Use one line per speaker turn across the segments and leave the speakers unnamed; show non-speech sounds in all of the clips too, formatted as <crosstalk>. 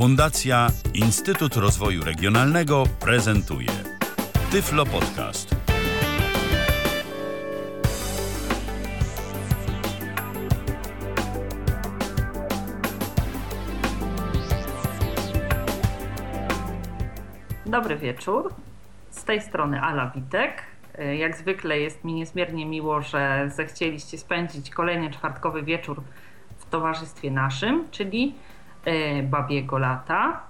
Fundacja Instytut Rozwoju Regionalnego prezentuje Tyflo Podcast.
Dobry wieczór. Z tej strony Ala Witek. Jak zwykle jest mi niezmiernie miło, że zechcieliście spędzić kolejny czwartkowy wieczór w towarzystwie naszym, czyli Babiego Lata.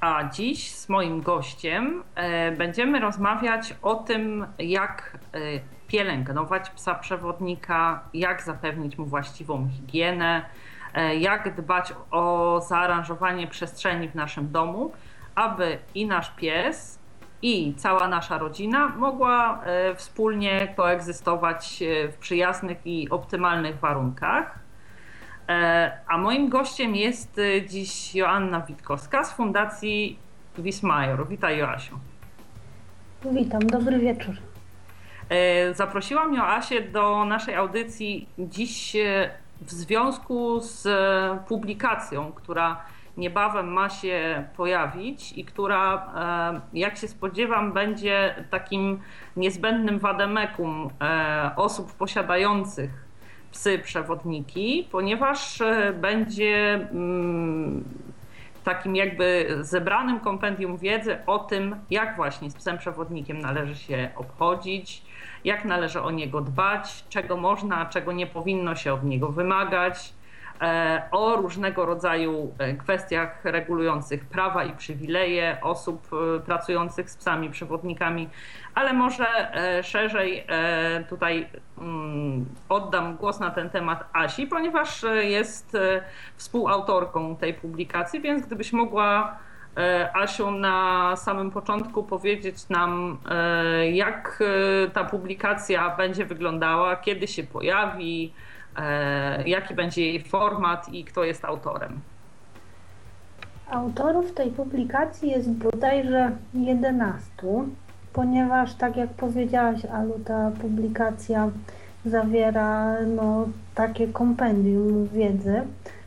A dziś z moim gościem e, będziemy rozmawiać o tym, jak e, pielęgnować psa przewodnika, jak zapewnić mu właściwą higienę, jak dbać o zaaranżowanie przestrzeni w naszym domu, aby i nasz pies, i cała nasza rodzina mogła wspólnie koegzystować w przyjaznych i optymalnych warunkach. E, a moim gościem jest e, dziś Joanna Witkowska z Fundacji Wismajor. Witaj Joasiu.
Witam, dobry wieczór.
E, zaprosiłam Joasię do naszej audycji dziś w związku z publikacją, która niebawem ma się pojawić i która, jak się spodziewam, będzie takim niezbędnym wademekum osób posiadających psy przewodniki, ponieważ e, będzie mm, takim jakby zebranym kompendium wiedzy o tym, jak właśnie z psem przewodnikiem należy się obchodzić, jak należy o niego dbać, czego można, czego nie powinno się od niego wymagać o różnego rodzaju e, kwestiach regulujących prawa i przywileje osób e, pracujących z psami przewodnikami, ale może szerzej tutaj mm, oddam głos na ten temat Asi, ponieważ jest współautorką tej publikacji, więc gdybyś mogła Asiu na samym początku powiedzieć nam, jak ta publikacja będzie wyglądała, kiedy się pojawi, E, jaki będzie jej format i kto jest autorem.
Autorów tej publikacji jest bodajże 11, ponieważ tak jak powiedziałaś, Alu, ta publikacja zawiera no, takie kompendium wiedzy.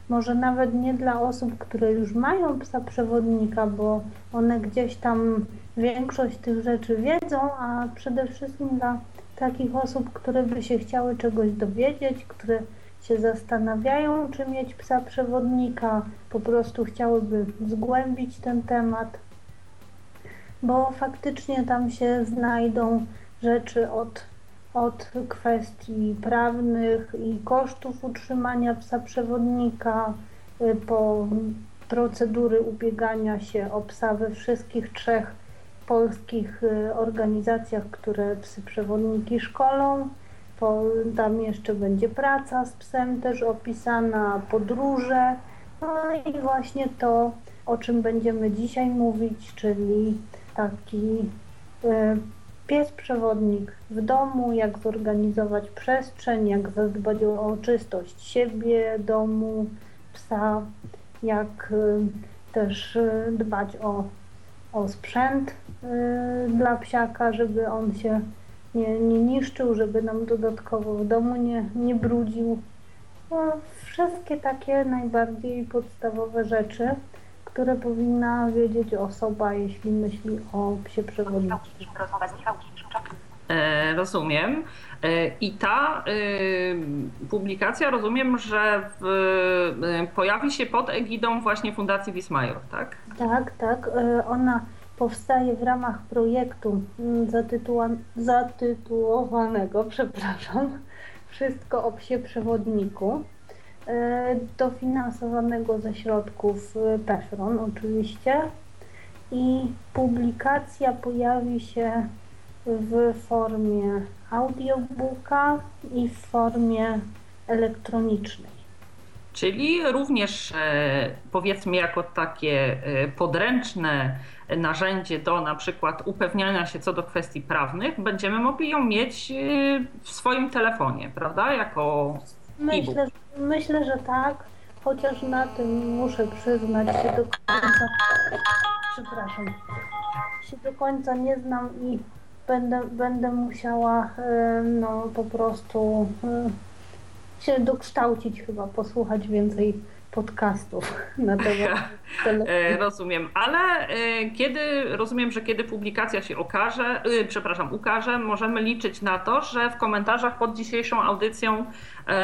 Może nawet nie dla osób, które już mają psa przewodnika, bo one gdzieś tam większość tych rzeczy wiedzą, a przede wszystkim dla takich osób, które by się chciały czegoś dowiedzieć, które się zastanawiają, czy mieć psa przewodnika, po prostu chciałyby zgłębić ten temat, bo faktycznie tam się znajdą rzeczy od, od kwestii prawnych i kosztów utrzymania psa przewodnika, y, po procedury ubiegania się o psa we wszystkich trzech polskich y, organizacjach, które psy przewodniki szkolą. Po, tam jeszcze będzie praca z psem też opisana, podróże. No i właśnie to, o czym będziemy dzisiaj mówić, czyli taki y, pies przewodnik w domu, jak zorganizować przestrzeń, jak zadbać o czystość siebie, domu, psa, jak y, też dbać o o sprzęt y, dla psiaka, żeby on się nie, nie niszczył, żeby nam dodatkowo w domu nie, nie brudził. No, wszystkie takie najbardziej podstawowe rzeczy, które powinna wiedzieć osoba, jeśli myśli o psie przewodniku.
E, rozumiem. E, I ta e, publikacja, rozumiem, że w, pojawi się pod egidą właśnie Fundacji Wismajor, tak?
Tak, tak. Ona powstaje w ramach projektu mm, zatytułowanego, <laughs> przepraszam, Wszystko o psie przewodniku, dofinansowanego ze środków PEFRON oczywiście i publikacja pojawi się w formie audiobooka i w formie elektronicznej.
Czyli również e, powiedzmy jako takie e, podręczne narzędzie do na przykład upewniania się co do kwestii prawnych, będziemy mogli ją mieć e, w swoim telefonie, prawda? Jako
myślę, myślę, że tak, chociaż na tym muszę przyznać się do końca. Przepraszam. Się do końca nie znam i będę, będę musiała no, po prostu się dokształcić chyba, posłuchać więcej podcastów <laughs> na temat
e, Rozumiem, ale e, kiedy, rozumiem, że kiedy publikacja się okaże, e, przepraszam, ukaże, możemy liczyć na to, że w komentarzach pod dzisiejszą audycją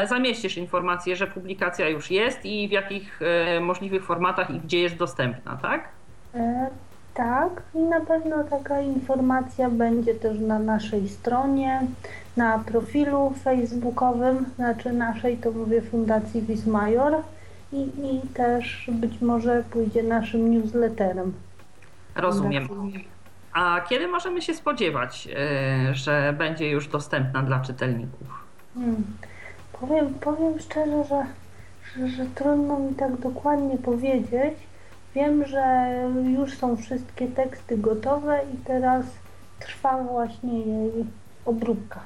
zamieścisz informację, że publikacja już jest i w jakich możliwych formatach i gdzie jest dostępna, tak?
Tak, i na pewno taka informacja będzie też na naszej stronie, na profilu facebookowym, znaczy naszej, to mówię Fundacji Wismajor i, i też być może pójdzie naszym newsletterem.
Rozumiem. A kiedy możemy się spodziewać, e, że będzie już dostępna dla czytelników? Hmm.
Powiem, powiem szczerze, że, że, że trudno mi tak dokładnie powiedzieć, Wiem, że już są wszystkie teksty gotowe i teraz trwa właśnie jej obróbka.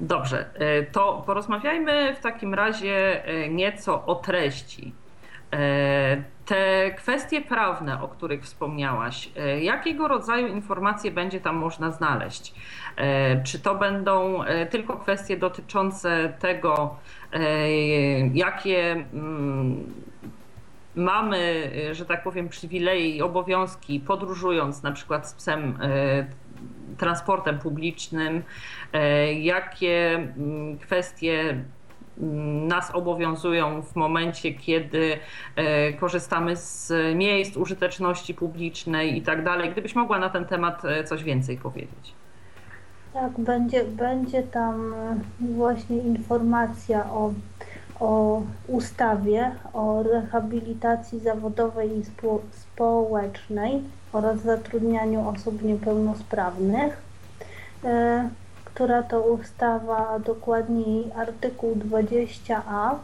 Dobrze, e, to porozmawiajmy w takim razie e, nieco o treści. E, te kwestie prawne, o których wspomniałaś, jakiego rodzaju informacje będzie tam można znaleźć? Czy to będą tylko kwestie dotyczące tego, jakie mm, mamy, y, że tak powiem, przywileje i obowiązki podróżując na przykład z psem y, transportem publicznym, y, jakie mm, kwestie mm, nas obowiązują w momencie, kiedy korzystamy z miejsc użyteczności publicznej i tak dalej. Gdybyś mogła na ten temat coś więcej powiedzieć.
Tak, będzie, będzie tam właśnie informacja o o ustawie o rehabilitacji zawodowej i społecznej oraz zatrudnianiu osób niepełnosprawnych, e, która to ustawa, dokładniej artykuł 20a,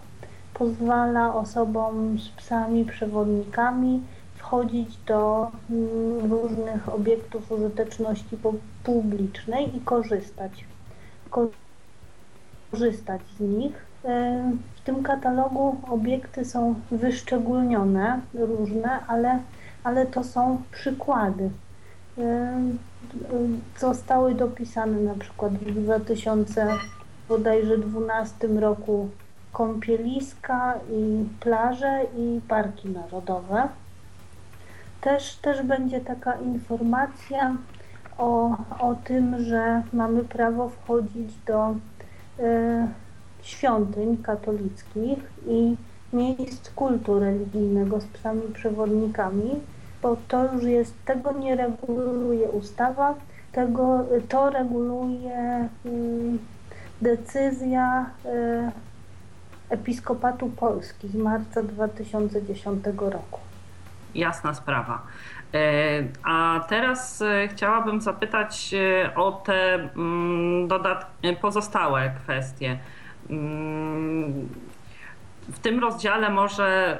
pozwala osobom z psami przewodnikami wchodzić do mm, różnych obiektów użyteczności publicznej i korzystać, korzystać z nich. W tym katalogu obiekty są wyszczególnione, różne, ale, ale to są przykłady. Zostały dopisane na przykład w 2012 roku kąpieliska i plaże i parki narodowe. Też, też będzie taka informacja o, o tym, że mamy prawo wchodzić do y, świątyń katolickich i miejsc kultu religijnego z psami przewodnikami, bo to już jest, tego nie reguluje ustawa, tego, to reguluje y, decyzja y, Episkopatu Polski z marca 2010 roku.
Jasna sprawa. E, a teraz e, chciałabym zapytać e, o te mm, pozostałe kwestie. Mm, w tym rozdziale może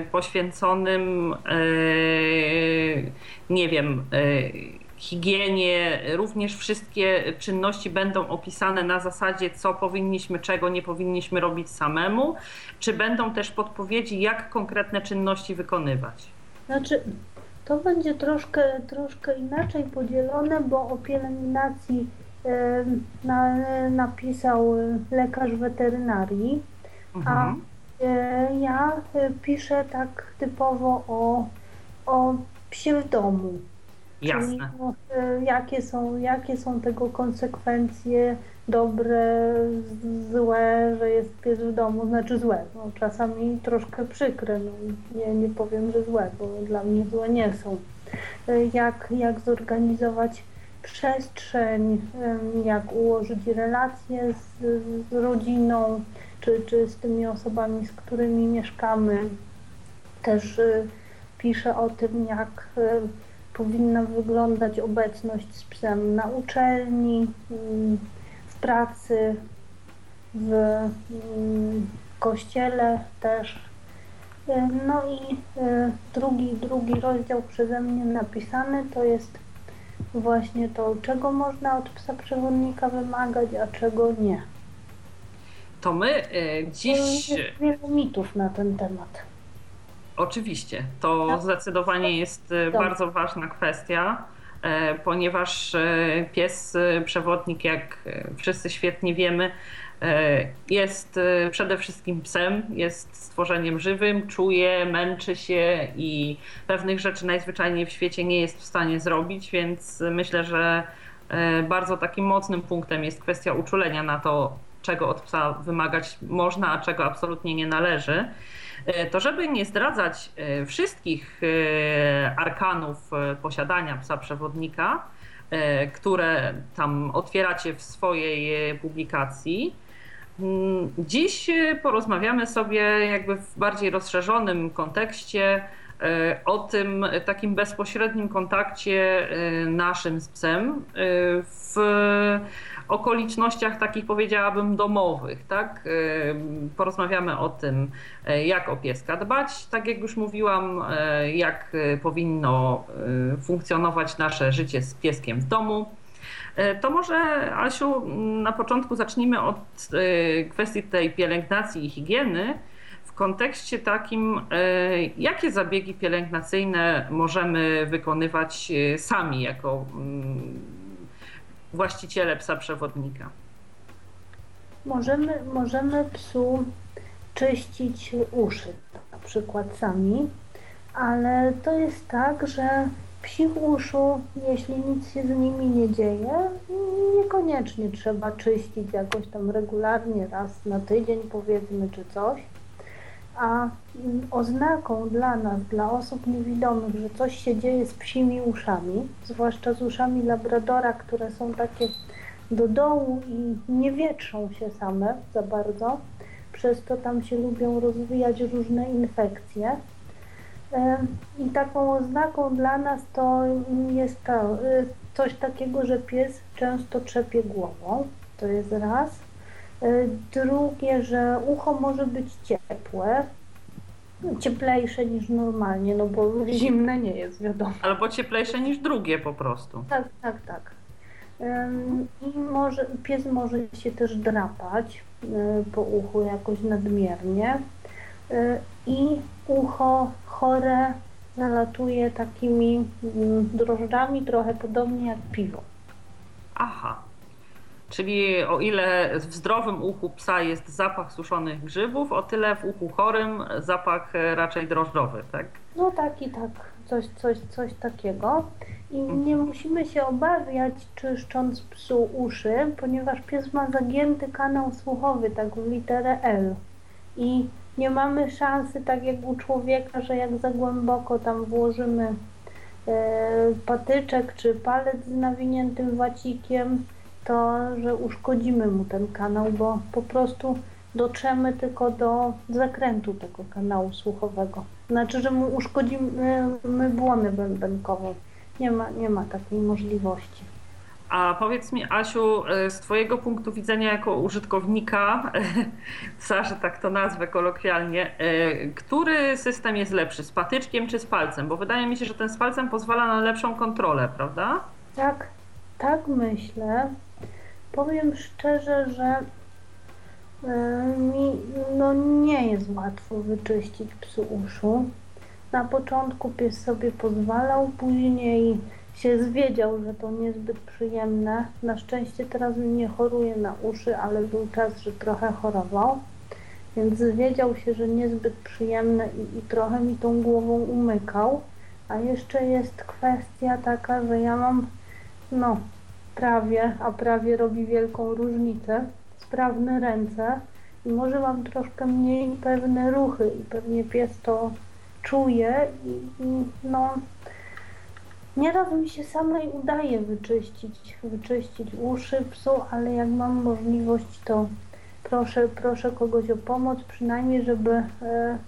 y, poświęconym, y, nie wiem, y, higienie, również wszystkie czynności będą opisane na zasadzie, co powinniśmy, czego nie powinniśmy robić samemu, czy będą też podpowiedzi, jak konkretne czynności wykonywać?
Znaczy, to będzie troszkę, troszkę inaczej podzielone, bo o pielęgnacji na, napisał lekarz weterynarii, mhm. a e, ja e, piszę tak typowo o, o psie w domu.
Jasne. Czyli,
e, jakie, są, jakie są tego konsekwencje dobre, złe, że jest pies w domu, znaczy złe. No, czasami troszkę przykre, no, nie, nie powiem, że złe, bo dla mnie złe nie są. Jak, jak zorganizować przestrzeń, jak ułożyć relacje z, z rodziną, czy, czy z tymi osobami, z którymi mieszkamy. Też y, piszę o tym, jak y, powinna wyglądać obecność z psem na uczelni, w pracy, w kościele też. Y, no i drugi, drugi rozdział przeze mnie napisany to jest właśnie to, czego można od psa przewodnika wymagać, a czego nie.
To my y, dziś.
Jest wiele mitów na ten temat.
Oczywiście, to tak. zdecydowanie jest y, bardzo ważna kwestia, y, ponieważ pies przewodnik, jak wszyscy świetnie wiemy, Jest przede wszystkim psem, jest stworzeniem żywym, czuje, męczy się i pewnych rzeczy najzwyczajniej w świecie nie jest w stanie zrobić, więc myślę, że bardzo takim mocnym punktem jest kwestia uczulenia na to, czego od psa wymagać można, a czego absolutnie nie należy. E, to żeby nie zdradzać e, wszystkich e, arkanów posiadania psa przewodnika, które tam otwieracie w swojej publikacji, dziś porozmawiamy sobie jakby w bardziej rozszerzonym kontekście o tym takim bezpośrednim kontakcie naszym z psem w okolicznościach takich powiedziałabym domowych, tak? Porozmawiamy o tym, e, jak o pieska dbać, tak jak już mówiłam, e, jak e, powinno funkcjonować nasze życie z pieskiem w domu. To może, Asiu, na początku zacznijmy od kwestii tej pielęgnacji i higieny w kontekście takim, jakie zabiegi pielęgnacyjne możemy wykonywać sami jako mm, właściciele psa przewodnika?
Możemy, możemy psu czyścić uszy, na przykład sami, ale to jest tak, że psich uszu, jeśli nic się z nimi nie dzieje, niekoniecznie trzeba czyścić jakoś tam regularnie, raz na tydzień powiedzmy, czy coś. A oznaką dla nas, dla osób niewidomych, że coś się dzieje z psimi uszami, zwłaszcza z uszami labradora, które są takie do dołu i nie wietrzą się same za bardzo, przez to tam się lubią rozwijać różne infekcje. I taką oznaką dla nas to jest to, y, coś takiego, że pies często trzepie głową, to jest raz. E, drugie, że ucho może być ciepłe, cieplejsze niż normalnie, no bo <laughs> zimne nie jest, wiadomo.
Albo cieplejsze niż drugie po prostu.
Tak, tak, tak. I może, pies może się też drapać e, po uchu jakoś nadmiernie. E, I ucho chore zalatuje takimi mm, drożdżami, trochę podobnie jak piwo.
Aha, Czyli o ile w zdrowym uchu psa jest zapach suszonych grzybów, o tyle w uchu chorym zapach raczej drożdżowy, tak?
No tak i tak, coś, coś, coś takiego. I nie musimy się obawiać, czyszcząc psu uszy, ponieważ pies ma zagięty kanał słuchowy, tak w literę L. I nie mamy szansy, tak jak u człowieka, że jak za głęboko tam włożymy e, patyczek czy palec z nawiniętym wacikiem, to że uszkodzimy mu ten kanał, bo po prostu dotrzemy tylko do zakrętu tego kanału słuchowego. Znaczy, że mu uszkodzimy błonę bębenkową. Nie ma, nie ma takiej możliwości.
A powiedz mi, Asiu, z Twojego punktu widzenia jako użytkownika, <laughs> że tak to nazwę kolokwialnie, który system jest lepszy, z patyczkiem czy z palcem? Bo wydaje mi się, że ten z palcem pozwala na lepszą kontrolę, prawda?
Tak, tak myślę. Powiem szczerze, że e, mi no, nie jest łatwo wyczyścić psu uszu. Na początku pies sobie pozwalał, później się zwiedział, że to niezbyt przyjemne. Na szczęście teraz nie choruje na uszy, ale był czas, że trochę chorował. Więc zwiedział się, że niezbyt przyjemne i, i trochę mi tą głową umykał. A jeszcze jest kwestia taka, że ja mam no, prawie, a prawie robi wielką różnicę. Sprawne ręce i może mam troszkę mniej pewne ruchy i pewnie pies to czuje i, i no nieraz mi się samej udaje wyczyścić, wyczyścić uszy psu, ale jak mam możliwość to proszę, proszę kogoś o pomoc, przynajmniej żeby e,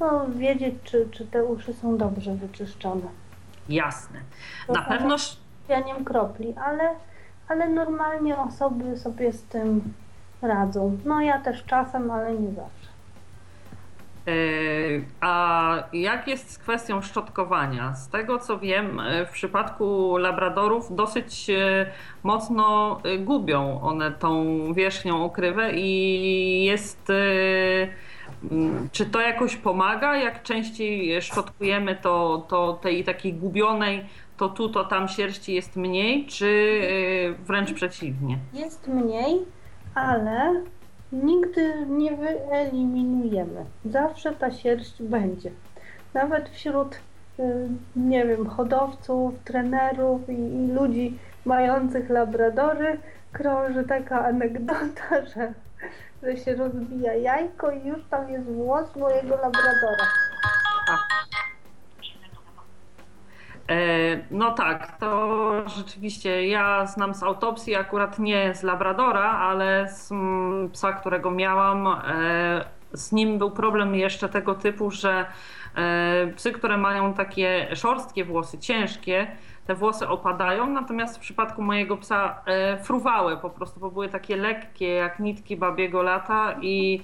no, wiedzieć, czy, czy te uszy są dobrze wyczyszczone.
Jasne. Na pewno...
Pianiem kropli, ale ale normalnie osoby sobie z tym radzą. No ja też czasem, ale nie zawsze.
E, a jak jest z kwestią szczotkowania? Z tego co wiem, e, w przypadku labradorów dosyć e, mocno gubią one tą wierzchnią okrywę i jest. Czy to jakoś pomaga? Jak częściej szczotkujemy, to, to tej takiej gubionej to tu, to tam sierści jest mniej, czy wręcz przeciwnie?
Jest mniej, ale nigdy nie wyeliminujemy. Zawsze ta sierść będzie. Nawet wśród, y, nie wiem, hodowców, trenerów i, i ludzi mających labradory krąży taka anegdota, <laughs> że, że się rozbija jajko i już tam jest włos mojego labradora.
E, No tak, to rzeczywiście ja znam z autopsji, akurat nie z Labradora, ale z psa, którego miałam. e, Z nim był problem jeszcze tego typu, że e, psy, które mają takie szorstkie włosy, ciężkie, te włosy opadają, natomiast w przypadku mojego psa e, fruwały po prostu, bo były takie lekkie jak nitki babiego lata i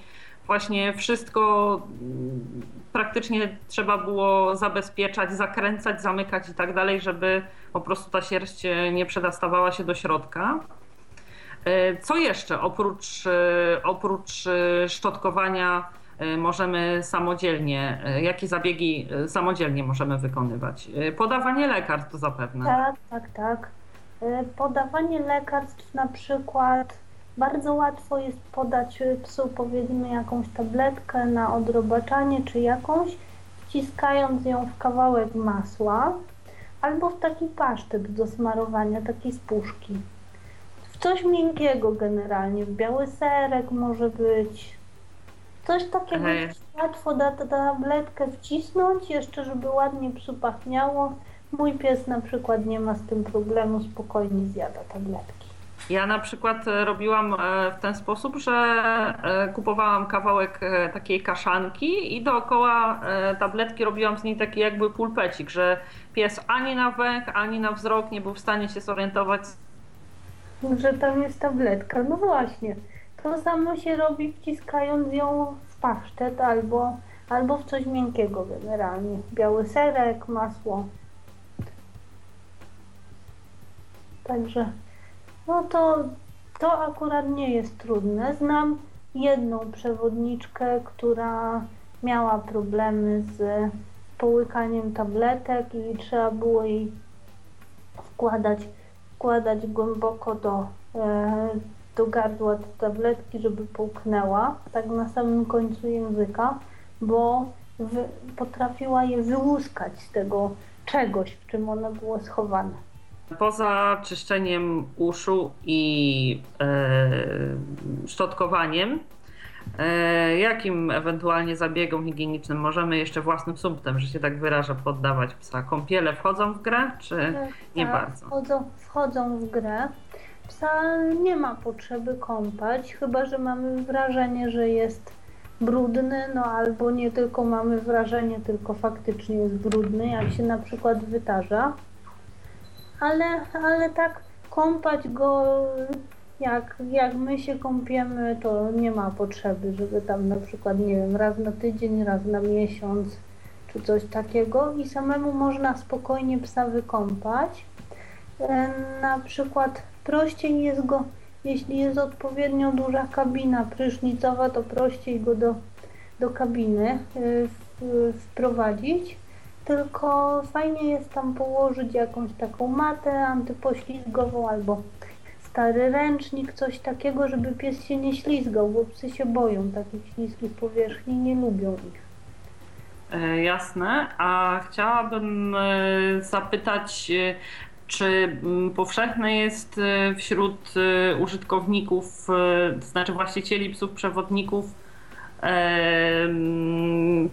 właśnie wszystko mm, praktycznie trzeba było zabezpieczać, zakręcać, zamykać i tak dalej, żeby po prostu ta sierść e, nie przedostawała się do środka. E, Co jeszcze oprócz, e, oprócz szczotkowania możemy samodzielnie, jakie zabiegi samodzielnie możemy wykonywać? Podawanie lekarstw zapewne.
Tak, tak, tak. Podawanie lekarstw na przykład bardzo łatwo jest podać y, psu powiedzmy jakąś tabletkę na odrobaczanie czy jakąś, wciskając ją w kawałek masła albo w taki pasztet do smarowania, taki z puszki. W coś miękkiego generalnie, w biały serek może być. Coś takiego łatwo da tabletkę wcisnąć, jeszcze żeby ładnie psu pachniało. Mój pies na przykład nie ma z tym problemu, spokojnie zjada tabletki.
Ja na przykład e, robiłam e, w ten sposób, że e, kupowałam kawałek takiej kaszanki i dookoła tabletki robiłam z niej taki jakby pulpecik, że pies ani na węch, ani na wzrok nie był w stanie się zorientować.
Że tam jest tabletka. No właśnie. To samo się robi wciskając ją w pasztet albo, albo w coś miękkiego generalnie. Biały serek, masło. Także no to, to akurat nie jest trudne. Znam jedną przewodniczkę, która miała problemy z połykaniem tabletek i trzeba było jej wkładać, wkładać głęboko do, e, do gardła te tabletki, żeby połknęła, tak na samym końcu języka, bo potrafiła je wyłuskać z tego czegoś, w czym one było schowane.
Poza czyszczeniem uszu i e, szczotkowaniem, e, jakim ewentualnie zabiegom higienicznym możemy jeszcze własnym sumptem, że się tak wyrażę, poddawać psa? Kąpiele wchodzą w grę, czy nie
Tak,
bardzo?
Wchodzą, wchodzą w grę. Psa nie ma potrzeby kąpać, chyba że mamy wrażenie, że jest brudny, no albo nie tylko mamy wrażenie, tylko faktycznie jest brudny, jak się na przykład wytarza. Ale, ale tak kąpać go jak, jak my się kąpiemy, to nie ma potrzeby, żeby tam na przykład, nie wiem, raz na tydzień, raz na miesiąc czy coś takiego i samemu można spokojnie psa wykąpać. E, Na przykład prościej jest go, jeśli jest odpowiednio duża kabina prysznicowa, to prościej go do, do kabiny e, wprowadzić. Tylko fajnie jest tam położyć jakąś taką matę antypoślizgową albo stary ręcznik, coś takiego, żeby pies się nie ślizgał, bo psy się boją takich śliskich powierzchni, nie lubią ich.
E, Jasne. A chciałabym e, zapytać, e, czy mm, powszechne jest e, wśród e, użytkowników, e, to znaczy właścicieli psów przewodników, e,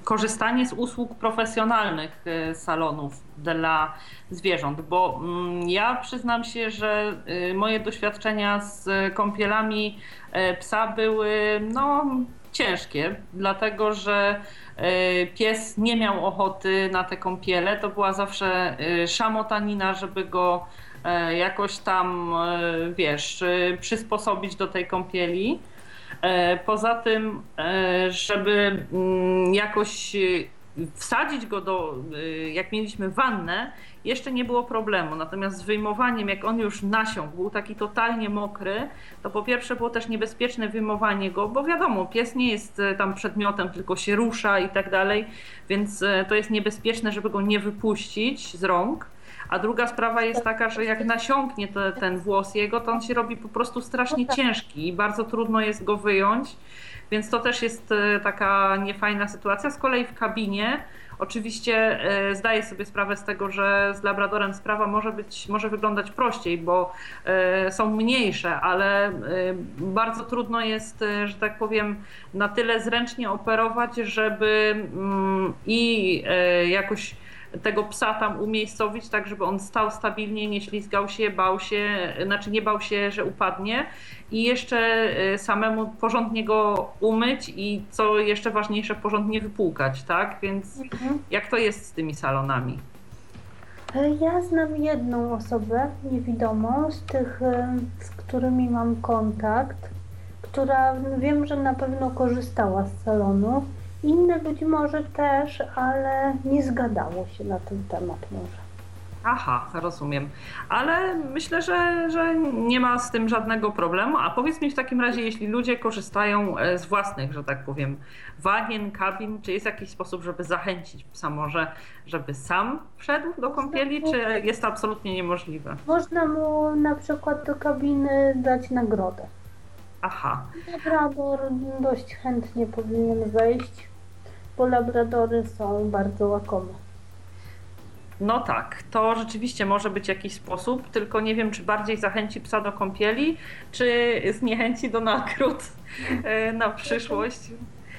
korzystanie z usług profesjonalnych e, salonów dla zwierząt? Bo mm, ja przyznam się, że e, moje doświadczenia z kąpielami e, psa były no, ciężkie, dlatego że pies nie miał ochoty na te kąpiele. To była zawsze szamotanina, żeby go jakoś tam, wiesz, przysposobić do tej kąpieli. E, Poza tym, e, żeby mm, jakoś e, wsadzić go do, jak mieliśmy wannę, jeszcze nie było problemu. Natomiast z wyjmowaniem, jak on już nasiąkł, był taki totalnie mokry, to po pierwsze było też niebezpieczne wyjmowanie go, bo wiadomo, pies nie jest tam przedmiotem, tylko się rusza i tak dalej, więc to jest niebezpieczne, żeby go nie wypuścić z rąk. A druga sprawa jest taka, że jak nasiąknie te, ten włos jego, to on się robi po prostu strasznie ciężki i bardzo trudno jest go wyjąć. Więc to też jest e, taka niefajna sytuacja. Z kolei w kabinie Oczywiście e, zdaję sobie sprawę z tego, że z Labradorem sprawa może być, może wyglądać prościej, bo e, są mniejsze, ale bardzo trudno jest, że tak powiem, na tyle zręcznie operować, żeby mm, i jakoś tego psa tam umiejscowić, tak żeby on stał stabilnie, nie ślizgał się, bał się, znaczy nie bał się, że upadnie i jeszcze y, samemu porządnie go umyć i co jeszcze ważniejsze, porządnie wypłukać, tak? Więc mhm. jak to jest z tymi salonami?
E, ja znam jedną osobę niewidomą z tych, e, z którymi mam kontakt, która wiem, że na pewno korzystała z salonu inne być może też, ale nie zgadało się na ten temat może.
Aha, rozumiem. Ale myślę, że, że nie ma z tym żadnego problemu. A powiedz mi w takim razie, jeśli ludzie korzystają e, z własnych, że tak powiem, wagien, kabin, czy jest jakiś sposób, żeby zachęcić psa może, żeby sam wszedł do kąpieli, czy jest to absolutnie niemożliwe?
Można mu na przykład do kabiny dać nagrodę.
Aha.
Labrador dość chętnie powinien wejść bo labradory są bardzo łakome.
No tak, to rzeczywiście może być jakiś sposób, tylko nie wiem, czy bardziej zachęci psa do kąpieli, czy zniechęci do nagród e, na przyszłość.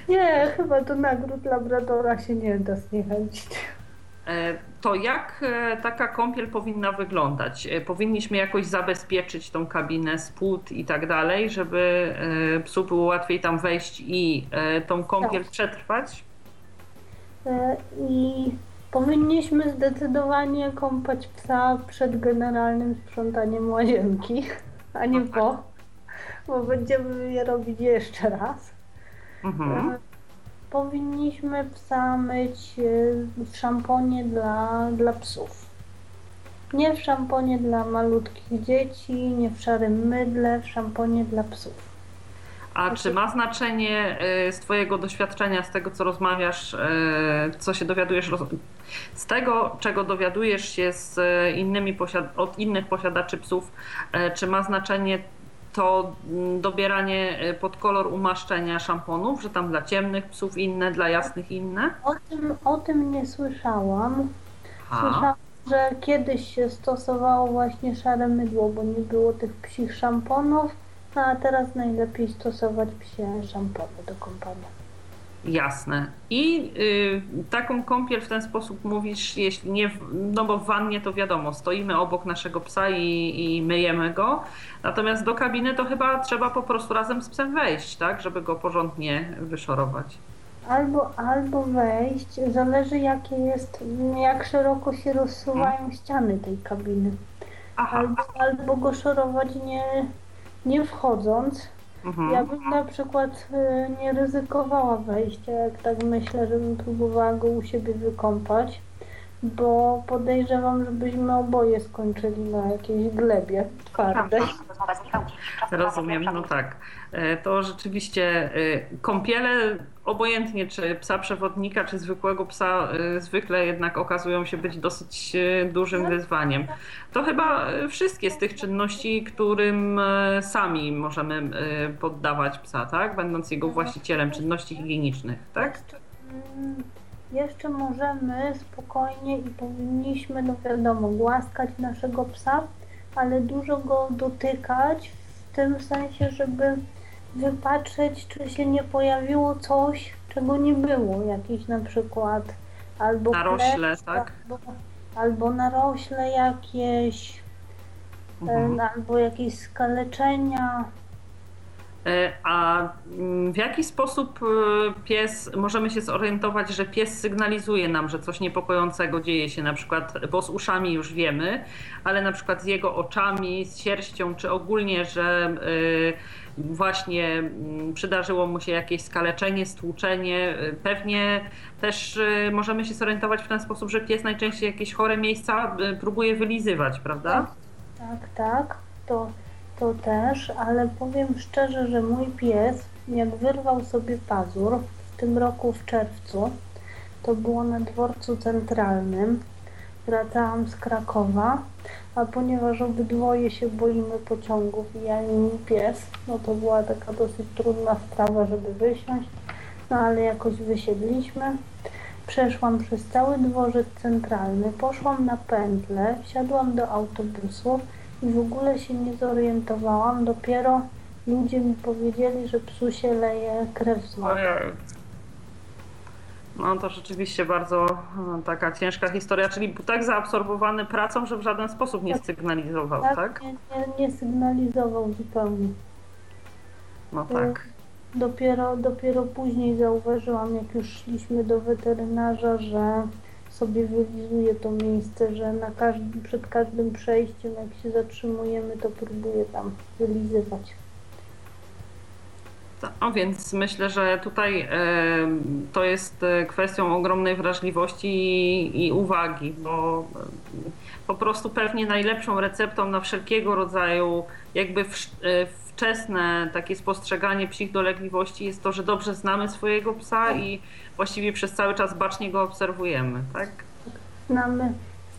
Nie, chyba do nagród labradora się nie da zniechęcić.
E, to jak e, taka kąpiel powinna wyglądać? Powinniśmy jakoś zabezpieczyć tą kabinę z płód i tak dalej, żeby psu było łatwiej tam wejść i tą kąpiel tak. przetrwać?
I powinniśmy zdecydowanie kąpać psa przed generalnym sprzątaniem łazienki, a nie po, bo będziemy je robić jeszcze raz. Mhm. E, powinniśmy psa myć e, w szamponie dla, dla psów. Nie w szamponie dla malutkich dzieci, nie w szarym mydle, w szamponie dla psów.
A czy ma znaczenie y, z Twojego doświadczenia, z tego co rozmawiasz, y, co się dowiadujesz, z tego czego dowiadujesz się z innymi od innych posiadaczy psów, y, czy ma znaczenie to mm, dobieranie pod kolor umaszczenia szamponów, że tam dla ciemnych psów inne, dla jasnych inne?
O tym, o tym nie słyszałam. Słyszałam, że kiedyś się stosowało właśnie szare mydło, bo nie było tych psich szamponów no a teraz najlepiej stosować psie szampony do kąpania.
Jasne. I y, taką kąpiel w ten sposób mówisz, jeśli nie, no bo w wannie to wiadomo, stoimy obok naszego psa i, i myjemy go, natomiast do kabiny to chyba trzeba po prostu razem z psem wejść, tak, żeby go porządnie wyszorować.
Albo, albo wejść, zależy jakie jest, jak szeroko się rozsuwają hmm. ściany tej kabiny. Aha. Albo, albo go szorować nie, nie wchodząc, mhm. ja bym na przykład y, nie ryzykowała wejścia, jak tak myślę, żebym próbowała go u siebie wykąpać, bo podejrzewam, żebyśmy oboje skończyli na jakiejś glebie twardej.
Rozumiem, no tak. E, to rzeczywiście e, kąpiele, obojętnie czy psa przewodnika, czy zwykłego psa, e, zwykle jednak okazują się być dosyć dużym wyzwaniem. To chyba wszystkie z tych czynności, którym sami możemy poddawać psa, tak? Będąc jego właścicielem czynności higienicznych, tak?
Jeszcze możemy spokojnie i powinniśmy, no wiadomo, głaskać naszego psa, ale dużo go dotykać w tym sensie, żeby wypatrzeć, czy się nie pojawiło coś, czego nie było. Jakiś na przykład albo
narośle, tak?
Albo, albo narośle jakieś, mhm. albo jakieś skaleczenia.
E, a mm, w jaki sposób e, pies, możemy się zorientować, że pies sygnalizuje nam, że coś niepokojącego dzieje się, na przykład, bo z uszami już wiemy, ale na przykład z jego oczami, z sierścią, czy ogólnie, że e, właśnie mm, przydarzyło mu się jakieś skaleczenie, stłuczenie. Pewnie też możemy się zorientować w ten sposób, że pies najczęściej jakieś chore miejsca próbuje wylizywać, prawda?
Tak, tak. tak. To to też, ale powiem szczerze, że mój pies, jak wyrwał sobie pazur w tym roku w czerwcu, to było na dworcu centralnym, wracałam z Krakowa, a ponieważ obydwoje się boimy pociągów, ja i mój pies, no to była taka dosyć trudna sprawa, żeby wysiąść, no ale jakoś wysiedliśmy. Przeszłam przez cały dworzec centralny, poszłam na pętlę, wsiadłam do autobusu i w ogóle się nie zorientowałam. Dopiero ludzie mi powiedzieli, że psu się leje krew z.
Ojej. No to rzeczywiście bardzo e, taka ciężka historia, czyli był tak zaabsorbowany pracą, że w żaden sposób nie sygnalizował, tak?
Tak, nie, nie, nie sygnalizował zupełnie.
No tak.
Dopiero, dopiero później zauważyłam, jak już szliśmy do weterynarza, że sobie wylizuje to miejsce, że na każdym, przed każdym przejściem, jak się zatrzymujemy, to próbuje tam wylizywać.
No więc myślę, że tutaj to jest e, kwestią ogromnej wrażliwości i, i uwagi, bo po prostu pewnie najlepszą receptą na wszelkiego rodzaju jakby w, e, wczesne takie spostrzeganie psich dolegliwości jest to, że dobrze znamy swojego psa i właściwie przez cały czas bacznie go obserwujemy, tak?
Znamy,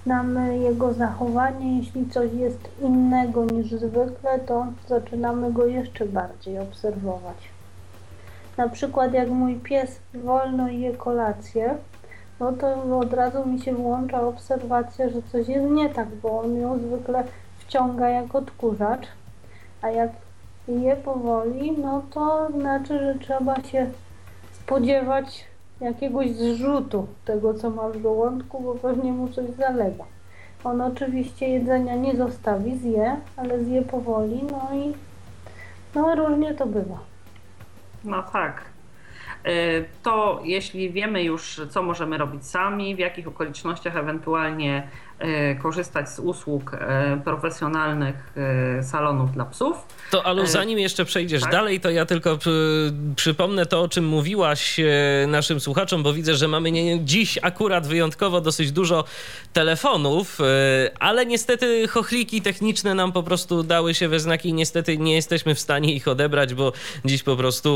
znamy jego zachowanie, jeśli coś jest innego niż zwykle, to zaczynamy go jeszcze bardziej obserwować. Na przykład jak mój pies wolno je kolację, no to od razu mi się włącza obserwacja, że coś jest nie tak, bo on ją zwykle wciąga jak odkurzacz, a jak je powoli, no to znaczy, że trzeba się spodziewać jakiegoś zrzutu tego, co ma w żołądku, bo pewnie mu coś zalega. On oczywiście jedzenia nie zostawi, zje, ale zje powoli, no i no różnie to bywa.
No tak. E, To jeśli wiemy już, co możemy robić sami, w jakich okolicznościach ewentualnie korzystać z usług e, profesjonalnych e, salonów dla psów,
To Alu,
E,
zanim jeszcze przejdziesz
tak?
dalej, to ja tylko przy, przypomnę to, o czym mówiłaś e, naszym słuchaczom, bo widzę, że mamy nie, dziś akurat wyjątkowo dosyć dużo telefonów, e, ale niestety chochliki techniczne nam po prostu dały się we znaki i niestety nie jesteśmy w stanie ich odebrać, bo dziś po prostu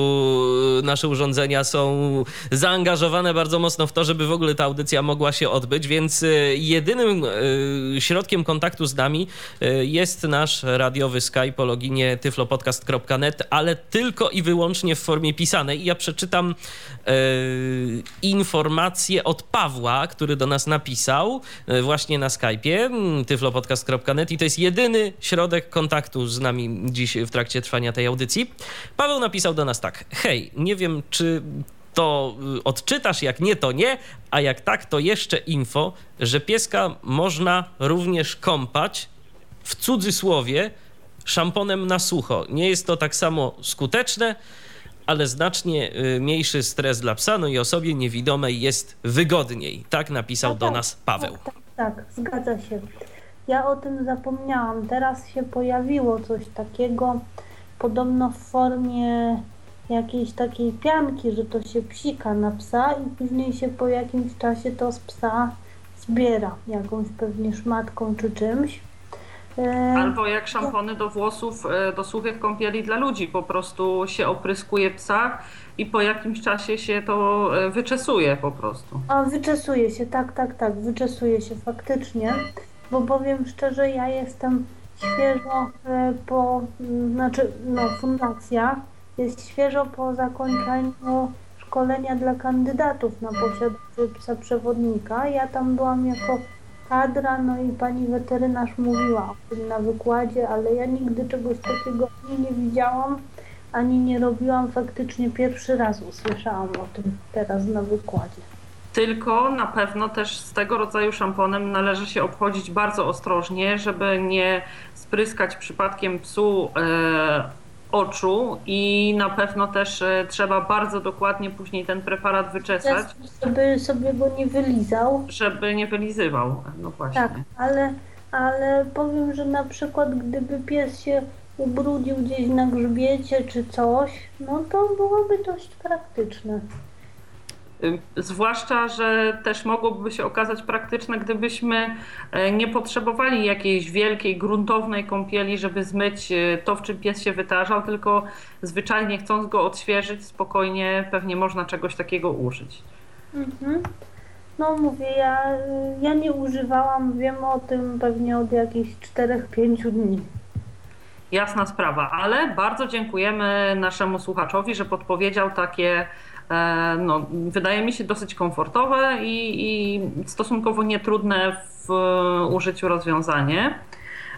nasze urządzenia są zaangażowane bardzo mocno w to, żeby w ogóle ta audycja mogła się odbyć, więc e, jedynym e, środkiem kontaktu z nami e, jest nasz radiowy Skype o loginie tyflopodcast.net, ale tylko i wyłącznie w formie pisanej. I ja przeczytam e, informację od Pawła, który do nas napisał właśnie na Skype'ie mm, tyflopodcast.net i to jest jedyny środek kontaktu z nami dziś w trakcie trwania tej audycji. Paweł napisał do nas tak. Hej, nie wiem czy to y, odczytasz, jak nie, to nie, a jak tak, to jeszcze info, że pieska można również kąpać w cudzysłowie szamponem na sucho. Nie jest to tak samo skuteczne, ale znacznie y, mniejszy stres dla psa, no i osobie niewidomej jest wygodniej. Tak napisał
No
do
tak,
nas Paweł.
Tak, tak, tak, zgadza się. Ja o tym zapomniałam. Teraz się pojawiło coś takiego, podobno w formie jakiejś takiej pianki, że to się psika na psa i później się po jakimś czasie to z psa zbiera jakąś pewnie szmatką czy czymś. E,
albo jak szampony do włosów, e, do suchych kąpieli dla ludzi, po prostu się opryskuje psa i po jakimś czasie się to e, wyczesuje po prostu.
A wyczesuje się, tak, tak, tak, wyczesuje się faktycznie, bo powiem szczerze, ja jestem świeżo po, znaczy, no, fundacja jest świeżo po zakończeniu szkolenia dla kandydatów na posiadaczy psa przewodnika. Ja tam byłam jako kadra, no i pani weterynarz mówiła o tym na wykładzie, ale ja nigdy czegoś takiego ani nie widziałam, ani nie robiłam. Faktycznie pierwszy raz usłyszałam o tym teraz na wykładzie.
Tylko na pewno też z tego rodzaju szamponem należy się obchodzić bardzo ostrożnie, żeby nie spryskać przypadkiem psu e, oczu i na pewno też e, trzeba bardzo dokładnie później ten preparat wyczesać,
Żeby sobie go nie wylizał.
żeby nie wylizywał. No właśnie.
Tak, ale, ale powiem, że na przykład gdyby pies się ubrudził gdzieś na grzbiecie czy coś, no to byłoby dość praktyczne.
Y, Zwłaszcza, że też mogłoby się okazać praktyczne, gdybyśmy e, nie potrzebowali jakiejś wielkiej, gruntownej kąpieli, żeby zmyć e, to, w czym pies się wytarzał, tylko zwyczajnie chcąc go odświeżyć, spokojnie pewnie można czegoś takiego użyć.
Mhm. No mówię, ja, ja nie używałam, wiem o tym pewnie od jakichś 4-5 dni.
Jasna sprawa, ale bardzo dziękujemy naszemu słuchaczowi, że podpowiedział takie, no, wydaje mi się, dosyć komfortowe i, i stosunkowo nietrudne w użyciu rozwiązanie.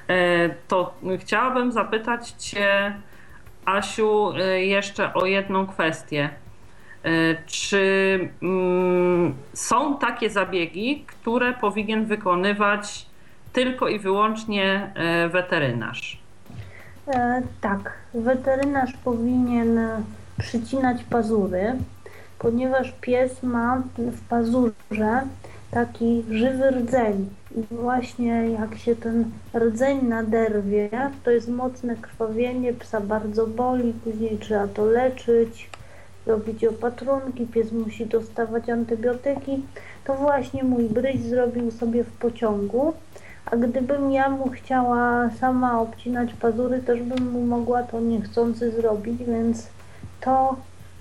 E, to chciałabym zapytać Cię, Asiu, e, jeszcze o jedną kwestię. Czy mm, są takie zabiegi, które powinien wykonywać tylko i wyłącznie weterynarz?
E, tak, weterynarz powinien przycinać pazury, ponieważ pies ma w pazurze taki żywy rdzeń. I właśnie jak się ten rdzeń naderwie, to jest mocne krwawienie, psa bardzo boli, później trzeba to leczyć, robić opatrunki, pies musi dostawać antybiotyki. To właśnie mój bryś zrobił sobie w pociągu. A gdybym ja mu chciała sama obcinać pazury, też bym mu mogła to niechcący zrobić, więc to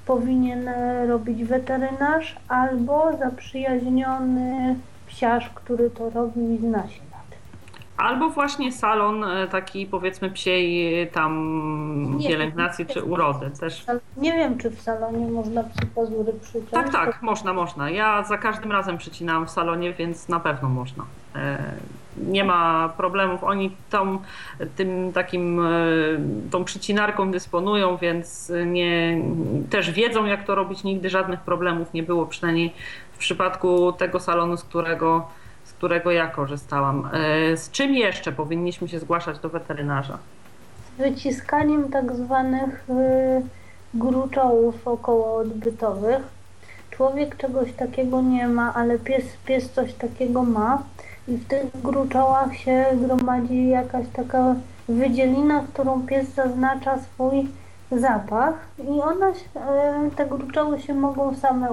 powinien robić weterynarz albo zaprzyjaźniony psiarz, który to robił i zna się.
Albo właśnie salon e, taki powiedzmy psiej tam nie, pielęgnacji czy urody też.
Nie wiem, czy w salonie można psu pazury przyciąć.
Tak, tak, można, można. Ja za każdym razem przycinałam w salonie, więc na pewno można. E, nie ma problemów. Oni tą, tym takim, e, tą przycinarką dysponują, więc nie, też wiedzą, jak to robić. Nigdy żadnych problemów nie było, przynajmniej w przypadku tego salonu, z którego, którego ja korzystałam. E, z czym jeszcze powinniśmy się zgłaszać do weterynarza?
Z wyciskaniem tak zwanych gruczołów okołoodbytowych. Człowiek czegoś takiego nie ma, ale pies, pies coś takiego ma i w tych gruczołach się gromadzi jakaś taka wydzielina, którą pies zaznacza swój zapach i one, e, te gruczoły się mogą same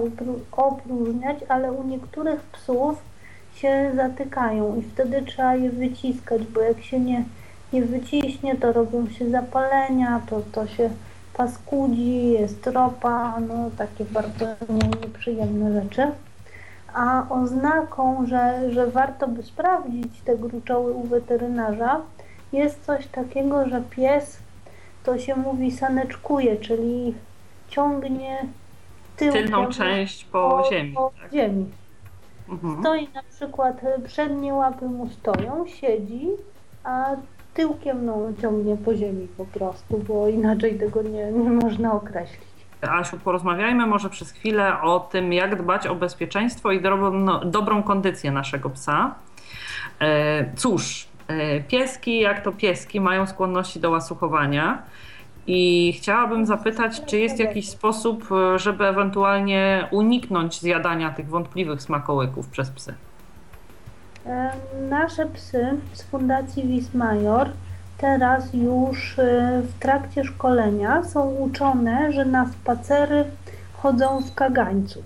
opróżniać, ale u niektórych psów się zatykają i wtedy trzeba je wyciskać, bo jak się nie, nie wyciśnie, to robią się zapalenia, to, to się paskudzi, jest ropa, no takie bardzo nieprzyjemne rzeczy a oznaką, że, że warto by sprawdzić te gruczoły u weterynarza, jest coś takiego, że pies to się mówi saneczkuje, czyli ciągnie
tyłkiem tylną część po, po ziemi. Po
tak? ziemi. Stoi na przykład, przednie łapy mu stoją, siedzi, a tyłkiem no, ciągnie po ziemi po prostu, bo inaczej tego nie, nie można określić.
Asiu, porozmawiajmy może przez chwilę o tym, jak dbać o bezpieczeństwo i dobrą, no, dobrą kondycję naszego psa. E, cóż, e, pieski, jak to pieski, mają skłonności do łasuchowania. I chciałabym zapytać, czy jest jakiś sposób, e, żeby ewentualnie uniknąć zjadania tych wątpliwych smakołyków przez psy?
Nasze psy z Fundacji Wismajor teraz już y, w trakcie szkolenia są uczone, że na spacery chodzą w kagańcu.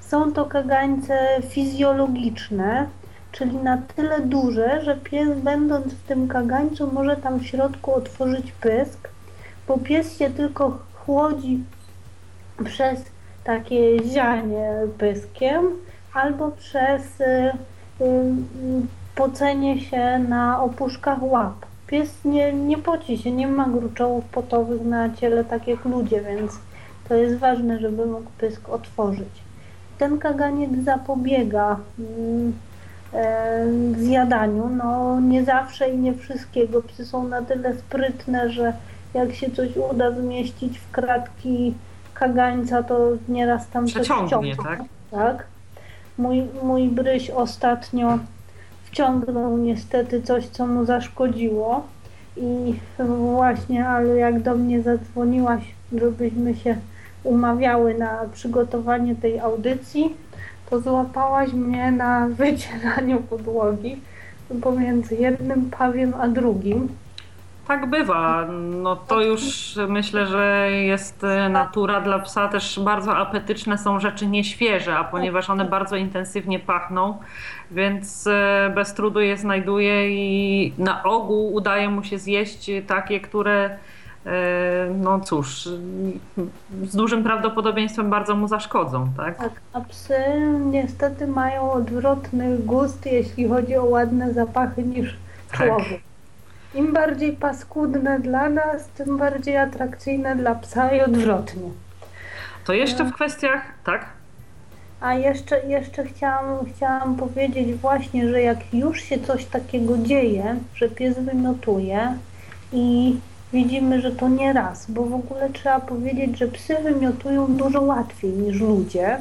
Są to kagańce fizjologiczne, czyli na tyle duże, że pies będąc w tym kagańcu może tam w środku otworzyć pysk, bo pies się tylko chłodzi przez takie zianie pyskiem albo przez y, y, pocenie się na opuszkach łap. Pies nie, nie poci się, nie ma gruczołów potowych na ciele tak jak ludzie, więc to jest ważne, żeby mógł pysk otworzyć. Ten kaganiec zapobiega e, zjadaniu. No, nie zawsze i nie wszystkiego. Psy są na tyle sprytne, że jak się coś uda zmieścić w kratki kagańca, to nieraz tam
coś wciągnie, tak?
tak? Mój, mój bryś ostatnio wciągnął niestety coś, co mu zaszkodziło. I właśnie, ale jak do mnie zadzwoniłaś, żebyśmy się umawiały na przygotowanie tej audycji, to złapałaś mnie na wycieraniu podłogi pomiędzy jednym pawiem a drugim.
Tak bywa. No to już myślę, że jest e, natura dla psa też bardzo apetyczne są rzeczy nieświeże, a ponieważ one bardzo intensywnie pachną, więc e, bez trudu je znajduje i na ogół udaje mu się zjeść takie, które no cóż, z dużym prawdopodobieństwem bardzo mu zaszkodzą, tak?
Tak, a psy niestety mają odwrotny gust, jeśli chodzi o ładne zapachy niż
Tak.
Im bardziej paskudne dla nas, tym bardziej atrakcyjne dla psa i odwrotnie.
To jeszcze w kwestiach, tak?
A jeszcze, jeszcze chciałam, chciałam powiedzieć właśnie, że jak już się coś takiego dzieje, że pies wymiotuje i widzimy, że to nie raz, bo w ogóle trzeba powiedzieć, że psy wymiotują dużo łatwiej niż ludzie.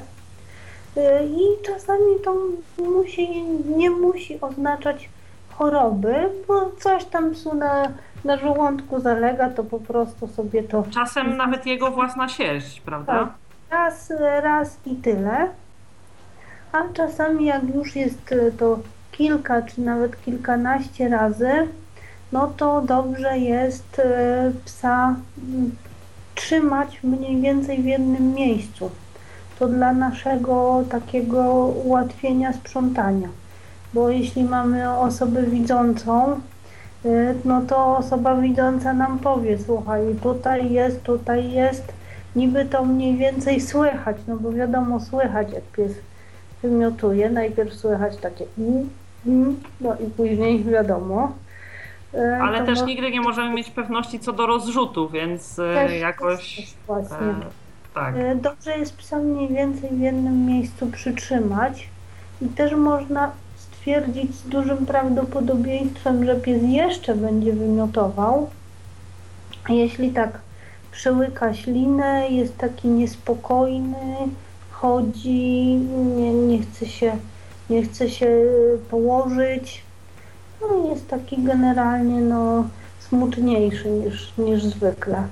Y, I czasami to musi, nie musi oznaczać choroby, bo coś tam psu na, na żołądku zalega, to po prostu sobie to
Czasem nawet jego własna sierść, prawda?
Tak. raz, raz i tyle. A czasami jak już jest e, to kilka czy nawet kilkanaście razy, no to dobrze jest e, psa mm, trzymać mniej więcej w jednym miejscu. To dla naszego takiego ułatwienia sprzątania. Bo jeśli mamy osobę widzącą, y, no to osoba widząca nam powie, słuchaj, tutaj jest, tutaj jest, niby to mniej więcej słychać, no bo wiadomo, słychać jak pies wymiotuje, najpierw słychać takie mm, mm, no i później <laughs> wiadomo. Y,
Ale
to
też nigdy nie możemy mieć pewności co do rozrzutu, więc e,
też-
jakoś.
też Właśnie.
E, tak.
Dobrze jest psa mniej więcej w jednym miejscu przytrzymać i też można stwierdzić z dużym prawdopodobieństwem, że pies jeszcze będzie wymiotował. Jeśli tak przełyka ślinę, jest taki niespokojny, chodzi, nie, nie, chce, się, nie chce się położyć. No jest taki generalnie no, smutniejszy niż, niż zwykle.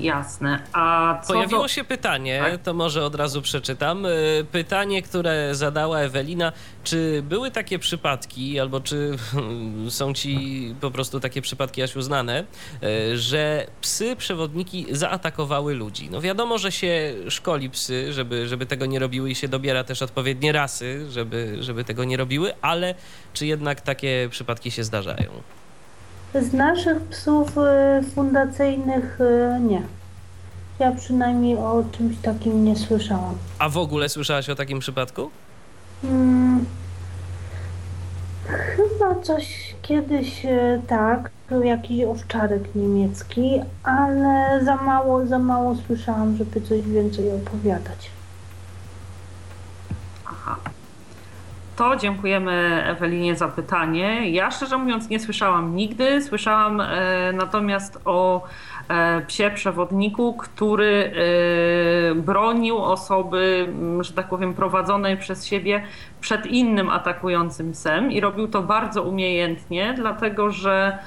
Jasne. A co
Pojawiło
do...
się pytanie,
Tak?
to może od razu przeczytam. Y, Pytanie, które zadała Ewelina, czy były takie przypadki, albo czy są ci po prostu takie przypadki aż uznane, y, że psy przewodniki zaatakowały ludzi? No wiadomo, że się szkoli psy, żeby, żeby tego nie robiły i się dobiera też odpowiednie rasy, żeby, żeby tego nie robiły, ale czy jednak takie przypadki się zdarzają?
Z naszych psów y, fundacyjnych y, nie. Ja przynajmniej o czymś takim nie słyszałam.
A w ogóle słyszałaś o takim przypadku?
Hmm. Chyba coś kiedyś y, tak, był jakiś owczarek niemiecki, ale za mało, za mało słyszałam, żeby coś więcej opowiadać.
Aha. To dziękujemy Ewelinie za pytanie. Ja szczerze mówiąc nie słyszałam nigdy. Słyszałam e, natomiast o e, psie przewodniku, który e, bronił osoby, że tak powiem, prowadzonej przez siebie przed innym atakującym psem i robił to bardzo umiejętnie, dlatego że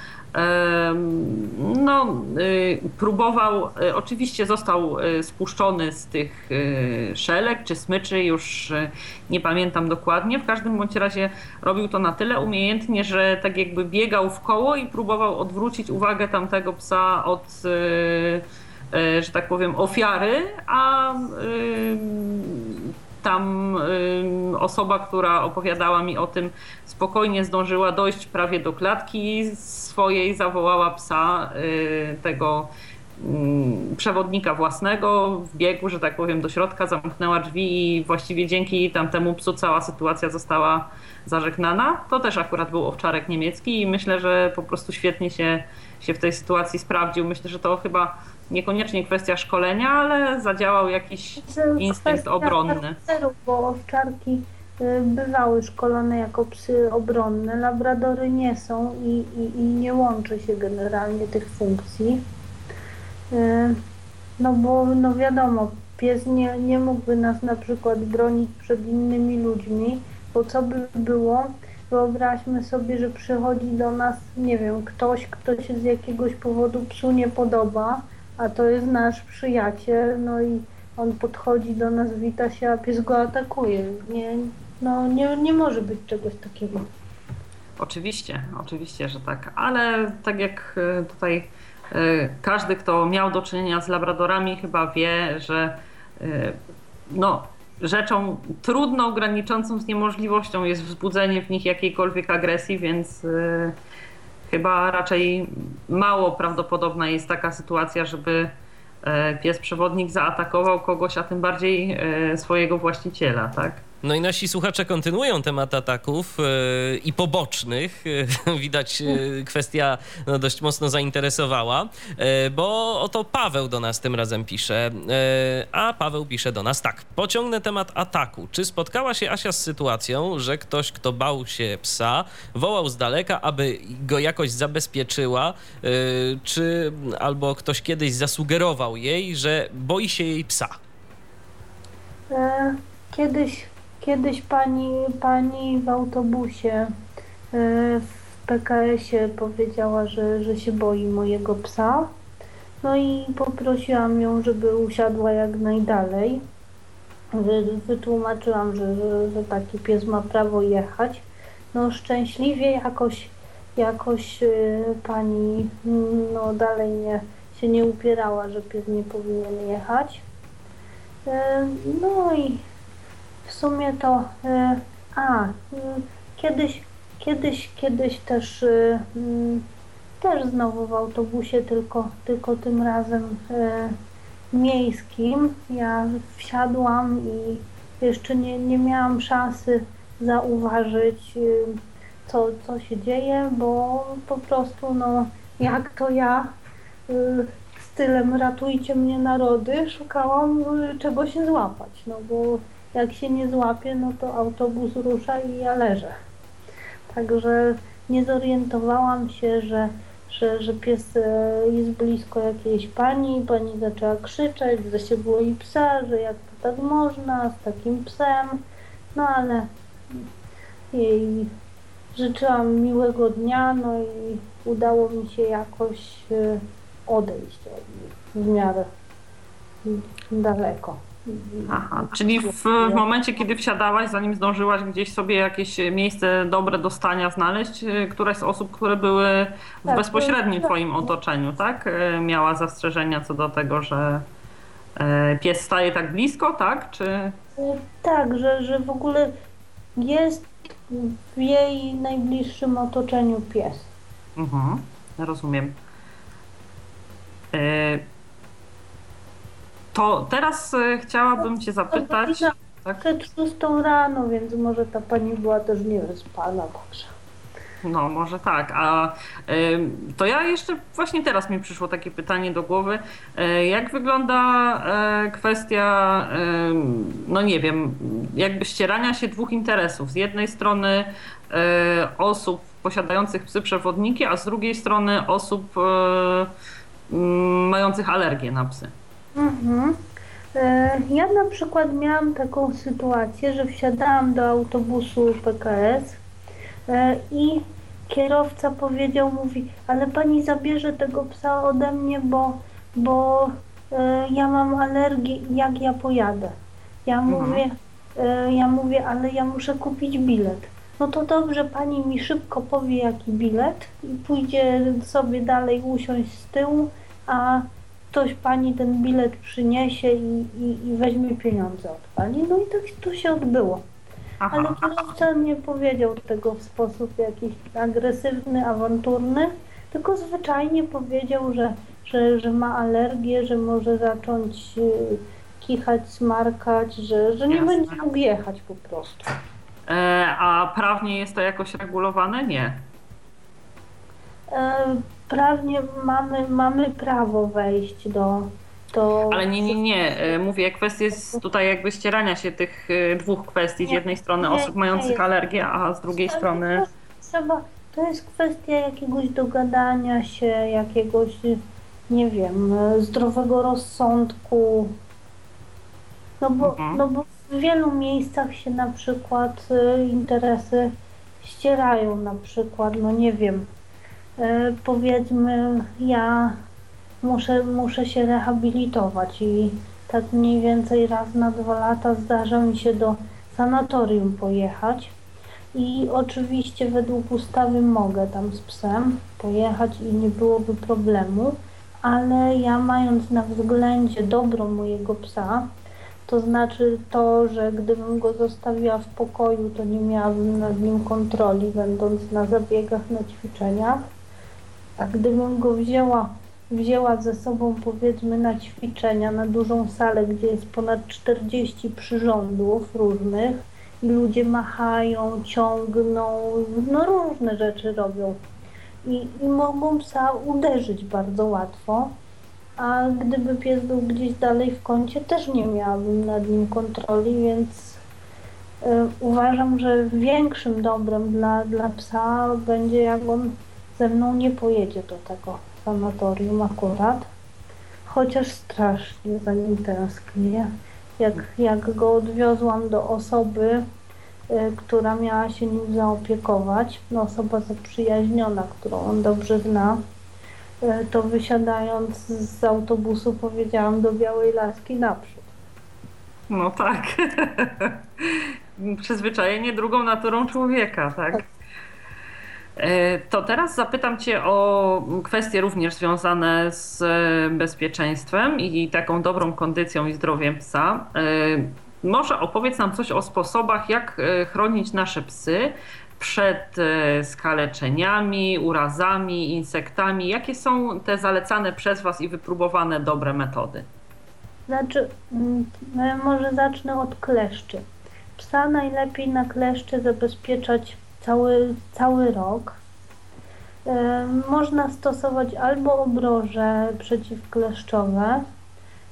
No, y, próbował, y, oczywiście został y, spuszczony z tych szelek czy smyczy, już nie pamiętam dokładnie. W każdym bądź razie robił to na tyle umiejętnie, że tak jakby biegał w koło i próbował odwrócić uwagę tamtego psa od, że tak powiem, ofiary, a tam osoba, która opowiadała mi o tym, spokojnie zdążyła dojść prawie do klatki swojej, zawołała psa y, tego przewodnika własnego, wbiegł, że tak powiem, do środka, zamknęła drzwi i właściwie dzięki tamtemu psu cała sytuacja została zażegnana. To też akurat był owczarek niemiecki i myślę, że po prostu świetnie się, się w tej sytuacji sprawdził. Myślę, że to chyba niekoniecznie kwestia szkolenia, ale zadziałał jakiś instynkt obronny.
charakteru, Bo owczarki y, bywały szkolone jako psy obronne, labradory nie są i, i, i nie łączy się generalnie tych funkcji. Y, No bo no wiadomo, pies nie, nie mógłby nas na przykład bronić przed innymi ludźmi, bo co by było, wyobraźmy sobie, że przychodzi do nas, nie wiem, ktoś, kto się z jakiegoś powodu psu nie podoba, a to jest nasz przyjaciel, no i on podchodzi do nas, wita się, a pies go atakuje. Nie, no, nie, nie może być czegoś takiego.
Oczywiście, oczywiście, że tak, ale tak jak e, tutaj e, każdy, kto miał do czynienia z labradorami, chyba wie, że e, no, rzeczą trudną, graniczącą z niemożliwością jest wzbudzenie w nich jakiejkolwiek agresji, więc chyba raczej mało prawdopodobna jest taka sytuacja, żeby e, pies przewodnik zaatakował kogoś, a tym bardziej e, swojego właściciela, tak?
No i nasi słuchacze kontynuują temat ataków yy, i pobocznych. Yy, <laughs> widać, yy, kwestia no, dość mocno zainteresowała, bo oto Paweł do nas tym razem pisze. A Paweł pisze do nas tak. Pociągnę temat ataku. Czy spotkała się Asia z sytuacją, że ktoś, kto bał się psa, wołał z daleka, aby go jakoś zabezpieczyła, czy albo ktoś kiedyś zasugerował jej, że boi się jej psa?
Kiedyś Kiedyś pani, pani w autobusie e, w PKS-ie powiedziała, że, że się boi mojego psa. No i poprosiłam ją, żeby usiadła jak najdalej. Wytłumaczyłam, że, że, że taki pies ma prawo jechać. No szczęśliwie jakoś, jakoś e, pani no dalej nie, się nie upierała, że pies nie powinien jechać. E, no i w sumie to, e, a, kiedyś, kiedyś, kiedyś też, e, też znowu w autobusie, tylko, tylko tym razem miejskim. Ja wsiadłam i jeszcze nie, nie miałam szansy zauważyć, co, co się dzieje, bo po prostu, no, jak to ja stylem ratujcie mnie narody, szukałam czego się złapać, no bo jak się nie złapie, no to autobus rusza i ja leżę. Także nie zorientowałam się, że, że, że pies e, jest blisko jakiejś pani, pani zaczęła krzyczeć, że się boi psa, że jak to tak można z takim psem, no ale jej życzyłam miłego dnia, no i udało mi się jakoś e, odejść w miarę daleko.
Aha, czyli w, w, momencie, kiedy wsiadałaś, zanim zdążyłaś gdzieś sobie jakieś miejsce dobre do stania znaleźć, y, któraś z osób, które były w tak, bezpośrednim tak. twoim otoczeniu, tak? Y, miała zastrzeżenia co do tego, że y, pies staje tak blisko, tak? Czy...
Tak, że, że w ogóle jest w jej najbliższym otoczeniu pies.
Mhm, rozumiem. To teraz e, chciałabym Cię zapytać.
Tak? Przed szóstą rano, więc może ta pani była też niewyspana, także.
No, może tak. A to ja jeszcze właśnie teraz mi przyszło takie pytanie do głowy. Y, jak wygląda y, kwestia, no nie wiem, jakby ścierania się dwóch interesów? Z jednej strony osób posiadających psy przewodniki, a z drugiej strony osób mających alergię na psy.
Mhm. E, ja na przykład miałam taką sytuację, że wsiadałam do autobusu PKS e, i kierowca powiedział, mówi, ale pani zabierze tego psa ode mnie, bo, bo e, ja mam alergię, jak ja pojadę. Ja mhm. mówię, ja mówię, ale ja muszę kupić bilet. No to dobrze, pani mi szybko powie jaki bilet i pójdzie sobie dalej usiąść z tyłu, a ktoś pani ten bilet przyniesie i, i, i weźmie pieniądze od pani. No i tak to się odbyło. Aha. Ale kierowca nie powiedział tego w sposób jakiś agresywny, awanturny, tylko zwyczajnie powiedział, że, że, że ma alergię, że może zacząć y, kichać, smarkać, że, że nie Jasne. będzie mógł jechać po prostu.
E, a prawnie jest to jakoś regulowane? Nie.
E, prawnie mamy, mamy prawo wejść do, do...
Ale nie, nie, nie. E, mówię, kwestia jest tutaj jakby ścierania się tych e, dwóch kwestii. Z jednej strony nie, osób mających alergię, a z drugiej strony...
Trzeba, to jest kwestia jakiegoś dogadania się, jakiegoś, nie wiem, zdrowego rozsądku. No bo, mhm. no bo w wielu miejscach się na przykład interesy ścierają, na przykład, no nie wiem, powiedzmy, ja muszę, muszę się rehabilitować i tak mniej więcej raz na dwa lata zdarza mi się do sanatorium pojechać. I oczywiście według ustawy mogę tam z psem pojechać i nie byłoby problemu, ale ja mając na względzie dobro mojego psa, to znaczy to, że gdybym go zostawiła w pokoju, to nie miałabym nad nim kontroli, będąc na zabiegach, na ćwiczeniach A gdybym go wzięła, wzięła ze sobą powiedzmy na ćwiczenia, na dużą salę, gdzie jest ponad 40 przyrządów różnych i ludzie machają, ciągną, no różne rzeczy robią. I, i mogą psa uderzyć bardzo łatwo a gdyby pies był gdzieś dalej w kącie, też nie miałabym nad nim kontroli, więc y, uważam, że większym dobrem dla, dla psa będzie, jak on ze mną nie pojedzie do tego sanatorium akurat. Chociaż strasznie za nim tęsknię. Jak, jak go odwiozłam do osoby, y, która miała się nim zaopiekować, no osoba zaprzyjaźniona, którą on dobrze zna, E, to wysiadając z autobusu powiedziałam do Białej Laski naprzód.
No tak. <laughs> Przyzwyczajenie drugą naturą człowieka, tak? tak? To teraz zapytam Cię o kwestie również związane z bezpieczeństwem i taką dobrą kondycją i zdrowiem psa. Może opowiedz nam coś o sposobach, jak chronić nasze psy przed e, skaleczeniami, urazami, insektami? Jakie są te zalecane przez Was i wypróbowane dobre metody?
Znaczy, mm, no może zacznę od kleszczy. Psa najlepiej na kleszcze zabezpieczać cały, cały rok. E, można stosować albo obroże przeciwkleszczowe.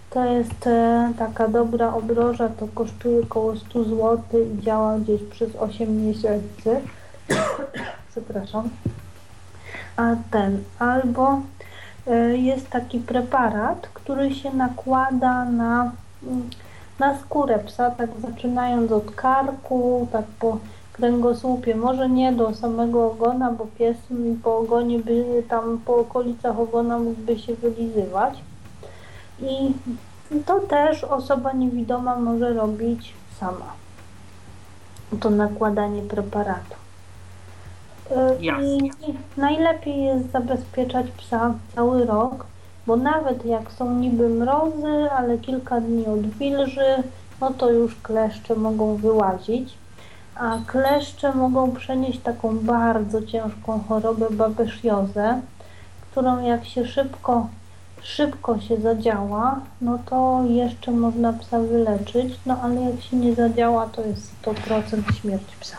To jest e, taka dobra obroża, to kosztuje około 100 zł i działa gdzieś przez 8 miesięcy. <coughs> Przepraszam. A ten, albo e, jest taki preparat, który się nakłada na, na skórę psa, tak zaczynając od karku, tak po kręgosłupie, może nie do samego ogona, bo pies po ogonie by tam po okolicach ogona mógłby się wylizywać. I to też osoba niewidoma może robić sama. To nakładanie preparatu. I najlepiej jest zabezpieczać psa cały rok, bo nawet jak są niby mrozy, ale kilka dni odwilży, no to już kleszcze mogą wyłazić. A kleszcze mogą przenieść taką bardzo ciężką chorobę babesziozę, którą jak się szybko, szybko się zadziała, no to jeszcze można psa wyleczyć, no ale jak się nie zadziała, to jest 100% śmierć psa.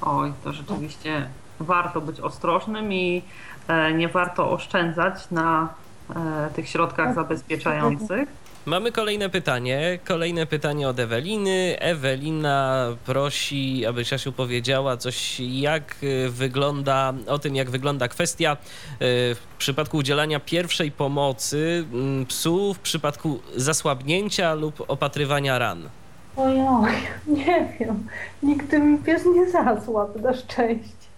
Oj, to rzeczywiście warto być ostrożnym i e, nie warto oszczędzać na e, tych środkach tak. zabezpieczających.
Mamy kolejne pytanie. Kolejne pytanie od Eweliny. Ewelina prosi, aby Siasiu powiedziała coś, jak wygląda, o tym, jak wygląda kwestia e, w przypadku udzielania pierwszej pomocy mm, psu w przypadku zasłabnięcia lub opatrywania ran.
Ojoj, nie wiem. Nigdy mi pies nie zasłabł, na szczęście.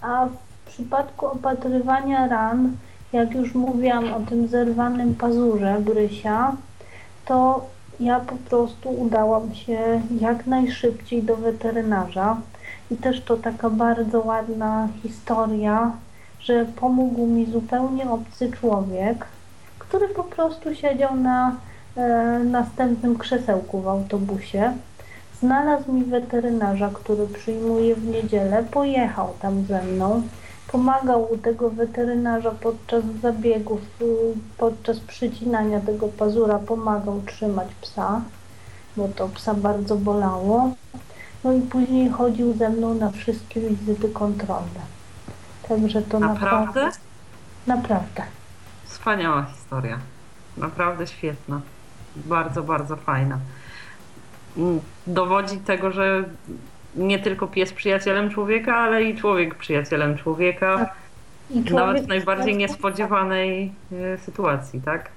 A w przypadku opatrywania ran, jak już mówiłam o tym zerwanym pazurze Grysia, to ja po prostu udałam się jak najszybciej do weterynarza. I też to taka bardzo ładna historia, że pomógł mi zupełnie obcy człowiek, który po prostu siedział na E, następnym krzesełku w autobusie. Znalazł mi weterynarza, który przyjmuje w niedzielę, pojechał tam ze mną, pomagał u tego weterynarza podczas zabiegów, podczas przycinania tego pazura, pomagał trzymać psa, bo to psa bardzo bolało. No i później chodził ze mną na wszystkie wizyty kontrolne. Także to
naprawdę? Naprawdę.
naprawdę.
Wspaniała historia. Naprawdę świetna bardzo, bardzo fajna. Mm, dowodzi tego, że nie tylko pies przyjacielem człowieka, ale i człowiek przyjacielem człowieka. Tak. Człowiek nawet w najbardziej niespodziewanej e, sytuacji, tak?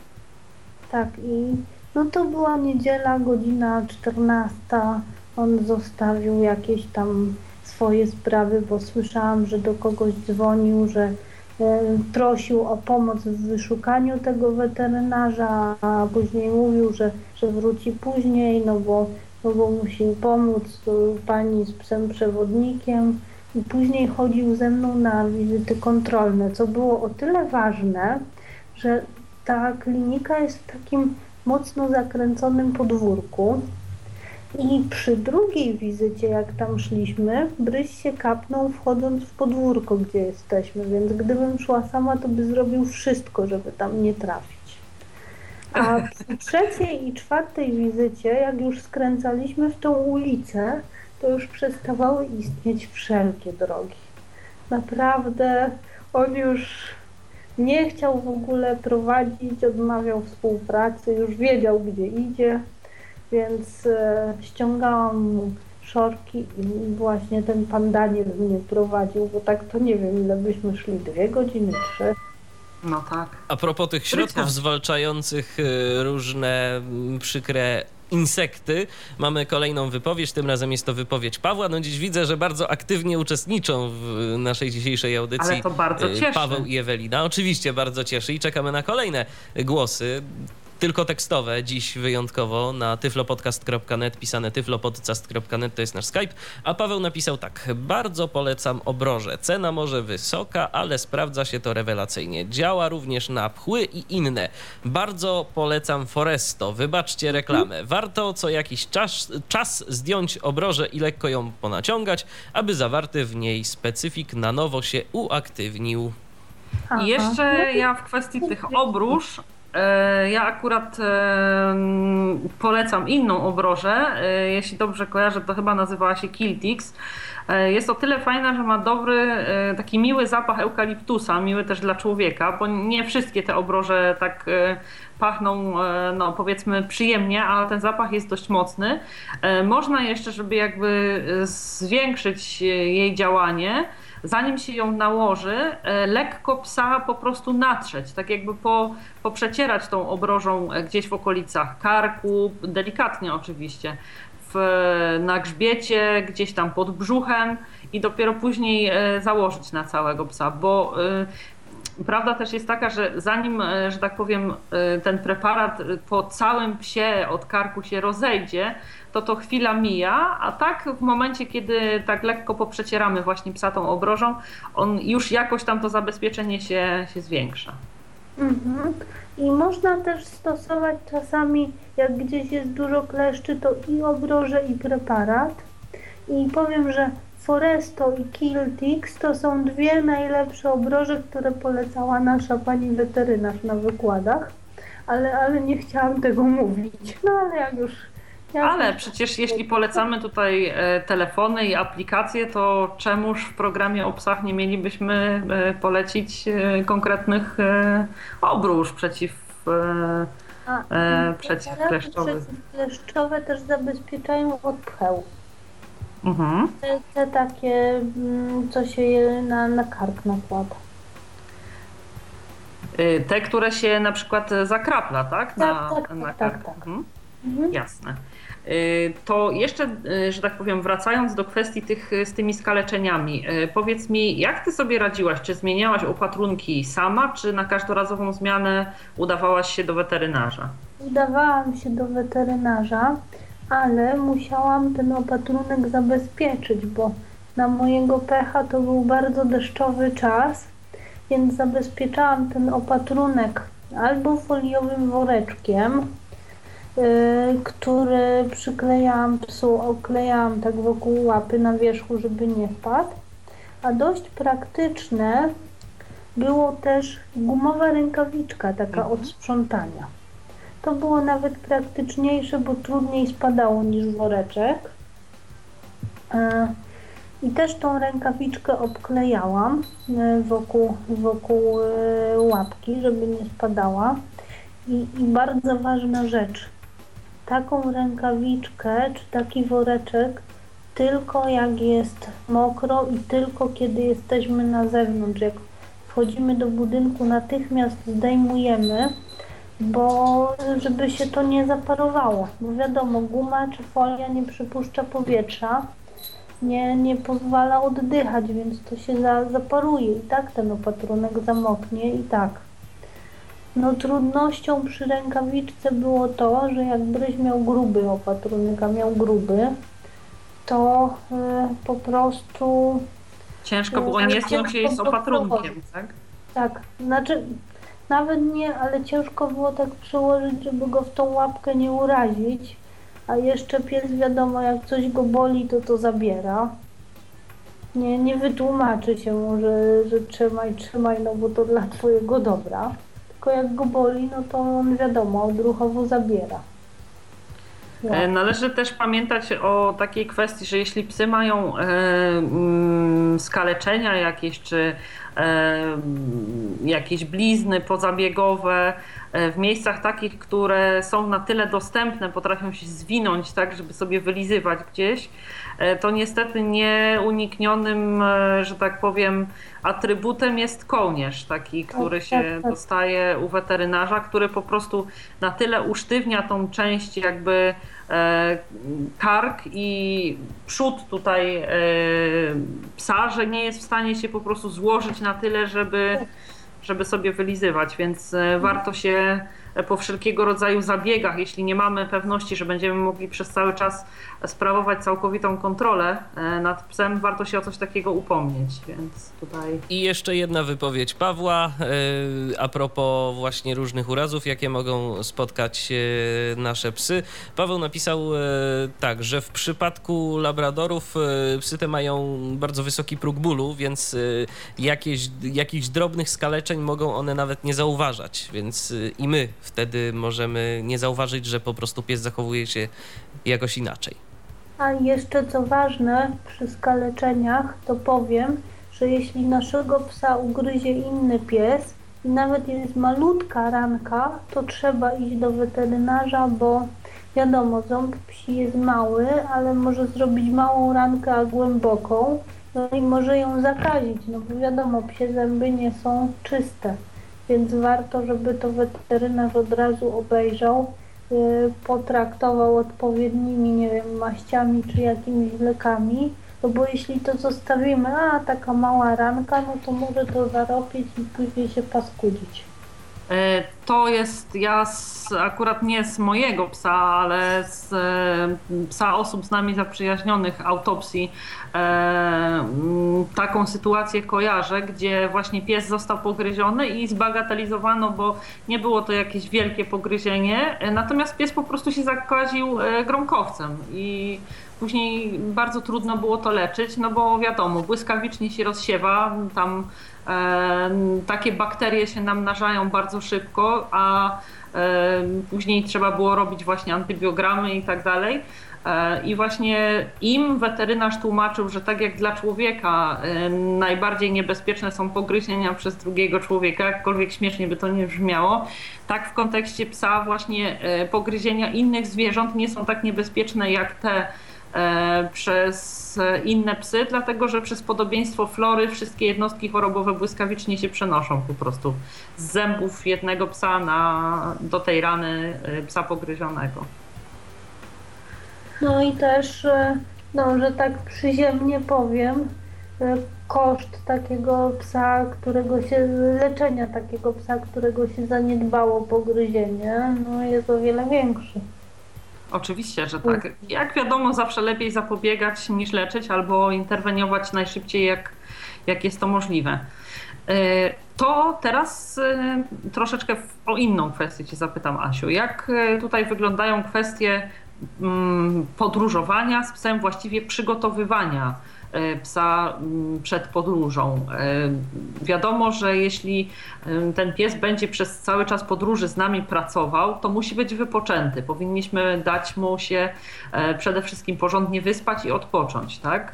Tak i no to była niedziela, godzina 14. On zostawił jakieś tam swoje sprawy, bo słyszałam, że do kogoś dzwonił, że E, prosił o pomoc w wyszukaniu tego weterynarza, a później mówił, że, że wróci później, no bo, no bo musi pomóc pani z psem przewodnikiem. I później chodził ze mną na wizyty kontrolne, co było o tyle ważne, że ta klinika jest w takim mocno zakręconym podwórku I przy drugiej wizycie, jak tam szliśmy, Bryś się kapnął wchodząc w podwórko, gdzie jesteśmy, więc gdybym szła sama, to by zrobił wszystko, żeby tam nie trafić. A <laughs> przy trzeciej i czwartej wizycie, jak już skręcaliśmy w tą ulicę, to już przestawały istnieć wszelkie drogi. Naprawdę on już nie chciał w ogóle prowadzić, odmawiał współpracy, już wiedział gdzie idzie, więc e, ściągałam mu szorki i właśnie ten pan Daniel mnie prowadził, bo tak to nie wiem ile byśmy szli, dwie godziny, trzy.
No tak.
A propos tych środków
Brycia.
zwalczających y, różne mm, przykre insekty, mamy kolejną wypowiedź. Tym razem jest to wypowiedź Pawła. No dziś widzę, że bardzo aktywnie uczestniczą w naszej dzisiejszej audycji.
Ale to bardzo
y,
cieszy.
Paweł i Ewelina. Oczywiście bardzo cieszy i czekamy na kolejne głosy. Tylko tekstowe, dziś wyjątkowo na tyflopodcast.net, pisane tyflopodcast.net to jest nasz Skype, a Paweł napisał tak, bardzo polecam obroże, cena może wysoka, ale sprawdza się to rewelacyjnie, działa również na pchły i inne, bardzo polecam Foresto, wybaczcie reklamę, warto co jakiś czas, czas zdjąć obrożę i lekko ją ponaciągać, aby zawarty w niej specyfik na nowo się uaktywnił.
I jeszcze ja w kwestii tych obróż, ja akurat e, polecam inną obrożę. E, Jeśli dobrze kojarzę, to chyba nazywała się Kiltix. E, Jest o tyle fajna, że ma dobry, e, taki miły zapach eukaliptusa, miły też dla człowieka, bo nie wszystkie te obroże tak e, pachną, e, no powiedzmy przyjemnie, ale ten zapach jest dość mocny. E, Można jeszcze, żeby jakby e, zwiększyć e, jej działanie, zanim się ją nałoży, e, lekko psa po prostu natrzeć, tak jakby po, poprzecierać tą obrożą e, gdzieś w okolicach karku, delikatnie oczywiście, w, na grzbiecie, gdzieś tam pod brzuchem i dopiero później e, założyć na całego psa, bo Prawda też jest taka, że zanim, e, że tak powiem, e, ten preparat po całym psie od karku się rozejdzie, to to chwila mija, a tak w momencie, kiedy tak lekko poprzecieramy właśnie psa tą obrożą, on już jakoś tam to zabezpieczenie się, się zwiększa.
Mhm. I można też stosować czasami, jak gdzieś jest dużo kleszczy, to i obroże, i preparat. I powiem, że Foresto i Kiltix to są dwie najlepsze obroże, które polecała nasza pani weterynarz na wykładach, ale, ale nie chciałam tego mówić. No ale jak już. Jak
Ale
już-
przecież jeśli polecamy tutaj e, telefony i aplikacje, to czemuż w programie o psach nie mielibyśmy e, polecić e, konkretnych obróż przeciw
A,
e,
i
przeciwkleszczowy.
Przeciwkleszczowe też zabezpieczają od pcheł.
Mhm.
Te, takie, mm, co się je na, na kark nakłada.
Y, Te, które się na przykład zakrapla, tak? Na,
Tak, tak,
na
tak, tak, tak.
Mhm.
Mhm.
Jasne. Y, To jeszcze, y, że tak powiem, wracając do kwestii tych z tymi skaleczeniami, powiedz mi, jak ty sobie radziłaś? Czy zmieniałaś opatrunki sama, czy na każdorazową zmianę udawałaś się do weterynarza?
Udawałam się do weterynarza, ale musiałam ten opatrunek zabezpieczyć, bo na mojego pecha to był bardzo deszczowy czas, więc zabezpieczałam ten opatrunek albo foliowym woreczkiem, yy, który przyklejałam psu, oklejałam tak wokół łapy na wierzchu, żeby nie wpadł, a dość praktyczne było też gumowa rękawiczka, taka od sprzątania. To było nawet praktyczniejsze, bo trudniej spadało niż woreczek. E, I też tą rękawiczkę obklejałam e, wokół, wokół e, łapki, żeby nie spadała. I, I bardzo ważna rzecz. Taką rękawiczkę czy taki woreczek tylko jak jest mokro i tylko kiedy jesteśmy na zewnątrz. Jak wchodzimy do budynku, natychmiast zdejmujemy, bo żeby się to nie zaparowało. Bo wiadomo, guma czy folia nie przypuszcza powietrza, nie, nie pozwala oddychać, więc to się za, zaparuje i tak ten opatrunek zamoknie i tak. No trudnością przy rękawiczce było to, że jak Bryś miał gruby opatrunek, a miał gruby, to y, po prostu
Ciężko było nie zdjąć jej z opatrunkiem, tak?
Tak, znaczy nawet nie, ale ciężko było tak przełożyć, żeby go w tą łapkę nie urazić, a jeszcze pies wiadomo, jak coś go boli, to to zabiera. Nie, nie wytłumaczy się mu, że, że trzymaj, trzymaj, no bo to dla twojego dobra. Tylko jak go boli, no to on wiadomo, odruchowo zabiera. No.
E, należy też pamiętać o takiej kwestii, że jeśli psy mają e, mm, skaleczenia jakieś, czy jakieś blizny pozabiegowe e, w miejscach takich, które są na tyle dostępne, potrafią się zwinąć tak, żeby sobie wylizywać gdzieś, e, to niestety nieuniknionym, e, że tak powiem, atrybutem jest kołnierz, taki, który się
tak, tak.
dostaje u weterynarza, który po prostu na tyle usztywnia tą część jakby kark i przód tutaj e, psa, że nie jest w stanie się po prostu złożyć na tyle, żeby, żeby sobie wylizywać, więc e, warto się po wszelkiego rodzaju zabiegach, jeśli nie mamy pewności, że będziemy mogli przez cały czas sprawować całkowitą kontrolę e, nad psem, warto się o coś takiego upomnieć, więc tutaj...
I jeszcze jedna wypowiedź Pawła e, a propos właśnie różnych urazów, jakie mogą spotkać e, nasze psy. Paweł napisał tak, że w przypadku labradorów psy te mają bardzo wysoki próg bólu, więc jakieś, jakichś drobnych skaleczeń mogą one nawet nie zauważać, więc i my wtedy możemy nie zauważyć, że po prostu pies zachowuje się jakoś inaczej.
A jeszcze co ważne, przy skaleczeniach to powiem, że jeśli naszego psa ugryzie inny pies i nawet jest malutka ranka, to trzeba iść do weterynarza, bo wiadomo, ząb psi jest mały, ale może zrobić małą rankę, a głęboką, no i może ją zakazić, no bo wiadomo, psie zęby nie są czyste więc warto, żeby to weterynarz od razu obejrzał, y, potraktował odpowiednimi, nie wiem, maściami czy jakimiś lekami, no bo jeśli to zostawimy, a taka mała ranka, no to może to zarobić i później się paskudzić.
E, to jest, ja z, akurat nie z mojego psa, ale z e, psa osób z nami zaprzyjaźnionych autopsji, e, taką sytuację kojarzę, gdzie właśnie pies został pogryziony i zbagatelizowano, bo nie było to jakieś wielkie pogryzienie, natomiast pies po prostu się zakaził gromkowcem i później bardzo trudno było to leczyć, no bo wiadomo, błyskawicznie się rozsiewa, tam takie bakterie się namnażają bardzo szybko, a później trzeba było robić właśnie antybiogramy i tak dalej. E, I właśnie im weterynarz tłumaczył, że tak jak dla człowieka najbardziej niebezpieczne są pogryzienia przez drugiego człowieka, jakkolwiek śmiesznie by to nie brzmiało, tak w kontekście psa właśnie e, pogryzienia innych zwierząt nie są tak niebezpieczne jak te przez inne psy, dlatego że przez podobieństwo flory wszystkie jednostki chorobowe błyskawicznie się przenoszą po prostu z zębów jednego psa na, do tej rany e, psa pogryzionego.
No i też, e, no, że tak przyziemnie powiem, koszt takiego psa, którego się, leczenia takiego psa, którego się zaniedbało pogryzienie, no jest o wiele większy.
Oczywiście, że tak. Jak wiadomo, zawsze lepiej zapobiegać niż leczyć albo interweniować najszybciej, jak, jak jest to możliwe. E, to teraz e, troszeczkę o inną kwestię Cię zapytam, Asiu. Jak e, tutaj wyglądają kwestie mm, podróżowania z psem, właściwie przygotowywania psa mm, przed podróżą. E, wiadomo, że jeśli e, ten pies będzie przez cały czas podróży z nami pracował, to musi być wypoczęty. Powinniśmy dać mu się przede wszystkim porządnie wyspać i odpocząć, tak?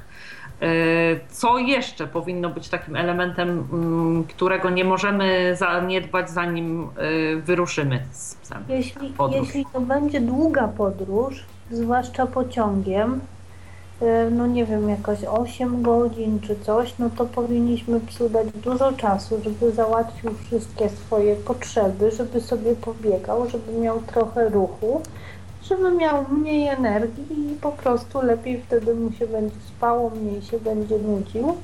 Co jeszcze powinno być takim elementem, mm, którego nie możemy zaniedbać, zanim wyruszymy z psem?
Jeśli, jeśli to będzie długa podróż, zwłaszcza pociągiem, E, no nie wiem, jakoś 8 godzin czy coś, no to powinniśmy psu dać dużo czasu, żeby załatwił wszystkie swoje potrzeby, żeby sobie pobiegał, żeby miał trochę ruchu, żeby miał mniej energii i po prostu lepiej wtedy mu się będzie spało, mniej się będzie nudził.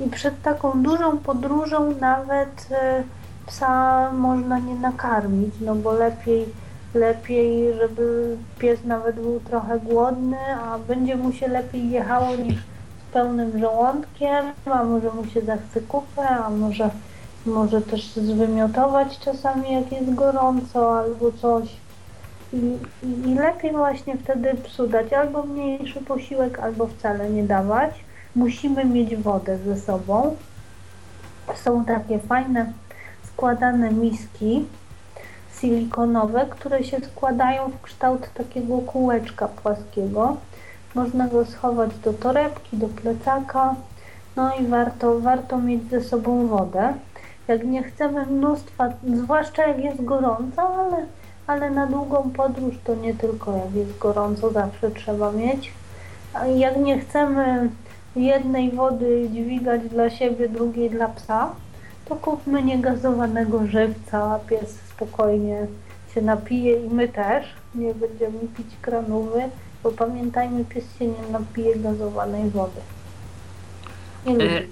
I przed taką dużą podróżą nawet e, psa można nie nakarmić, no bo lepiej lepiej, żeby pies nawet był trochę głodny, a będzie mu się lepiej jechało niż z pełnym żołądkiem, a może mu się zachce kupę, a może, może też zwymiotować czasami jak jest gorąco albo coś. I, I lepiej właśnie wtedy psu dać albo mniejszy posiłek, albo wcale nie dawać. Musimy mieć wodę ze sobą. Są takie fajne składane miski silikonowe, które się składają w kształt takiego kółeczka płaskiego. Można go schować do torebki, do plecaka. No i warto, warto mieć ze sobą wodę. Jak nie chcemy mnóstwa, zwłaszcza jak jest gorąco, ale, ale na długą podróż to nie tylko jak jest gorąco, zawsze trzeba mieć. A jak nie chcemy jednej wody dźwigać dla siebie, drugiej dla psa, to kupmy niegazowanego żywca, pies spokojnie się napije i my też nie będziemy pić kranówy, bo pamiętajmy, pies się nie napije gazowanej wody. Nie lubi.
E,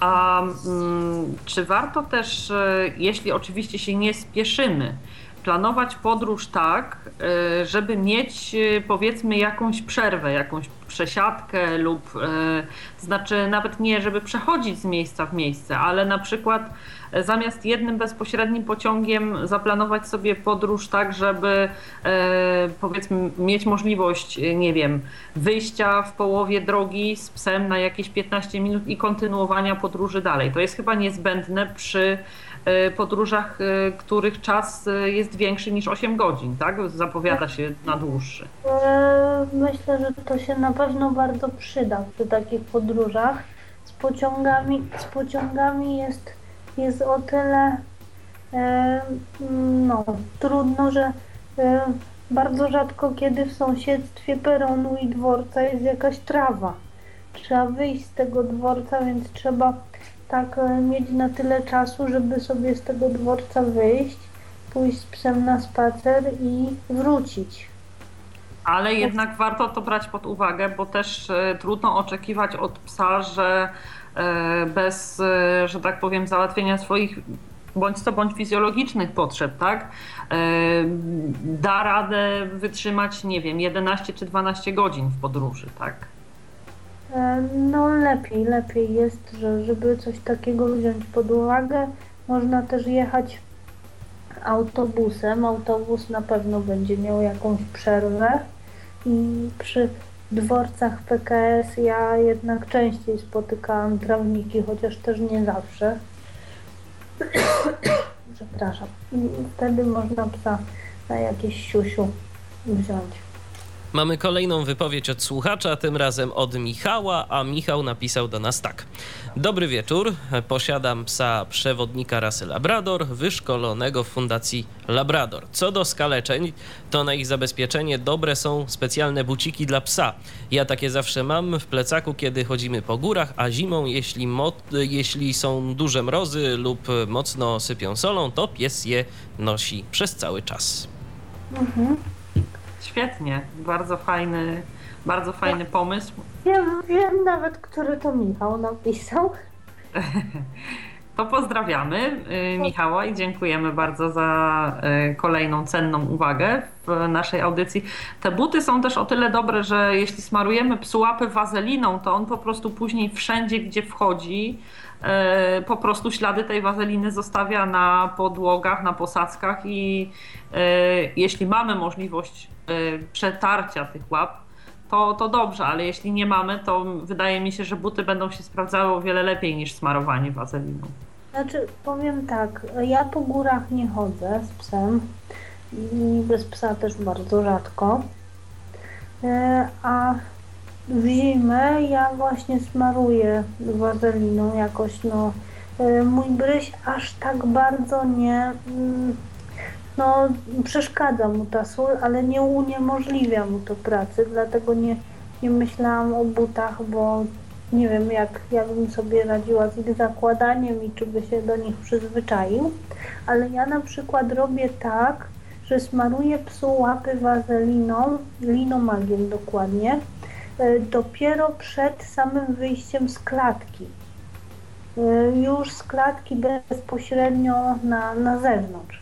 A mm, czy warto też, e, jeśli oczywiście się nie spieszymy, planować podróż tak, e, żeby mieć e, powiedzmy jakąś przerwę, jakąś przesiadkę lub to znaczy nawet nie, żeby przechodzić z miejsca w miejsce, ale na przykład zamiast jednym bezpośrednim pociągiem zaplanować sobie podróż tak, żeby powiedzmy mieć możliwość, nie wiem, wyjścia w połowie drogi z psem na jakieś 15 minut i kontynuowania podróży dalej. To jest chyba niezbędne przy podróżach, e, których czas e, jest większy niż 8 godzin, tak? Zapowiada się na dłuższy.
E, Myślę, że to się na pewno bardzo przyda przy takich podróżach. Z pociągami, z pociągami jest, jest o tyle e, no, trudno, że e, bardzo rzadko kiedy w sąsiedztwie peronu i dworca jest jakaś trawa. Trzeba wyjść z tego dworca, więc trzeba tak e, mieć na tyle czasu, żeby sobie z tego dworca wyjść, pójść z psem na spacer i wrócić.
Ale jednak warto to brać pod uwagę, bo też e, trudno oczekiwać od psa, że e, bez, że tak powiem, załatwienia swoich bądź co bądź fizjologicznych potrzeb, tak? Da radę wytrzymać, nie wiem, 11 czy 12 godzin w podróży, tak?
E, No lepiej, lepiej jest, że żeby coś takiego wziąć pod uwagę, można też jechać autobusem. Autobus na pewno będzie miał jakąś przerwę i przy dworcach PKS ja jednak częściej spotykałam trawniki, chociaż też nie zawsze. <coughs> Przepraszam. Wtedy można psa na jakieś siusiu wziąć.
Mamy kolejną wypowiedź od słuchacza, tym razem od Michała, a Michał napisał do nas tak. Dobry wieczór, posiadam psa przewodnika rasy Labrador, wyszkolonego w Fundacji Labrador. Co do skaleczeń, to na ich zabezpieczenie dobre są specjalne buciki dla psa. Ja takie zawsze mam w plecaku, kiedy chodzimy po górach, a zimą, jeśli, jeśli są duże mrozy lub mocno sypią solą, to pies je nosi przez cały czas.
Mhm.
Świetnie, bardzo fajny, bardzo fajny pomysł.
Ja wiem nawet, który to Michał napisał. <laughs>
To pozdrawiamy y, Michała i dziękujemy bardzo za y, kolejną cenną uwagę w naszej audycji. Te buty są też o tyle dobre, że jeśli smarujemy psu łapy wazeliną, to on po prostu później wszędzie, gdzie wchodzi, y, po prostu ślady tej wazeliny zostawia na podłogach, na posadzkach i jeśli mamy możliwość przetarcia tych łap, to, to dobrze, ale jeśli nie mamy, to wydaje mi się, że buty będą się sprawdzały o wiele lepiej niż smarowanie wazeliną.
Znaczy, powiem tak, ja po górach nie chodzę z psem i bez psa też bardzo rzadko. E, A w zimę ja właśnie smaruję wazeliną jakoś, no. E, Mój bryś aż tak bardzo nie, mm, no przeszkadza mu ta sól, ale nie uniemożliwia mu to pracy, dlatego nie, nie myślałam o butach, bo nie wiem jak, jak bym sobie radziła z ich zakładaniem i czy by się do nich przyzwyczaił, ale ja na przykład robię tak, że smaruję psu łapy wazeliną, linomagiem dokładnie, e, dopiero przed samym wyjściem z klatki. E, Już z klatki bezpośrednio na, na zewnątrz.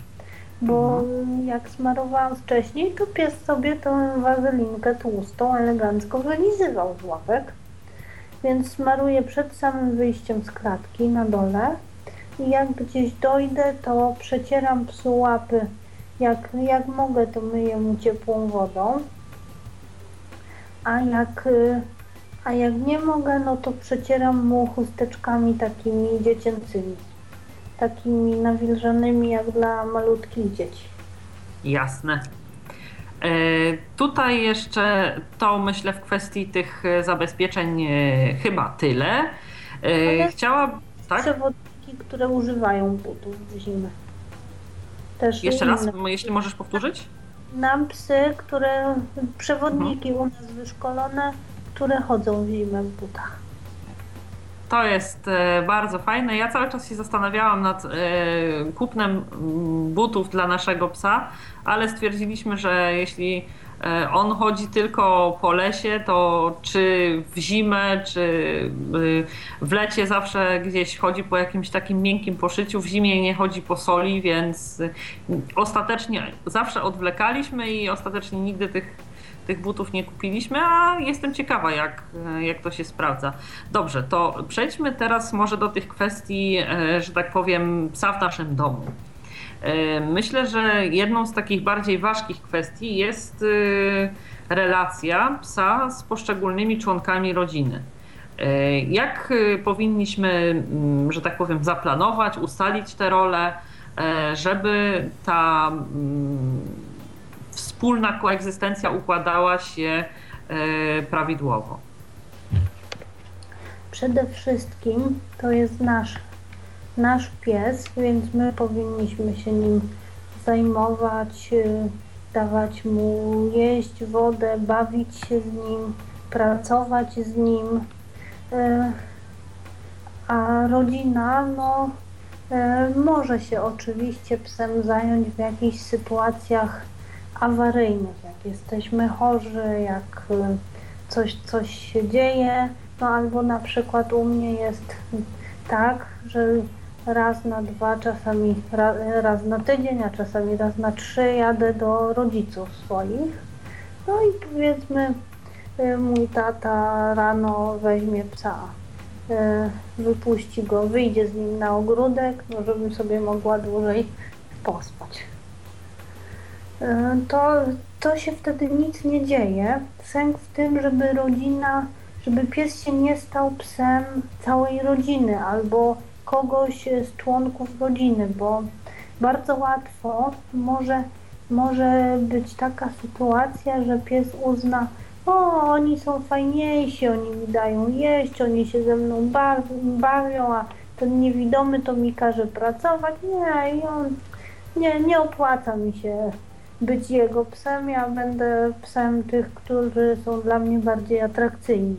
Bo jak smarowałam wcześniej, to pies sobie tę wazelinkę tłustą elegancko wylizywał z łapek. Więc smaruję przed samym wyjściem z klatki na dole. I jak gdzieś dojdę, to przecieram psu łapy Jak, jak mogę, to myję mu ciepłą wodą, a jak, a jak nie mogę, no to przecieram mu chusteczkami takimi dziecięcymi, takimi nawilżanymi jak dla malutkich dzieci.
Jasne. E, tutaj jeszcze to myślę w kwestii tych e, zabezpieczeń e, chyba tyle. Chciałam. Tak?
Przewodniki, które używają butów w zimę. Też
Jeszcze raz, jeśli możesz powtórzyć?
Nam psy, które przewodniki u nas wyszkolone, które chodzą w zimę w butach.
To jest e, bardzo fajne. Ja cały czas się zastanawiałam nad e, kupnem mm, butów dla naszego psa, ale stwierdziliśmy, że jeśli e, on chodzi tylko po lesie, to czy w zimę, czy w lecie zawsze gdzieś chodzi po jakimś takim miękkim poszyciu, w zimie nie chodzi po soli, więc ostatecznie zawsze odwlekaliśmy i ostatecznie nigdy tych tych butów nie kupiliśmy, a jestem ciekawa, jak, jak to się sprawdza. Dobrze, to przejdźmy teraz może do tych kwestii, e, że tak powiem, psa w naszym domu. E, Myślę, że jedną z takich bardziej ważkich kwestii jest e, relacja psa z poszczególnymi członkami rodziny. E, Jak e, powinniśmy, mm, że tak powiem, zaplanować, ustalić te role, e, żeby ta mm, wspólna koegzystencja układała się e, prawidłowo.
Przede wszystkim to jest nasz, nasz pies, więc my powinniśmy się nim zajmować, y, dawać mu jeść, wodę, bawić się z nim, pracować z nim. Y, A rodzina, no, może się oczywiście psem zająć w jakichś sytuacjach awaryjnych, jak jesteśmy chorzy, jak y, coś, coś się dzieje, no albo na przykład u mnie jest tak, że raz na dwa, czasami ra, raz na tydzień, a czasami raz na trzy jadę do rodziców swoich. No i powiedzmy y, mój tata rano weźmie psa, y, wypuści go, wyjdzie z nim na ogródek, no żebym sobie mogła dłużej pospać. Y, To, to się wtedy nic nie dzieje. Sęk w tym, żeby rodzina, żeby pies się nie stał psem całej rodziny albo kogoś z członków rodziny, bo bardzo łatwo może, może być taka sytuacja, że pies uzna, o, oni są fajniejsi, oni mi dają jeść, oni się ze mną baw- bawią, a ten niewidomy to mi każe pracować. Nie, i on, nie, nie opłaca mi się być jego psem, ja będę psem tych, którzy są dla mnie bardziej atrakcyjni.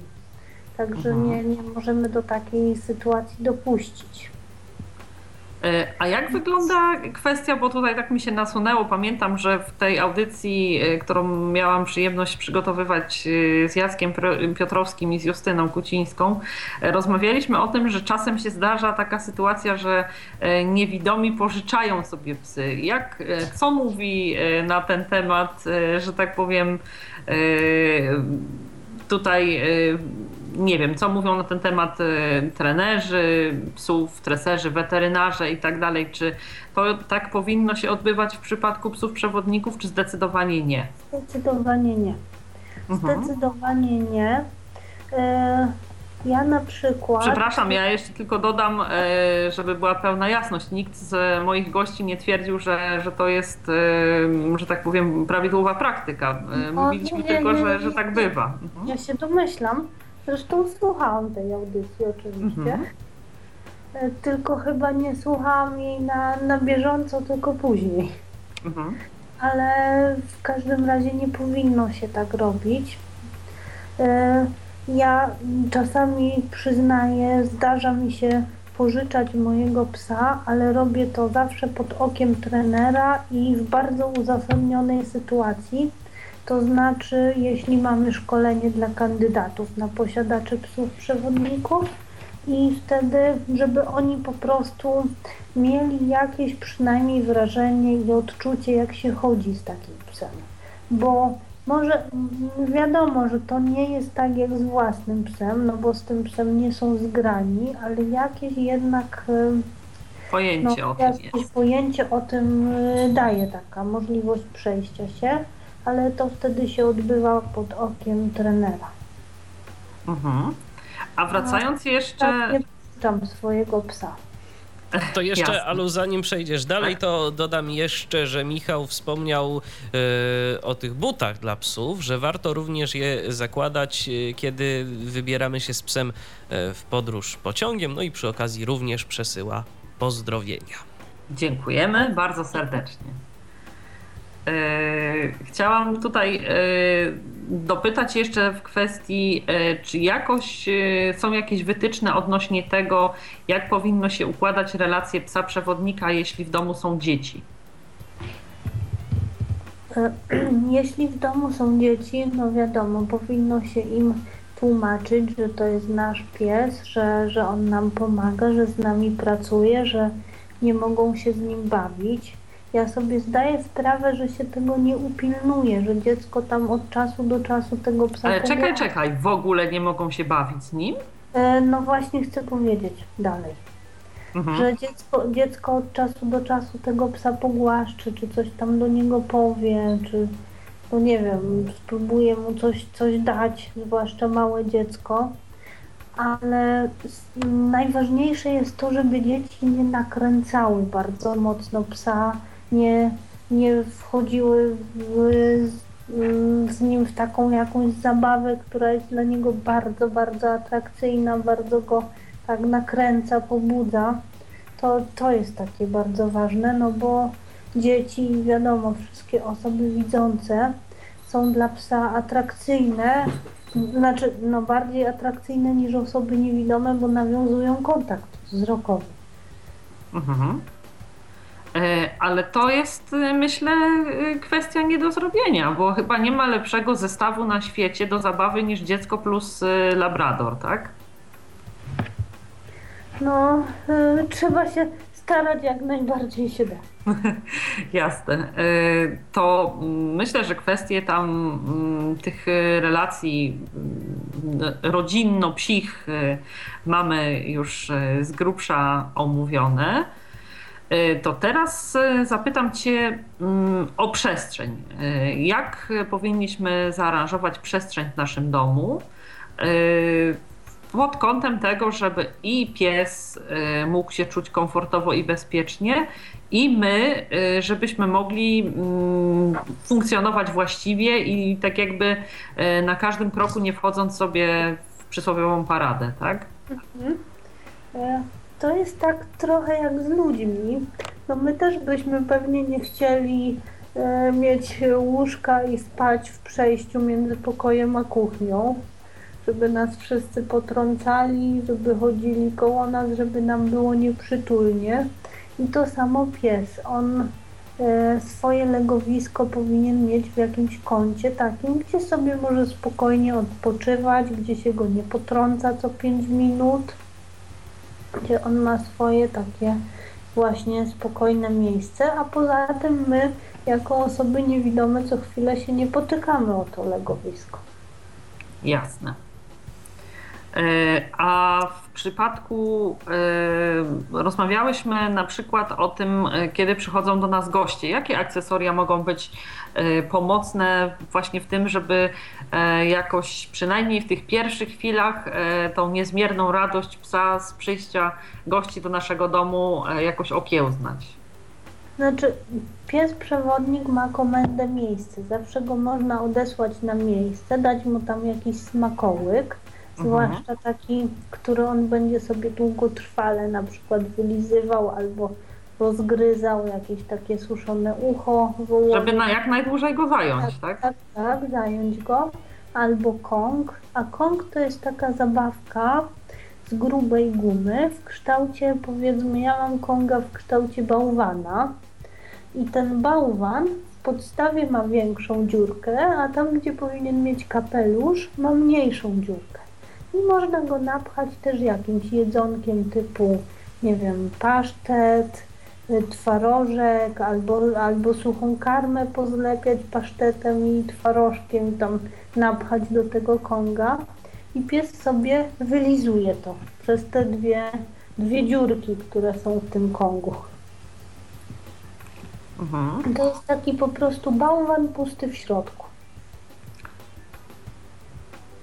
Także
Mhm.
nie, nie możemy do takiej sytuacji dopuścić.
E, A jak wygląda kwestia, bo tutaj tak mi się nasunęło, pamiętam, że w tej audycji, e, którą miałam przyjemność przygotowywać e, z Jackiem Piotrowskim i z Justyną Kucińską, rozmawialiśmy o tym, że czasem się zdarza taka sytuacja, że niewidomi pożyczają sobie psy. Jak, co mówi na ten temat, że tak powiem, tutaj nie wiem, co mówią na ten temat e, trenerzy, psów, treserzy, weterynarze i tak dalej. Czy to tak powinno się odbywać w przypadku psów przewodników, czy zdecydowanie nie?
Zdecydowanie nie.
Mhm.
Zdecydowanie nie. E, Ja na przykład.
Przepraszam, ja jeszcze tylko dodam, e, żeby była pełna jasność. Nikt z moich gości nie twierdził, że, że to jest, e, że tak powiem, prawidłowa praktyka. Mówiliśmy
nie,
tylko,
nie,
że,
nie,
że tak
nie.
bywa. Mhm.
Ja się domyślam. Zresztą słuchałam tej audycji oczywiście.
Mhm.
E, Tylko chyba nie słuchałam jej na, na bieżąco, tylko później.
Mhm.
ale w każdym razie nie powinno się tak robić. E, Ja czasami przyznaję, zdarza mi się pożyczać mojego psa, ale robię to zawsze pod okiem trenera i w bardzo uzasadnionej sytuacji. To znaczy, jeśli mamy szkolenie dla kandydatów na posiadaczy psów przewodników i wtedy, żeby oni po prostu mieli jakieś przynajmniej wrażenie i odczucie, jak się chodzi z takim psem. Bo może wiadomo, że to nie jest tak jak z własnym psem, no bo z tym psem nie są zgrani, ale jakieś jednak, em,
Pojęcie
no,
o tym
pojęcie o tym y, daje taka możliwość przejścia się, ale to wtedy się odbywa pod okiem trenera.
Mhm. A wracając jeszcze...
Tak nie puszczam swojego psa.
To jeszcze,
Jasne.
Alu, zanim przejdziesz dalej, to dodam jeszcze, że Michał wspomniał e, o tych butach dla psów, że warto również je zakładać, e, kiedy wybieramy się z psem e, w podróż pociągiem, no i przy okazji również przesyła pozdrowienia.
Dziękujemy bardzo serdecznie. E, Chciałam tutaj e, dopytać jeszcze w kwestii, e, czy jakoś są jakieś wytyczne odnośnie tego, jak powinno się układać relacje psa przewodnika, jeśli w domu są dzieci. <clears throat>
Jeśli w domu są dzieci, no wiadomo, powinno się im tłumaczyć, że to jest nasz pies, że, że on nam pomaga, że z nami pracuje, że nie mogą się z nim bawić. Ja sobie zdaję sprawę, że się tego nie upilnuje, że dziecko tam od czasu do czasu tego psa
Ale czekaj,
pogłaska.
czekaj, w ogóle nie mogą się bawić z nim?
E, No właśnie chcę powiedzieć dalej.
Mhm.
że dziecko, dziecko od czasu do czasu tego psa pogłaszczy, czy coś tam do niego powie, czy no nie wiem, spróbuje mu coś, coś dać, zwłaszcza małe dziecko. Ale najważniejsze jest to, żeby dzieci nie nakręcały bardzo mocno psa, nie, nie wchodziły w, z, nim w taką jakąś zabawę, która jest dla niego bardzo, bardzo atrakcyjna, bardzo go tak nakręca, pobudza, to, to jest takie bardzo ważne, no bo dzieci, wiadomo, wszystkie osoby widzące są dla psa atrakcyjne, znaczy no bardziej atrakcyjne niż osoby niewidome, bo nawiązują kontakt wzrokowy.
Mhm. E, Ale to jest, y, myślę, y, kwestia nie do zrobienia, bo chyba nie ma lepszego zestawu na świecie do zabawy niż dziecko plus y, labrador, tak?
No, y, trzeba się starać jak najbardziej się da. <laughs>
Jasne. To mm, myślę, że kwestie tam mm, tych relacji mm, rodzinno-psich mamy już z grubsza omówione. Y, To teraz y, zapytam Cię mm, o przestrzeń. Y, Jak powinniśmy zaaranżować przestrzeń w naszym domu? Pod kątem tego, żeby i pies mógł się czuć komfortowo i bezpiecznie, i my, żebyśmy mogli mm, funkcjonować właściwie i tak jakby na każdym kroku nie wchodząc sobie w przysłowiową paradę, tak?
E, To jest tak trochę jak z ludźmi. No my też byśmy pewnie nie chcieli e, mieć łóżka i spać w przejściu między pokojem a kuchnią, żeby nas wszyscy potrącali, żeby chodzili koło nas, żeby nam było nieprzytulnie. I to samo pies. On e, swoje legowisko powinien mieć w jakimś kącie takim, gdzie sobie może spokojnie odpoczywać, gdzie się go nie potrąca co 5 minut gdzie on ma swoje takie właśnie spokojne miejsce, a poza tym my jako osoby niewidome co chwilę się nie potykamy o to legowisko.
Jasne. E, A w przypadku e, rozmawiałyśmy na przykład o tym, e, kiedy przychodzą do nas goście. Jakie akcesoria mogą być pomocne właśnie w tym, żeby jakoś przynajmniej w tych pierwszych chwilach e, tą niezmierną radość psa z przyjścia gości do naszego domu e, jakoś okiełznać?
Znaczy, pies przewodnik ma komendę miejsce. Zawsze go można odesłać na miejsce, dać mu tam jakiś smakołyk, zwłaszcza taki, który on będzie sobie długotrwale na przykład wylizywał albo rozgryzał jakieś takie suszone ucho.
Żeby na jak najdłużej go zająć, tak?
Tak, tak, zająć go. Albo kong. A kong to jest taka zabawka z grubej gumy w kształcie, powiedzmy, ja mam konga w kształcie bałwana. I ten bałwan w podstawie ma większą dziurkę, a tam, gdzie powinien mieć kapelusz, ma mniejszą dziurkę. I można go napchać też jakimś jedzonkiem typu, nie wiem, pasztet, twarożek albo, albo suchą karmę pozlepiać pasztetem i twarożkiem tam napchać do tego konga i pies sobie wylizuje to przez te dwie dwie dziurki, które są w tym Kongu.
Mhm.
To jest taki po prostu bałwan pusty w środku.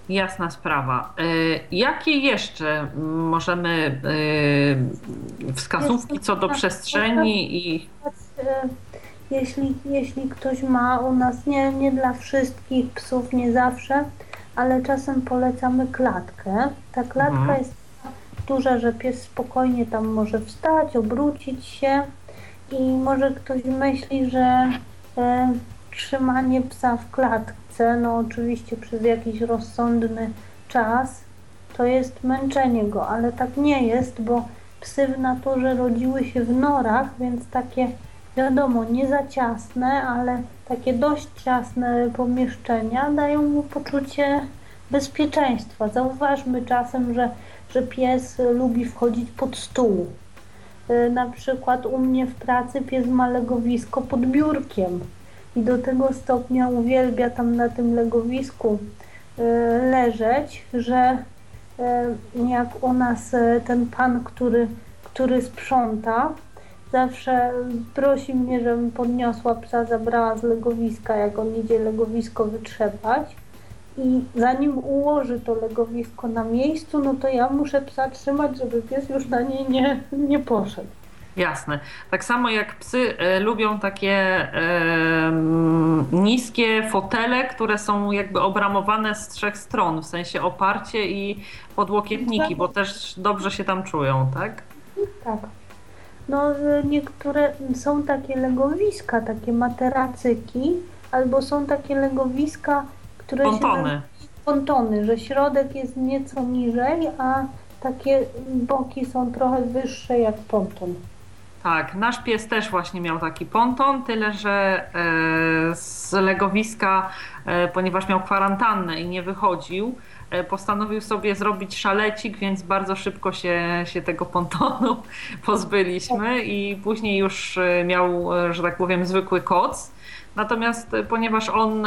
Jasna sprawa. E, Jakie jeszcze możemy e, wskazówki co do przestrzeni i
Jeśli, jeśli ktoś ma u nas, nie, nie dla wszystkich psów, nie zawsze, ale czasem polecamy klatkę. Ta klatka
Mhm.
jest duża, że pies spokojnie tam może wstać, obrócić się i może ktoś myśli, że e, trzymanie psa w klatce, no oczywiście przez jakiś rozsądny czas, to jest męczenie go, ale tak nie jest, bo psy w naturze rodziły się w norach, więc takie wiadomo, nie za ciasne, ale takie dość ciasne pomieszczenia dają mu poczucie bezpieczeństwa. Zauważmy czasem, że, że pies lubi wchodzić pod stół. Y, Na przykład u mnie w pracy pies ma legowisko pod biurkiem i do tego stopnia uwielbia tam na tym legowisku y, leżeć, że y, jak u nas y, ten pan, który, który sprząta, zawsze prosi mnie, żebym podniosła psa, zabrała z legowiska, jak on idzie legowisko wytrzepać. I zanim ułoży to legowisko na miejscu, no to ja muszę psa trzymać, żeby pies już na niej nie, nie poszedł.
Jasne. Tak samo jak psy e, lubią takie e, mm, niskie fotele, które są jakby obramowane z trzech stron, w sensie oparcie i podłokietniki, bo też dobrze się tam czują, tak?
Tak. No niektóre są takie legowiska, takie materacyki, albo są takie legowiska, które się
Pontony.
nazywają pontony, że środek jest nieco niżej, a takie boki są trochę wyższe jak ponton.
Tak, nasz pies też właśnie miał taki ponton, tyle że e, z legowiska, e, ponieważ miał kwarantannę i nie wychodził, e, postanowił sobie zrobić szalecik, więc bardzo szybko się, się tego pontonu <laughs> pozbyliśmy i później już miał, że tak powiem, zwykły koc. Natomiast ponieważ on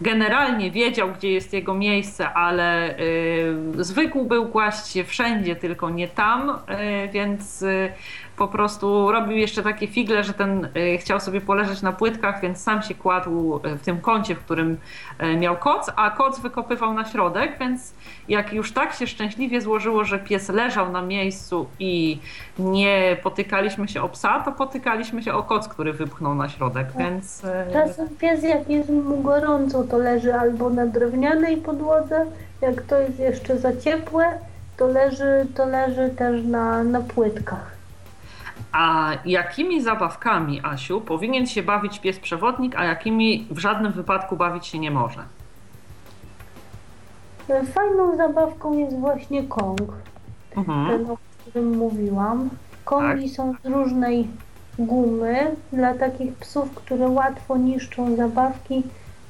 generalnie wiedział, gdzie jest jego miejsce, ale y, zwykł był kłaść się wszędzie, tylko nie tam, y, więc y, po prostu robił jeszcze takie figle, że ten y, chciał sobie poleżeć na płytkach, więc sam się kładł y, w tym kącie, w którym y, miał koc, a koc wykopywał na środek, więc jak już tak się szczęśliwie złożyło, że pies leżał na miejscu i nie potykaliśmy się o psa, to potykaliśmy się o koc, który wypchnął na środek, więc... y,
Czasem pies, jak jest mu gorąco, to leży albo na drewnianej podłodze, jak to jest jeszcze za ciepłe, to leży, to leży też na, na płytkach.
A jakimi zabawkami, Asiu, powinien się bawić pies przewodnik, a jakimi w żadnym wypadku bawić się nie może?
Fajną zabawką jest właśnie Kong,
Mhm.
ten o którym mówiłam. Kongi są z różnej gumy. Dla takich psów, które łatwo niszczą zabawki,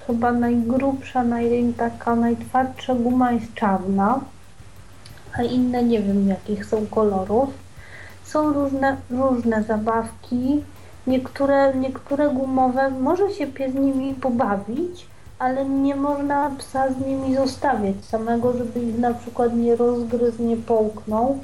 chyba najgrubsza, naj, taka najtwardsza guma jest czarna, a inne nie wiem jakich są kolorów. Są różne, różne zabawki. Niektóre, niektóre gumowe może się pies nimi pobawić, ale nie można psa z nimi zostawiać samego, żeby ich na przykład nie rozgryzł, nie połknął.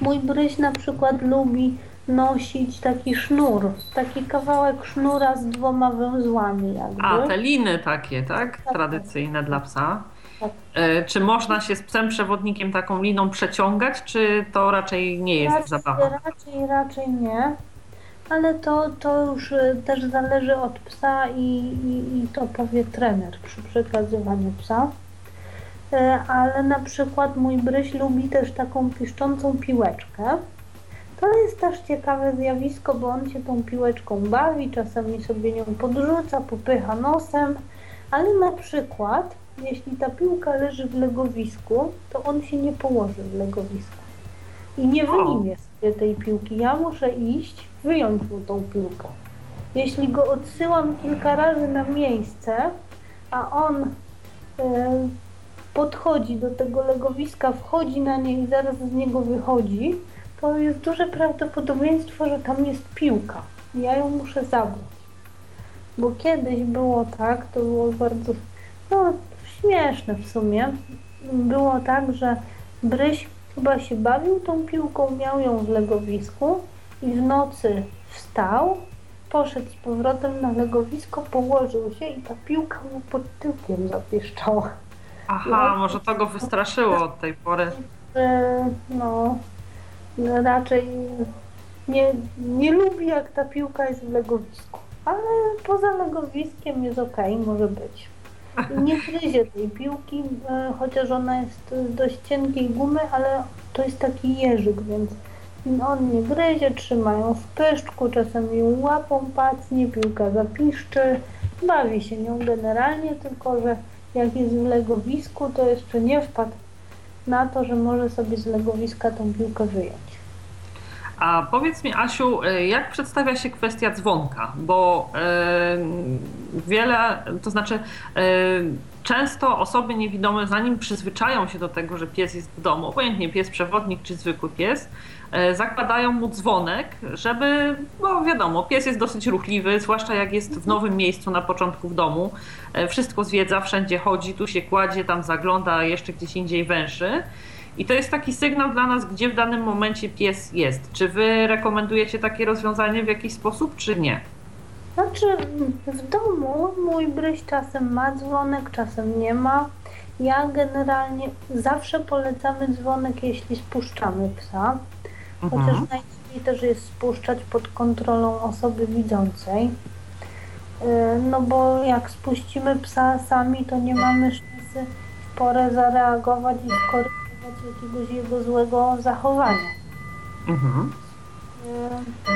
Mój bryś na przykład lubi nosić taki sznur, taki kawałek sznura z dwoma węzłami jakby.
A, te liny takie, tak?
Tak.
Tradycyjne dla psa. E, Czy można się z psem przewodnikiem taką liną przeciągać, czy to raczej nie jest
raczej,
zabawa?
raczej, raczej nie, ale to, to już y, też zależy od psa i, i, i to powie trener przy przekazywaniu psa. E, Ale na przykład mój bryś lubi też taką piszczącą piłeczkę. To jest też ciekawe zjawisko, bo on się tą piłeczką bawi, czasami sobie nią podrzuca, popycha nosem, ale na przykład jeśli ta piłka leży w legowisku, to on się nie położy w legowisku i nie wyjmie sobie tej piłki. Ja muszę iść, wyjąć mu tą piłkę. Jeśli go odsyłam kilka razy na miejsce, a on e, podchodzi do tego legowiska, wchodzi na nie i zaraz z niego wychodzi, to jest duże prawdopodobieństwo, że tam jest piłka. Ja ją muszę zabrać. Bo kiedyś było tak, to było bardzo no, śmieszne w sumie. Było tak, że Bryś chyba się bawił tą piłką, miał ją w legowisku i w nocy wstał, poszedł z powrotem na legowisko, położył się i ta piłka mu pod tyłkiem zapieszczała.
Aha, może to go wystraszyło od tej pory.
No, raczej nie, nie lubi jak ta piłka jest w legowisku, ale poza legowiskiem jest ok, może być. Nie gryzie tej piłki, e, chociaż ona jest z dość cienkiej gumy, ale to jest taki jeżyk, więc on nie gryzie, trzymają w pyszczku, czasem ją łapą pacnie, piłka zapiszczy, bawi się nią generalnie, tylko że jak jest w legowisku, to jeszcze nie wpadł na to, że może sobie z legowiska tą piłkę wyjąć.
A powiedz mi, Asiu, e, jak przedstawia się kwestia dzwonka? Bo e, wiele, to znaczy e, często osoby niewidome, zanim przyzwyczają się do tego, że pies jest w domu, obojętnie pies przewodnik czy zwykły pies, zakładają mu dzwonek, żeby, no wiadomo, pies jest dosyć ruchliwy, zwłaszcza jak jest w nowym miejscu na początku w domu. Wszystko zwiedza, wszędzie chodzi, tu się kładzie, tam zagląda, jeszcze gdzieś indziej węszy. I to jest taki sygnał dla nas, gdzie w danym momencie pies jest. Czy wy rekomendujecie takie rozwiązanie w jakiś sposób, czy nie?
Znaczy, w domu mój bryś czasem ma dzwonek, czasem nie ma. Ja generalnie zawsze polecamy dzwonek, jeśli spuszczamy psa. Mhm. Chociaż najlepiej też jest spuszczać pod kontrolą osoby widzącej. Y, no bo jak spuścimy psa sami, to nie mamy szansy w porę zareagować i skorygować jakiegoś jego złego zachowania. Mhm. Y,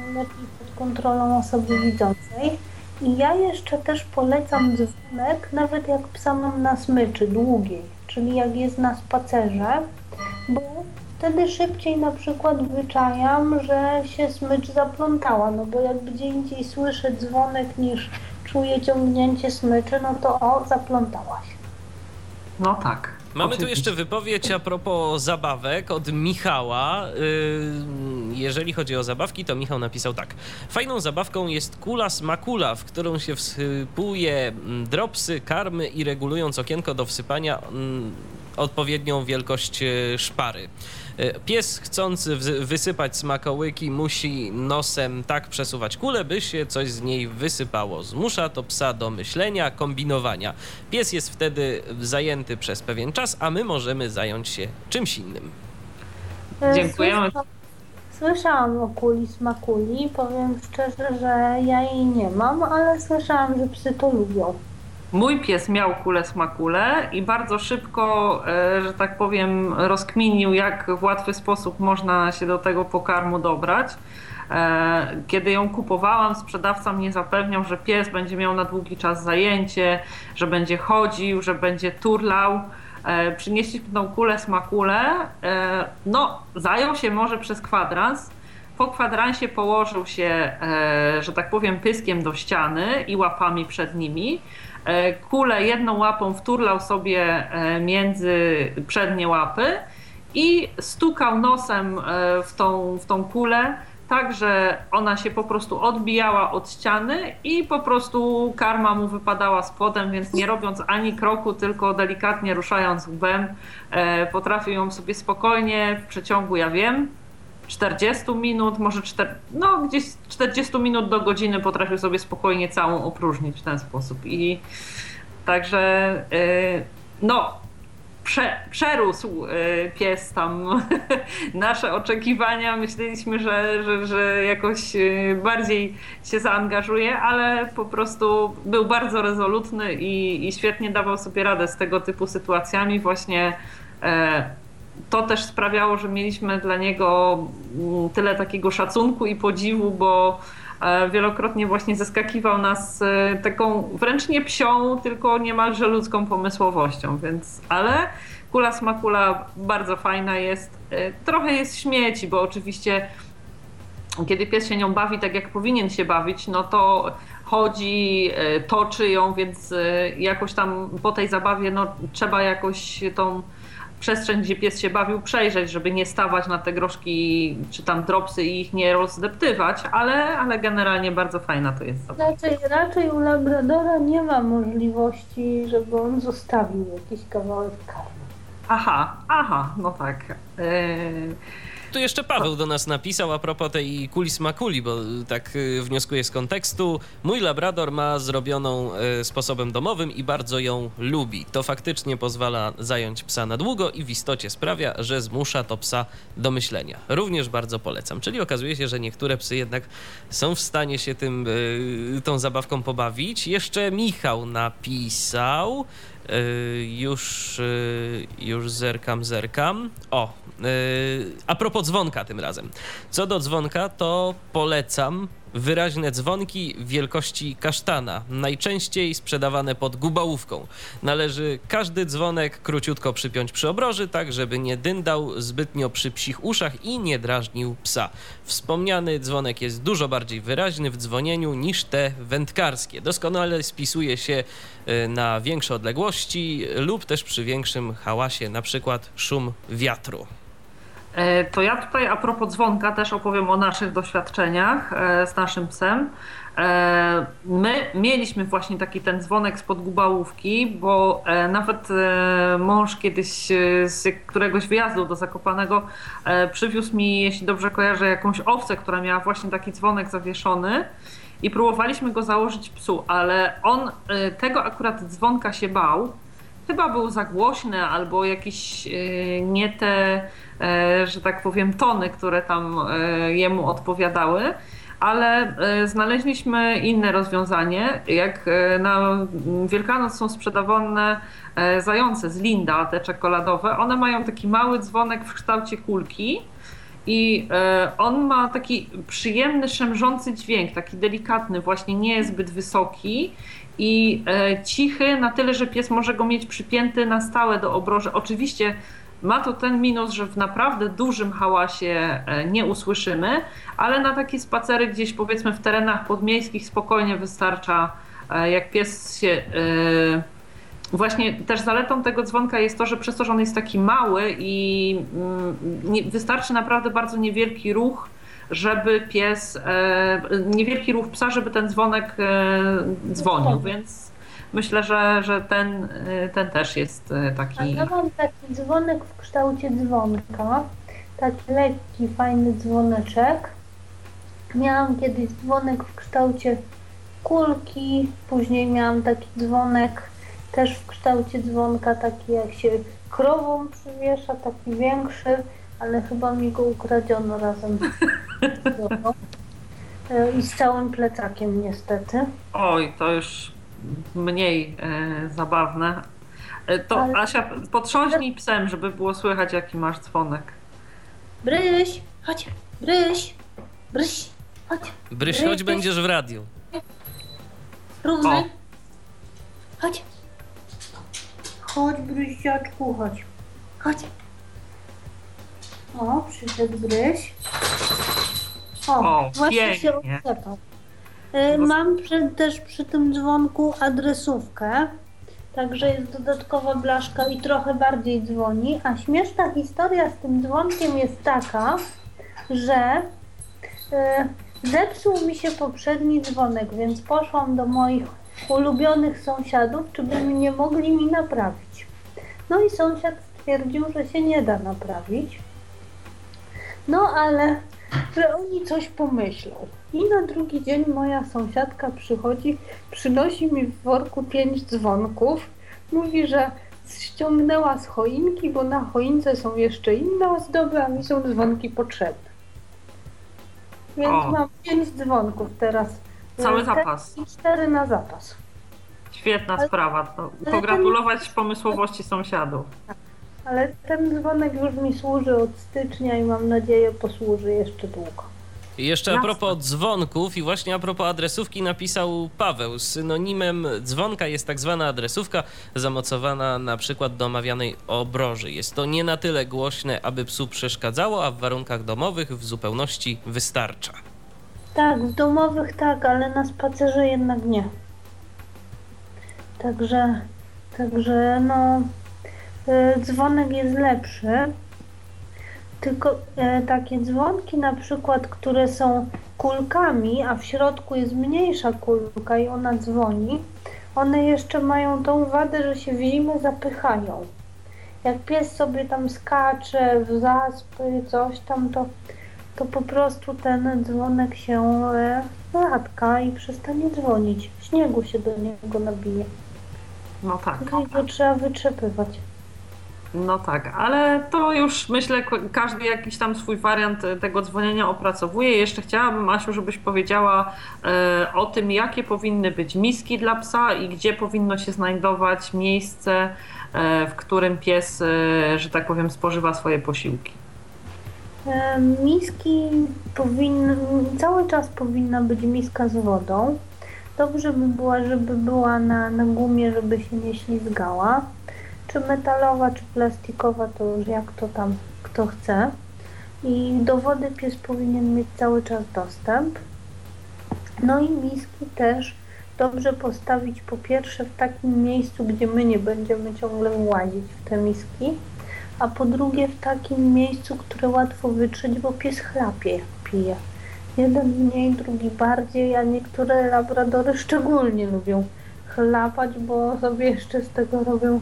najlepiej pod kontrolą osoby widzącej. I ja jeszcze też polecam dzwonek, nawet jak psa mam na smyczy długiej, czyli jak jest na spacerze, bo wtedy szybciej na przykład wyczajam, że się smycz zaplątała, no bo jak gdzie indziej słyszę dzwonek niż czuję ciągnięcie smyczy, no to o, zaplątałaś.
No tak.
Mamy tu jeszcze wypowiedź a propos zabawek od Michała. Y, jeżeli chodzi o zabawki, to Michał napisał tak. Fajną zabawką jest kula smakula, w którą się wsypuje mm, dropsy, karmy i regulując okienko do wsypania mm, odpowiednią wielkość e, szpary. E, pies chcący wysypać smakołyki musi nosem tak przesuwać kulę, by się coś z niej wysypało. Zmusza to psa do myślenia, kombinowania. Pies jest wtedy zajęty przez pewien czas, a my możemy zająć się czymś innym.
E, Dziękujemy.
Słyszałam o kuli smakuli. Powiem szczerze, że ja jej nie mam, ale słyszałam, że psy to lubią.
Mój pies miał kulę smakule i bardzo szybko, e, że tak powiem, rozkminił, jak w łatwy sposób można się do tego pokarmu dobrać. E, kiedy ją kupowałam, sprzedawca mnie zapewniał, że pies będzie miał na długi czas zajęcie, że będzie chodził, że będzie turlał. E, przynieśliśmy tą kulę smakule. No, zajął się może przez kwadrans. Po kwadransie położył się, że tak powiem, pyskiem do ściany i łapami przed nimi. E, kulę jedną łapą wturlał sobie e, między przednie łapy i stukał nosem e, w tą, w tą kulę, tak że ona się po prostu odbijała od ściany i po prostu karma mu wypadała spodem, więc nie robiąc ani kroku, tylko delikatnie ruszając łbem, potrafił ją sobie spokojnie w przeciągu, ja wiem, 40 minut, może 4, no gdzieś 40 minut do godziny potrafił sobie spokojnie całą opróżnić w ten sposób. I także yy, no prze, przerósł yy, pies tam <laughs> nasze oczekiwania. Myśleliśmy, że, że, że jakoś yy, bardziej się zaangażuje, ale po prostu był bardzo rezolutny i, i świetnie dawał sobie radę z tego typu sytuacjami właśnie e, to też sprawiało, że mieliśmy dla niego mm, tyle takiego szacunku i podziwu, bo e, wielokrotnie właśnie zaskakiwał nas e, taką wręcz nie psią, tylko niemalże ludzką pomysłowością, więc ale kula smakula bardzo fajna jest. E, trochę jest śmieci, bo oczywiście kiedy pies się nią bawi tak jak powinien się bawić, no to chodzi, toczy ją, więc jakoś tam po tej zabawie no, trzeba jakoś tą przestrzeń, gdzie pies się bawił, przejrzeć, żeby nie stawać na te groszki czy tam dropsy i ich nie rozdeptywać, ale, ale generalnie bardzo fajna to jest
Raczej, raczej u Labradora nie ma możliwości, żeby on zostawił jakiś kawałek karmy.
Aha, aha, no tak. Yy,
tu jeszcze Paweł do nas napisał a propos tej kuli smakuli, bo tak y, wnioskuję z kontekstu. Mój labrador ma zrobioną y, sposobem domowym i bardzo ją lubi. To faktycznie pozwala zająć psa na długo i w istocie sprawia, że zmusza to psa do myślenia. Również bardzo polecam. Czyli okazuje się, że niektóre psy jednak są w stanie się tym, y, tą zabawką pobawić. Jeszcze Michał napisał. Już, już zerkam, zerkam. O, a propos dzwonka tym razem. Co do dzwonka, to polecam wyraźne dzwonki wielkości kasztana, najczęściej sprzedawane pod gubałówką. Należy każdy dzwonek króciutko przypiąć przy obroży, tak żeby nie dyndał zbytnio przy psich uszach i nie drażnił psa. Wspomniany dzwonek jest dużo bardziej wyraźny w dzwonieniu niż te wędkarskie. Doskonale spisuje się y, na większe odległości lub też przy większym hałasie, na przykład szum wiatru.
E, to ja tutaj a propos dzwonka też opowiem o naszych doświadczeniach e, z naszym psem. E, my mieliśmy właśnie taki ten dzwonek spod gubałówki, bo nawet mąż kiedyś z któregoś wyjazdu do Zakopanego przywiózł mi, jeśli dobrze kojarzę, jakąś owcę, która miała właśnie taki dzwonek zawieszony i próbowaliśmy go założyć psu, ale on tego akurat dzwonka się bał. Chyba był za głośny albo jakiś nie te E, że tak powiem, tony, które tam e, jemu odpowiadały ale e, znaleźliśmy inne rozwiązanie. Jak na Wielkanoc są sprzedawane zające z Linda, te czekoladowe, one mają taki mały dzwonek w kształcie kulki i on ma taki przyjemny, szemrzący dźwięk, taki delikatny, właśnie nie jest zbyt wysoki i cichy na tyle, że pies może go mieć przypięty na stałe do obroży. Oczywiście ma to ten minus, że w naprawdę dużym hałasie e, nie usłyszymy, ale na takie spacery gdzieś powiedzmy w terenach podmiejskich spokojnie wystarcza, e, jak pies się. E, właśnie też zaletą tego dzwonka jest to, że przez to, że on jest taki mały i mm, wystarczy naprawdę bardzo niewielki ruch, żeby pies, niewielki ruch psa, żeby ten dzwonek dzwonił, więc myślę, że, że ten, y, ten też jest taki. A
ja mam taki dzwonek w kształcie dzwonka, taki lekki, fajny dzwoneczek. Miałam kiedyś dzwonek w kształcie kulki, później miałam taki dzwonek też w kształcie dzwonka, taki jak się krową przywiesza, taki większy, ale chyba mi go ukradziono razem z I z całym plecakiem niestety.
Oj, to już mniej e, zabawne. E, to Ale... Asia, potrząśnij psem, żeby było słychać, jaki masz dzwonek.
Bryś, chodź, Bryś, Bryś, chodź.
Bryś, chodź, będziesz w radiu.
Równy. Chodź. Chodź, Brysiaczku, chodź. Chodź. O, przyszedł Bryś. O, o właśnie pięknie. się odcepał. E, mam przy, też przy tym dzwonku adresówkę, także jest dodatkowa blaszka i trochę bardziej dzwoni. A śmieszna historia z tym dzwonkiem jest taka, że y, zepsuł mi się poprzedni dzwonek, więc poszłam do moich ulubionych sąsiadów, czy by mi nie mogli mi naprawić. No i sąsiad stwierdził, że się nie da naprawić. No ale że oni coś pomyślą. I na drugi dzień moja sąsiadka przychodzi, przynosi mi w worku pięć dzwonków. Mówi, że ściągnęła z choinki, bo na choince są jeszcze inne ozdoby, a mi są dzwonki potrzebne. Więc o. mam pięć dzwonków teraz.
Cały zapas.
I cztery na zapas.
Świetna ale, sprawa. Pogratulować pomysłowości sąsiadów.
Ale ten dzwonek już mi służy od stycznia i mam nadzieję posłuży jeszcze długo.
I jeszcze a propos dzwonków i właśnie a propos adresówki napisał Paweł. Synonimem dzwonka jest tak zwana adresówka zamocowana na przykład do omawianej obroży. Jest to nie na tyle głośne, aby psu przeszkadzało, a w warunkach domowych w zupełności wystarcza.
Tak, w domowych tak, ale na spacerze jednak nie. Także, także no, dzwonek jest lepszy. Tylko e, takie dzwonki na przykład, które są kulkami, a w środku jest mniejsza kulka i ona dzwoni, one jeszcze mają tą wadę, że się w zimę zapychają. jak pies sobie tam skacze w zaspy, coś tam, to, to po prostu ten dzwonek się e, zatka i przestanie dzwonić. Śniegu się do niego nabije.
No tak.
No i go trzeba wyczepywać.
No tak, ale to już myślę, każdy jakiś tam swój wariant e, tego dzwonienia opracowuje. Jeszcze chciałabym, Asiu, żebyś powiedziała e, o tym, jakie powinny być miski dla psa i gdzie powinno się znajdować miejsce, e, w którym pies, że tak powiem, spożywa swoje posiłki.
Miski powinny, cały czas powinna być miska z wodą. Dobrze by była, żeby była na, na gumie, żeby się nie ślizgała. Czy metalowa, czy plastikowa, to już jak to tam kto chce. I do wody pies powinien mieć cały czas dostęp. No i miski też dobrze postawić po pierwsze w takim miejscu, gdzie my nie będziemy ciągle łazić w te miski a po drugie w takim miejscu, które łatwo wytrzeć, bo pies chlapie jak pije. Jeden mniej, drugi bardziej, a niektóre labradory szczególnie lubią chlapać, bo sobie jeszcze z tego robią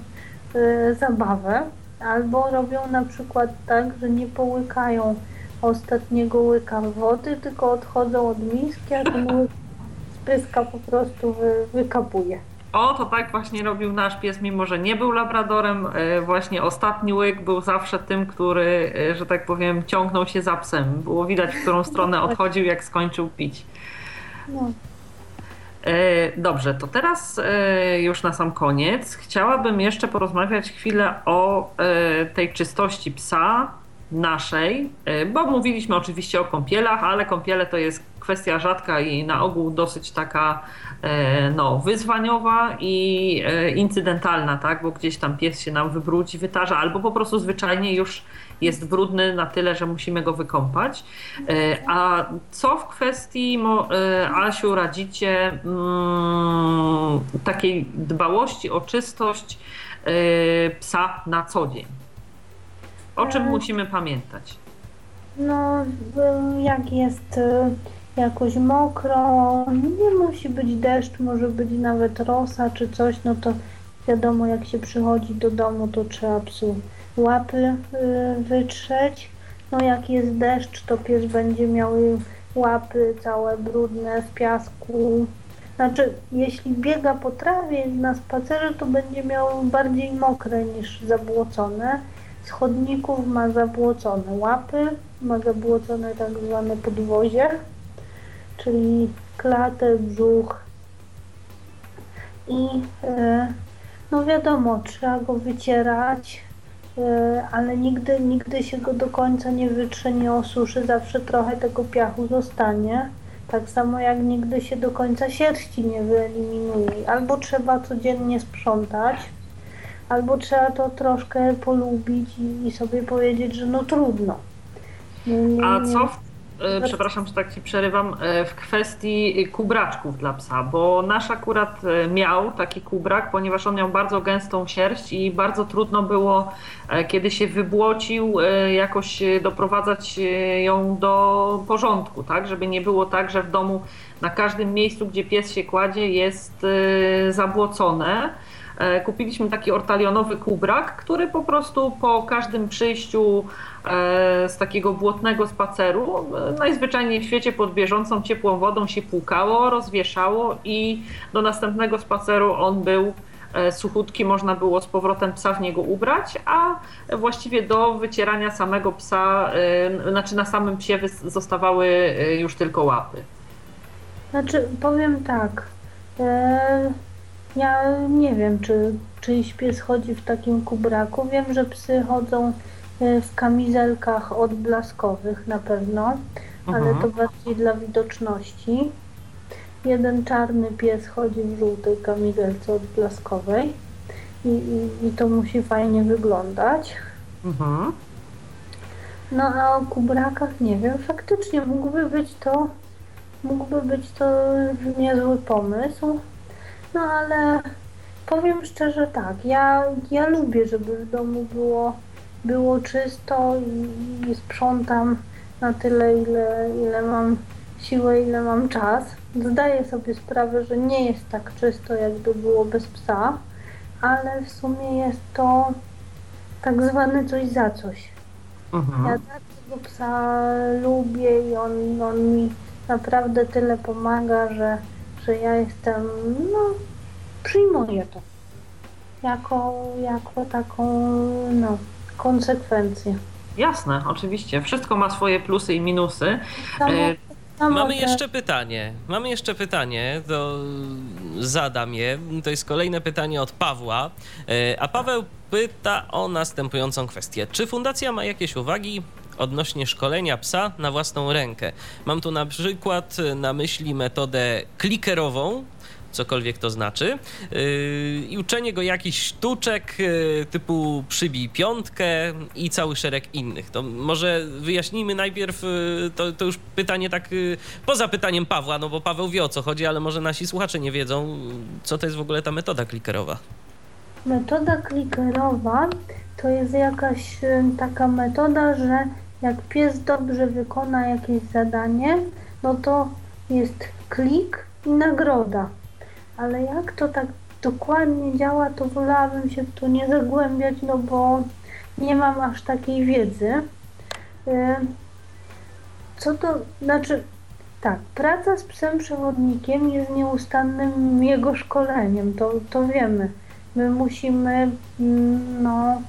zabawę. Albo robią na przykład tak, że nie połykają ostatniego łyka wody, tylko odchodzą od miski, a ten łyk z pyska po prostu wy, wykapuje.
O, to tak właśnie robił nasz pies, mimo że nie był labradorem. e, Właśnie ostatni łyk był zawsze tym, który, e, że tak powiem, ciągnął się za psem. Było widać, w którą stronę odchodził, jak skończył pić.
No.
E, Dobrze, to teraz e, już na sam koniec chciałabym jeszcze porozmawiać chwilę o e, tej czystości psa naszej, bo mówiliśmy oczywiście o kąpielach, ale kąpiele to jest kwestia rzadka i na ogół dosyć taka no, wyzwaniowa i incydentalna, tak? bo gdzieś tam pies się nam wybrudzi, wytarza, albo po prostu zwyczajnie już jest brudny na tyle, że musimy go wykąpać. E, A co w kwestii, e, Asiu, radzicie mm, takiej dbałości o czystość e, psa na co dzień? O czym musimy pamiętać?
No, jak jest jakoś mokro, nie musi być deszcz, może być nawet rosa czy coś, no to wiadomo, jak się przychodzi do domu, to trzeba psu łapy y, wytrzeć. No, jak jest deszcz, to pies będzie miał łapy całe brudne z piasku. Znaczy, jeśli biega po trawie na spacerze, to będzie miał bardziej mokre niż zabłocone. Z chodników ma zabłocone łapy, ma zabłocone tak zwane podwozie, czyli klatę, brzuch. I e, no wiadomo, trzeba go wycierać, ale nigdy, nigdy się go do końca nie wytrze, nie osuszy, zawsze trochę tego piachu zostanie. Tak samo jak nigdy się do końca sierści nie wyeliminuje. Albo trzeba codziennie sprzątać, albo trzeba to troszkę polubić i, i sobie powiedzieć, że no trudno. Nie, nie,
A
nie-
co, w, e, przepraszam, że tak ci przerywam, e, w kwestii kubraczków dla psa, bo nasz akurat e, miał taki kubrak, ponieważ on miał bardzo gęstą sierść i bardzo trudno było, e, kiedy się wybłocił, e, jakoś e, doprowadzać e, ją do porządku, tak, żeby nie było tak, że w domu na każdym miejscu, gdzie pies się kładzie jest e, zabłocone. E, Kupiliśmy taki ortalionowy kubrak, który po prostu po każdym przyjściu e, z takiego błotnego spaceru, e, najzwyczajniej w świecie pod bieżącą ciepłą wodą się płukało, rozwieszało i do następnego spaceru on był e, suchutki, można było z powrotem psa w niego ubrać, a właściwie do wycierania samego psa, e, znaczy na samym psie zostawały e, już tylko łapy.
Znaczy, powiem tak. E, ja nie wiem, czy czyjś pies chodzi w takim kubraku. Wiem, że psy chodzą e, w kamizelkach odblaskowych na pewno, ale
Mhm.
to bardziej dla widoczności. Jeden czarny pies chodzi w żółtej kamizelce odblaskowej i, i, i to musi fajnie wyglądać.
Mhm.
No a o kubrakach nie wiem, faktycznie mógłby być to, mógłby być to niezły pomysł. No ale powiem szczerze tak, ja, ja lubię, żeby w domu było, było czysto i, i sprzątam na tyle, ile, ile mam siłę, ile mam czas. Zdaję sobie sprawę, że nie jest tak czysto, jakby było bez psa, ale w sumie jest to tak zwany coś za coś.
Mhm.
Ja tak tego psa lubię i on, on mi naprawdę tyle pomaga, że, że ja jestem, no, przyjmuję to jako, jako taką, no, konsekwencję.
Jasne, oczywiście. Wszystko ma swoje plusy i minusy.
Samo,
E,
samo
Mamy
te-
jeszcze pytanie. Mamy jeszcze pytanie, to zadam je. To jest kolejne pytanie od Pawła. E, A Paweł pyta o następującą kwestię. Czy fundacja ma jakieś uwagi odnośnie szkolenia psa na własną rękę? Mam tu na przykład na myśli metodę klikerową, cokolwiek to znaczy, yy, i uczenie go jakichś sztuczek yy, typu przybij piątkę i cały szereg innych. To może wyjaśnijmy najpierw yy, to, to już pytanie tak poza pytaniem Pawła, no bo Paweł wie o co chodzi, ale może nasi słuchacze nie wiedzą, co to jest w ogóle ta metoda klikerowa.
Metoda klikerowa to jest jakaś taka metoda, że jak pies dobrze wykona jakieś zadanie, no to jest klik i nagroda. Ale jak to tak dokładnie działa, to wolałabym się to nie zagłębiać, no bo nie mam aż takiej wiedzy. Y, Co to znaczy? Tak, praca z psem przewodnikiem jest nieustannym jego szkoleniem, to, to wiemy. My musimy mm, no,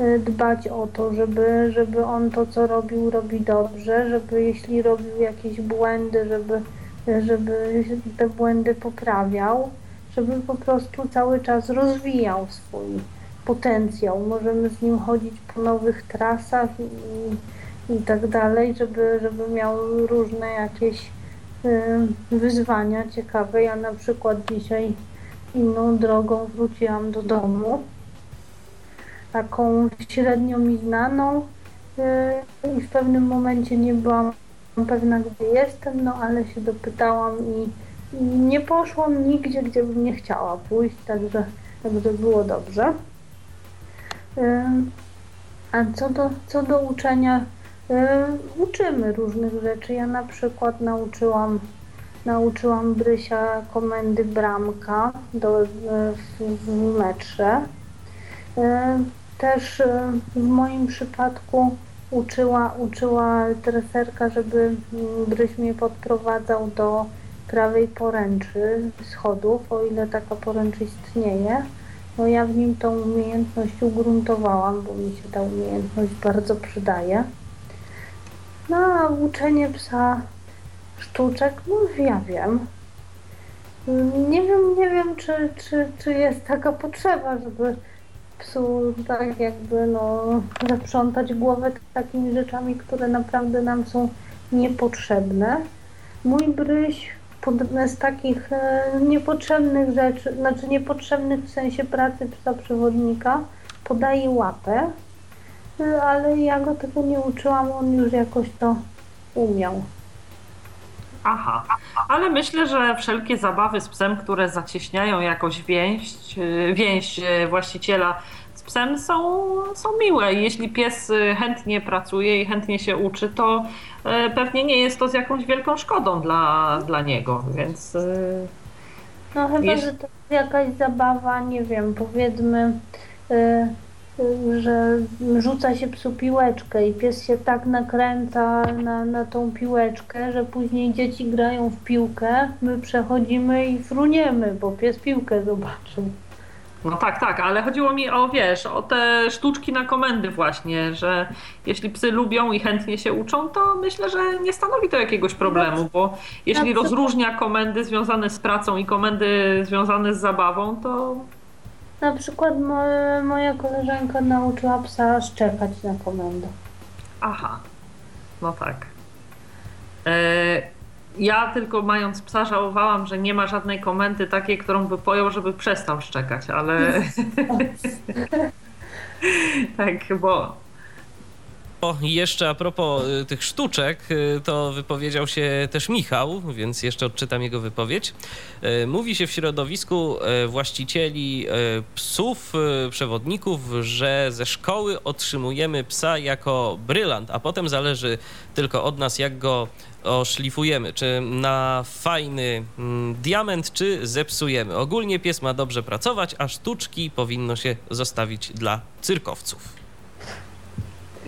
y, dbać o to, żeby, żeby on to, co robił, robi dobrze, żeby jeśli robił jakieś błędy, żeby, żeby te błędy poprawiał, żeby po prostu cały czas rozwijał swój potencjał. Możemy z nim chodzić po nowych trasach i, i tak dalej, żeby, żeby miał różne jakieś y, wyzwania ciekawe. Ja na przykład dzisiaj inną drogą wróciłam do domu, taką średnio mi znaną yy, i w pewnym momencie nie byłam pewna, gdzie jestem, no ale się dopytałam i, i nie poszłam nigdzie, gdzie bym nie chciała pójść, także, także było dobrze. A co do, co do uczenia, uczymy różnych rzeczy. Ja na przykład nauczyłam nauczyłam Brysia komendy bramka do, w, w metrze. Też e, w moim przypadku uczyła, uczyła treserka, żeby mm, Bryś mnie podprowadzał do prawej poręczy schodów, o ile taka poręcz istnieje. No ja w nim tą umiejętność ugruntowałam, bo mi się ta umiejętność bardzo przydaje. No a uczenie psa sztuczek, no ja wiem. Nie wiem, nie wiem, czy, czy, czy jest taka potrzeba, żeby psu tak jakby no zaprzątać głowę takimi rzeczami, które naprawdę nam są niepotrzebne. Mój bryś z takich e, niepotrzebnych rzeczy, znaczy niepotrzebnych w sensie pracy psa przewodnika podaje łapę, e, ale ja go tego nie uczyłam, on już jakoś to umiał.
Aha, ale myślę, że wszelkie zabawy z psem, które zacieśniają jakoś więź, yy, więź yy, właściciela z psem są, są miłe. Jeśli pies yy, chętnie pracuje i chętnie się uczy, to pewnie nie jest to z jakąś wielką szkodą dla, dla niego, więc
No chyba,
Jest-
że to jest jakaś zabawa, nie wiem, powiedzmy, y, y, że rzuca się psu piłeczkę i pies się tak nakręca na, na tą piłeczkę, że później dzieci grają w piłkę, my przechodzimy i fruniemy, bo pies piłkę zobaczył.
No tak, tak, ale chodziło mi o, wiesz, o te sztuczki na komendy właśnie, że jeśli psy lubią i chętnie się uczą, to myślę, że nie stanowi to jakiegoś problemu, bo jeśli rozróżnia komendy związane z pracą i komendy związane z zabawą, to
Na przykład mo, moja koleżanka nauczyła psa szczekać na komendę.
aha, no tak. E, ja tylko mając psa żałowałam, że nie ma żadnej komendy takiej, którą by pojął, żeby przestał szczekać, ale <laughs> <laughs> tak, bo
i jeszcze a propos y, tych sztuczek, y, to wypowiedział się też Michał, więc jeszcze odczytam jego wypowiedź. Y, Mówi się w środowisku właścicieli psów, przewodników, że ze szkoły otrzymujemy psa jako brylant, a potem zależy tylko od nas, jak go oszlifujemy, czy na fajny mm, diament, czy zepsujemy. Ogólnie pies ma dobrze pracować, a sztuczki powinno się zostawić dla cyrkowców.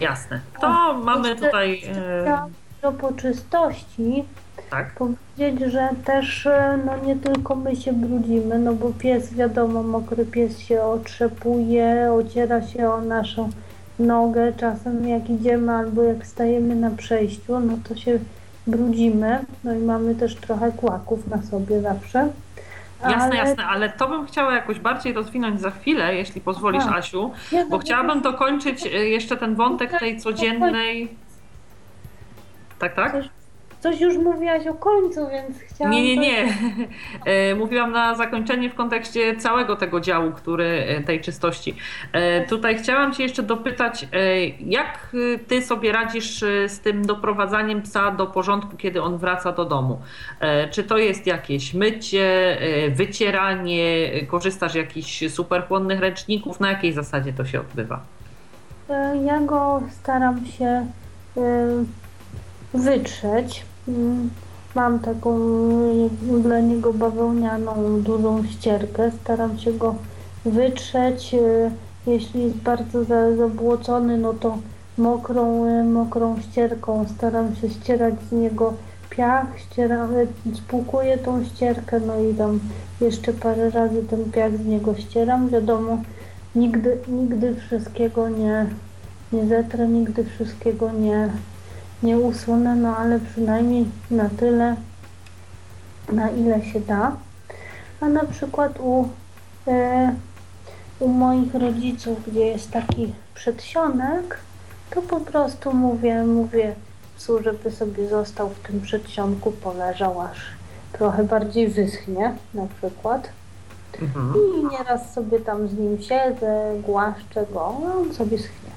Jasne. To mamy
Jeszcze-
tutaj. E,
a propos czystości
tak.
powiedzieć, że też e, no nie tylko my się brudzimy, no bo pies wiadomo, mokry pies się otrzepuje, ociera się o naszą nogę, czasem jak idziemy albo jak stajemy na przejściu, no to się brudzimy, no i mamy też trochę kłaków na sobie zawsze.
Jasne,
Ale-
jasne, ale to bym chciała jakoś bardziej rozwinąć za chwilę, jeśli pozwolisz,
Aha.
Asiu, bo chciałabym dokończyć e, jeszcze ten wątek tej codziennej. Tak, tak?
Coś, już mówiłaś o końcu, więc chciałam...
Nie, nie, nie. <laughs> E, Mówiłam na zakończenie w kontekście całego tego działu, który e, tej czystości. E, Tutaj chciałam Cię jeszcze dopytać, jak Ty sobie radzisz z tym doprowadzaniem psa do porządku, kiedy on wraca do domu? Czy to jest jakieś mycie, wycieranie, korzystasz z jakichś superchłonnych ręczników? Na jakiej zasadzie to się odbywa?
Ja go staram się wytrzeć. Mm, Mam taką e, dla niego bawełnianą dużą ścierkę. Staram się go wytrzeć. E, Jeśli jest bardzo za- zabłocony, no to mokrą, e, mokrą ścierką staram się ścierać z niego piach, ścieram, e, spłukuję tą ścierkę, no i tam jeszcze parę razy ten piach z niego ścieram. Wiadomo, nigdy, nigdy wszystkiego nie, nie zetrę, nigdy wszystkiego nie, nie usunę, no ale przynajmniej na tyle, na ile się da. A na przykład u, e, u moich rodziców, gdzie jest taki przedsionek, to po prostu mówię, mówię psu, żeby sobie został w tym przedsionku, poleżał aż trochę bardziej wyschnie na przykład.
Mhm.
I nieraz sobie tam z nim siedzę, głaszczę go, a on sobie schnie.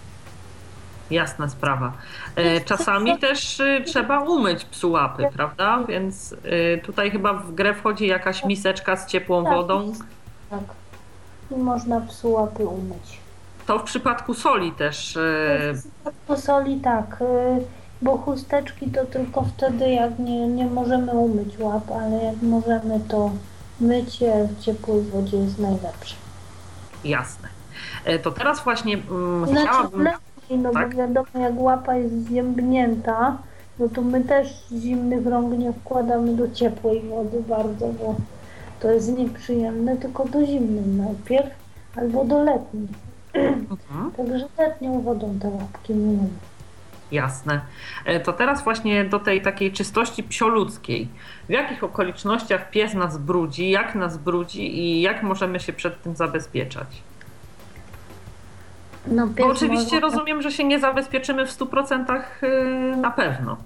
Jasna sprawa. E, Czasami też y, trzeba umyć psu łapy, prawda? Więc y, tutaj chyba w grę wchodzi jakaś miseczka z ciepłą
Tak.
wodą.
Tak. I można psu łapy umyć.
To w przypadku soli też. y,
Po soli tak, bo chusteczki to tylko wtedy, jak nie, nie możemy umyć łap, ale jak możemy, to mycie w ciepłej wodzie jest najlepsze.
Jasne. E, To teraz właśnie mm,
Znaczy
chciałabym.
No
tak?
bo wiadomo, jak łapa jest zziębnięta, no to my też zimnych rąk nie wkładamy do ciepłej wody bardzo, bo to jest nieprzyjemne, tylko do zimnej najpierw, albo do letniej.
Mhm, <clears throat>
Także letnią wodą te łapki myjemy.
jasne. E, To teraz właśnie do tej takiej czystości psioludzkiej. W jakich okolicznościach pies nas brudzi, jak nas brudzi i jak możemy się przed tym zabezpieczać?
No,
Bo oczywiście
może-
rozumiem, że się nie zabezpieczymy w 100% y, na pewno.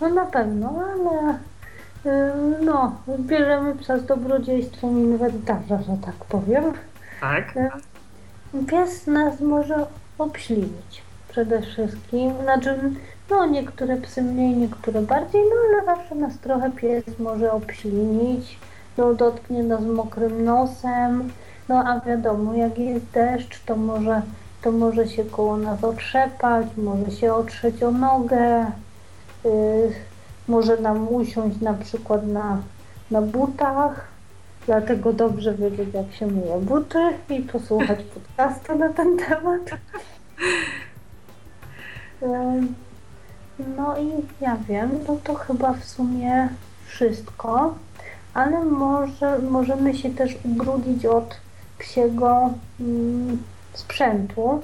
No na pewno, ale y, no, bierzemy psa z dobrodziejstwem inwentarza, że tak powiem.
Tak?
Pies nas może obślinić przede wszystkim. Znaczy, no niektóre psy mniej, niektóre bardziej, no ale zawsze nas trochę pies może obślinić. No dotknie nas mokrym nosem. No a wiadomo, jak jest deszcz, to może, to może się koło nas otrzepać, może się otrzeć o nogę. y, może nam usiąść na przykład na, na butach. Dlatego dobrze wiedzieć, jak się myje buty i posłuchać <laughs> podcastu na ten temat. Ym, No i ja wiem, no to chyba w sumie wszystko, ale może, możemy się też ubrudzić od psiego mm, sprzętu,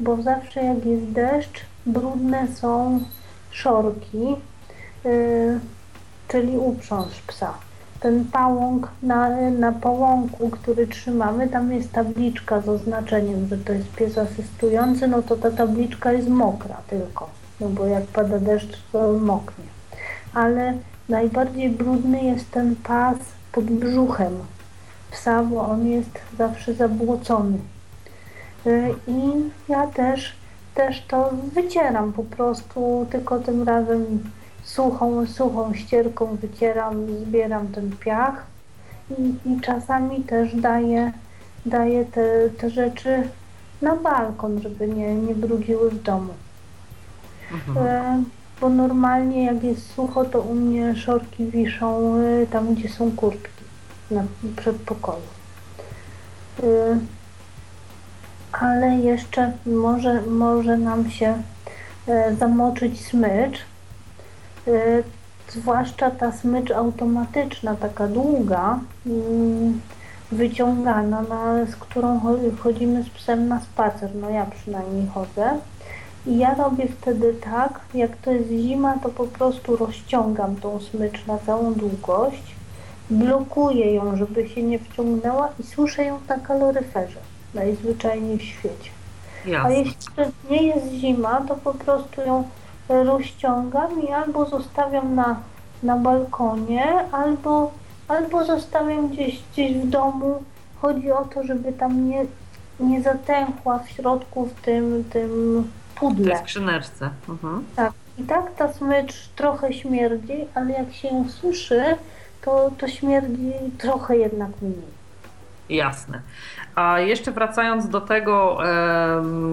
bo zawsze jak jest deszcz, brudne są szorki, yy, czyli uprząż psa ten pałąk na, na pałąku, który trzymamy, tam jest tabliczka z oznaczeniem, że to jest pies asystujący, no to ta tabliczka jest mokra tylko, no bo jak pada deszcz, to moknie. Ale najbardziej brudny jest ten pas pod brzuchem psa, bo on jest zawsze zabłocony. Y, I ja też, też to wycieram po prostu, tylko tym razem suchą, suchą ścierką wycieram, zbieram ten piach i, i czasami też daję, daję te, te rzeczy na balkon, żeby nie, nie brudziły w domu.
Mhm.
E, bo normalnie jak jest sucho, to u mnie szorki wiszą e, tam, gdzie są kurtki na przedpokoju. Ale jeszcze może, może nam się e, zamoczyć smycz. E, zwłaszcza ta smycz automatyczna, taka długa, mm, wyciągana, na, z którą chodzimy z psem na spacer. No ja przynajmniej chodzę. I ja robię wtedy tak, jak to jest zima, to po prostu rozciągam tą smycz na całą długość, blokuję ją, żeby się nie wciągnęła i suszę ją na kaloryferze, najzwyczajniej w świecie.
Jasne.
A jeśli nie jest zima, to po prostu ją rozciągam i albo zostawiam na, na balkonie, albo, albo zostawiam gdzieś, gdzieś w domu. Chodzi o to, żeby tam nie, nie zatęchła w środku w tym, tym
W
pudle.
tej skrzyneczce. Mhm.
Tak. I tak ta smycz trochę śmierdzi, ale jak się ją suszy, to, to śmierdzi trochę jednak mniej.
Jasne. A jeszcze wracając do tego,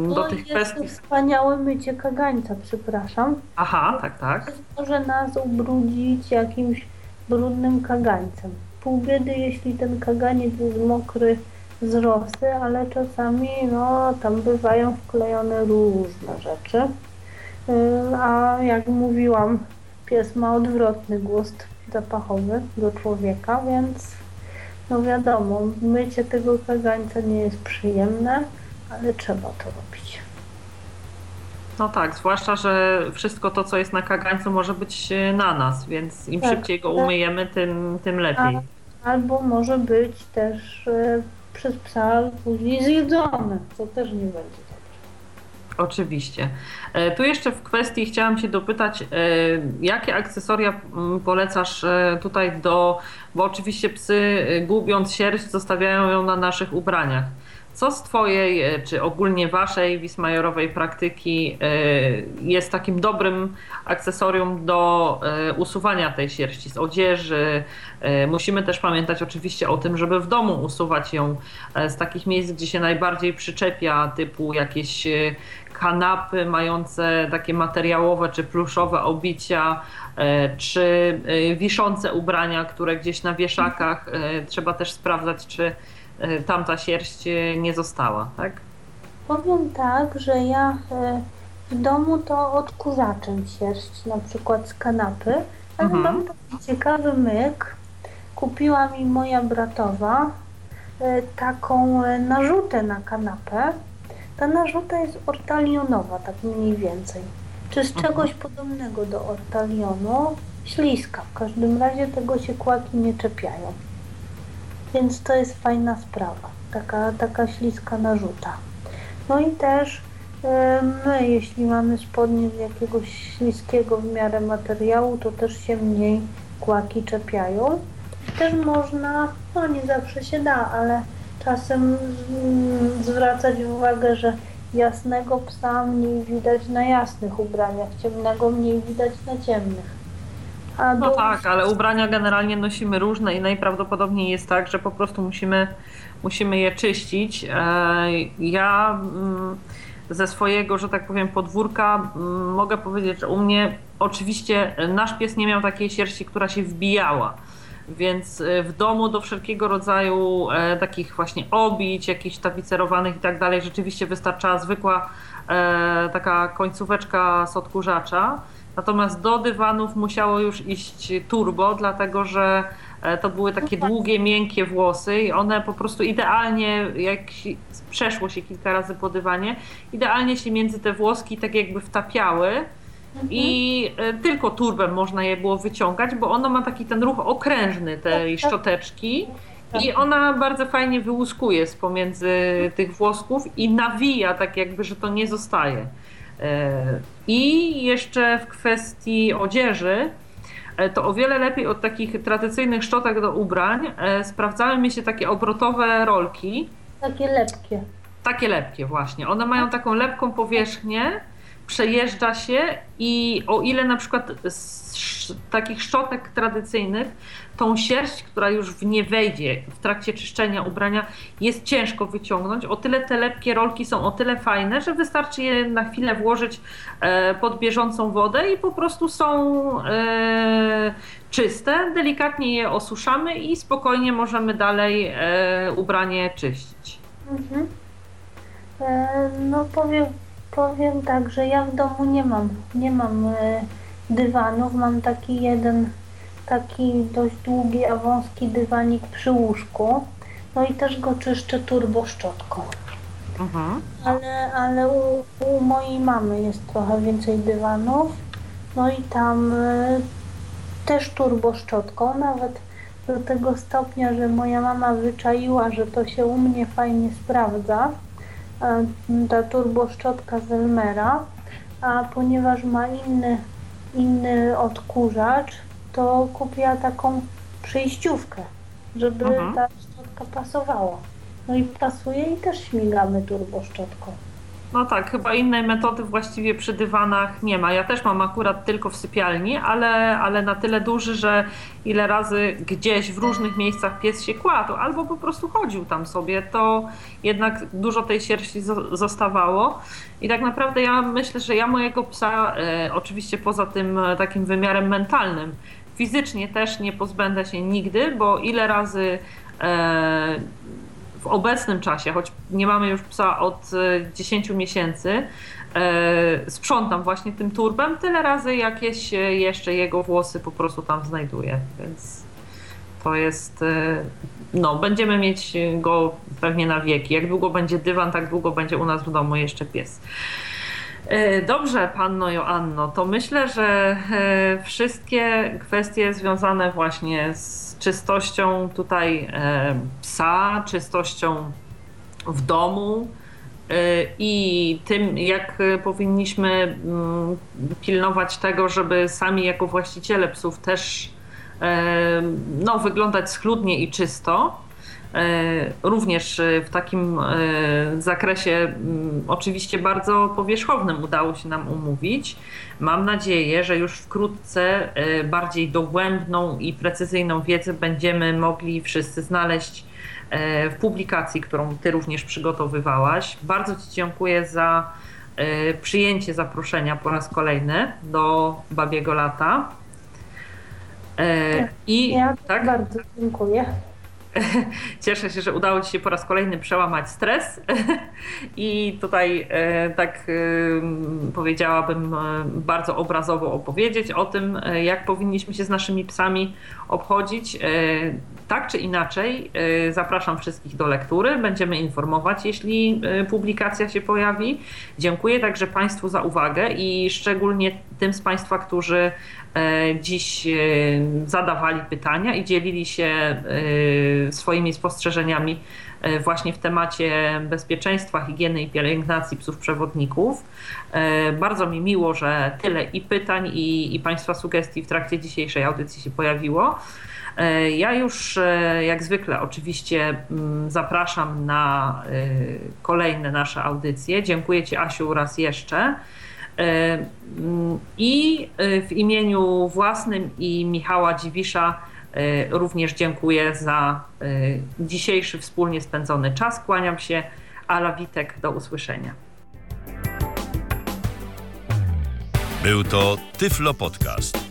do
No
tych kwestii.
wspaniałe mycie kagańca, przepraszam.
Aha, tak, tak.
może nas ubrudzić jakimś brudnym kagańcem. Pół biedy, jeśli ten kaganiec jest mokry z rosy, ale czasami no, tam bywają wklejone różne rzeczy. A jak mówiłam, pies ma odwrotny głos zapachowy do człowieka, więc no wiadomo, mycie tego kagańca nie jest przyjemne, ale trzeba to robić.
No tak, zwłaszcza, że wszystko to, co jest na kagańcu, może być e, na nas, więc im
Tak,
szybciej go
tak.
umyjemy, tym, tym lepiej.
Albo może być też e, przez psa później zjedzone, co też nie będzie.
Oczywiście. E, Tu jeszcze w kwestii chciałam się dopytać, e, jakie akcesoria mm, polecasz e, tutaj do, bo oczywiście psy gubiąc sierść zostawiają ją na naszych ubraniach. Co z Twojej, e, czy ogólnie Waszej wismajorowej praktyki e, jest takim dobrym akcesorium do e, usuwania tej sierści z odzieży? Musimy też pamiętać oczywiście o tym, żeby w domu usuwać ją z takich miejsc, gdzie się najbardziej przyczepia, typu jakieś kanapy mające takie materiałowe czy pluszowe obicia, czy wiszące ubrania, które gdzieś na wieszakach trzeba też sprawdzać, czy tamta sierść e, nie została, tak?
Powiem tak, że ja e, w domu to odkurzaczem sierść, na przykład z kanapy, ale
Mhm.
mam taki ciekawy myk. Kupiła mi moja bratowa taką narzutę na kanapę. Ta narzuta jest ortalionowa, tak mniej więcej. Czy z
Mhm.
czegoś podobnego do ortalionu? Śliska. W każdym razie tego się kłaki nie czepiają. Więc to jest fajna sprawa. Taka, taka śliska narzuta. No i też my, jeśli mamy spodnie z jakiegoś śliskiego w miarę materiału, to też się mniej kłaki czepiają. Też można, no nie zawsze się da, ale czasem zwracać uwagę, że jasnego psa mniej widać na jasnych ubraniach, ciemnego mniej widać na ciemnych.
No
do-
tak, ale ubrania generalnie nosimy różne i najprawdopodobniej jest tak, że po prostu musimy, musimy je czyścić. E, Ja mm, ze swojego, że tak powiem, podwórka mm, mogę powiedzieć, że u mnie oczywiście nasz pies nie miał takiej sierści, która się wbijała. Więc e, w domu do wszelkiego rodzaju e, takich właśnie obić, jakichś tapicerowanych i tak dalej, rzeczywiście wystarczała zwykła taka końcóweczka z odkurzacza. Natomiast do dywanów musiało już iść turbo, dlatego że e, to były takie długie, miękkie włosy i one po prostu idealnie, jak przeszło się kilka razy po dywanie, idealnie się między te włoski tak jakby wtapiały i e, tylko turbem można je było wyciągać, bo ono ma taki ten ruch okrężny tej
Tak, tak.
szczoteczki
Tak.
i ona bardzo fajnie wyłuskuje z pomiędzy tych włosków i nawija tak jakby, że to nie zostaje. I jeszcze w kwestii odzieży, e, to o wiele lepiej od takich tradycyjnych szczotek do ubrań e, sprawdzały mi się takie obrotowe rolki,
Takie lepkie.
takie lepkie właśnie. One mają taką lepką powierzchnię, przejeżdża się i o ile na przykład z takich szczotek tradycyjnych tą sierść, która już w nie wejdzie w trakcie czyszczenia ubrania jest ciężko wyciągnąć, o tyle te lepkie rolki są o tyle fajne, że wystarczy je na chwilę włożyć e, pod bieżącą wodę i po prostu są e, czyste, delikatnie je osuszamy i spokojnie możemy dalej e, ubranie czyścić.
Mhm. No powiem, powiem tak, że ja w domu nie mam, nie mam dywanów, mam taki jeden, taki dość długi, a wąski dywanik przy łóżku. No i też go czyszczę turbo szczotką.
Mhm.
Ale, ale u, u mojej mamy jest trochę więcej dywanów. No i tam y, też turbo szczotką, nawet do tego stopnia, że moja mama wyczaiła, że to się u mnie fajnie sprawdza. y, Ta turbo szczotka z Elmera, a ponieważ ma inny, inny odkurzacz, to kupiła taką przejściówkę, żeby
Mhm.
ta szczotka pasowała. No i pasuje i też śmigamy turbo szczotką.
No tak, chyba innej metody właściwie przy dywanach nie ma. Ja też mam akurat tylko w sypialni, ale, ale na tyle duży, że ile razy gdzieś w różnych miejscach pies się kładł albo po prostu chodził tam sobie, to jednak dużo tej sierści zo- zostawało. I tak naprawdę ja myślę, że ja mojego psa, e, oczywiście poza tym e, takim wymiarem mentalnym, fizycznie też nie pozbędę się nigdy, bo ile razy e, w obecnym czasie, choć nie mamy już psa od e, 10 miesięcy, e, sprzątam właśnie tym turbem tyle razy, jakieś e, jeszcze jego włosy po prostu tam znajduję, więc to jest, e, no będziemy mieć go pewnie na wieki. Jak długo będzie dywan, tak długo będzie u nas w domu jeszcze pies. E, Dobrze, panno Joanno, to myślę, że e, wszystkie kwestie związane właśnie z czystością tutaj e, psa, czystością w domu i tym, jak powinniśmy mm, pilnować tego, żeby sami jako właściciele psów też no, wyglądać schludnie i czysto. E, Również e, w takim e, zakresie mm, oczywiście bardzo powierzchownym udało się nam umówić. Mam nadzieję, że już wkrótce bardziej dogłębną i precyzyjną wiedzę będziemy mogli wszyscy znaleźć w publikacji, którą Ty również przygotowywałaś. Bardzo Ci dziękuję za przyjęcie zaproszenia po raz kolejny do Babiego Lata. I
Ja
tak?
bardzo dziękuję. <laughs>
Cieszę się, że udało Ci się po raz kolejny przełamać stres <laughs> i tutaj e, tak e, powiedziałabym e, bardzo obrazowo opowiedzieć o tym, jak powinniśmy się z naszymi psami obchodzić. Tak czy inaczej, e, zapraszam wszystkich do lektury. Będziemy informować, jeśli e, publikacja się pojawi. Dziękuję także Państwu za uwagę i szczególnie tym z Państwa, którzy e, dziś zadawali pytania i dzielili się swoimi spostrzeżeniami właśnie w temacie bezpieczeństwa, higieny i pielęgnacji psów przewodników. Bardzo mi miło, że tyle i pytań, i, i Państwa sugestii w trakcie dzisiejszej audycji się pojawiło. E, Ja już e, jak zwykle oczywiście mm, zapraszam na e, kolejne nasze audycje. Dziękuję Ci Asiu raz jeszcze. Mm, I w imieniu własnym i Michała Dziwisza również dziękuję za dzisiejszy wspólnie spędzony czas. Kłaniam się. Ala Witek, do usłyszenia.
Był to Tyflo Podcast.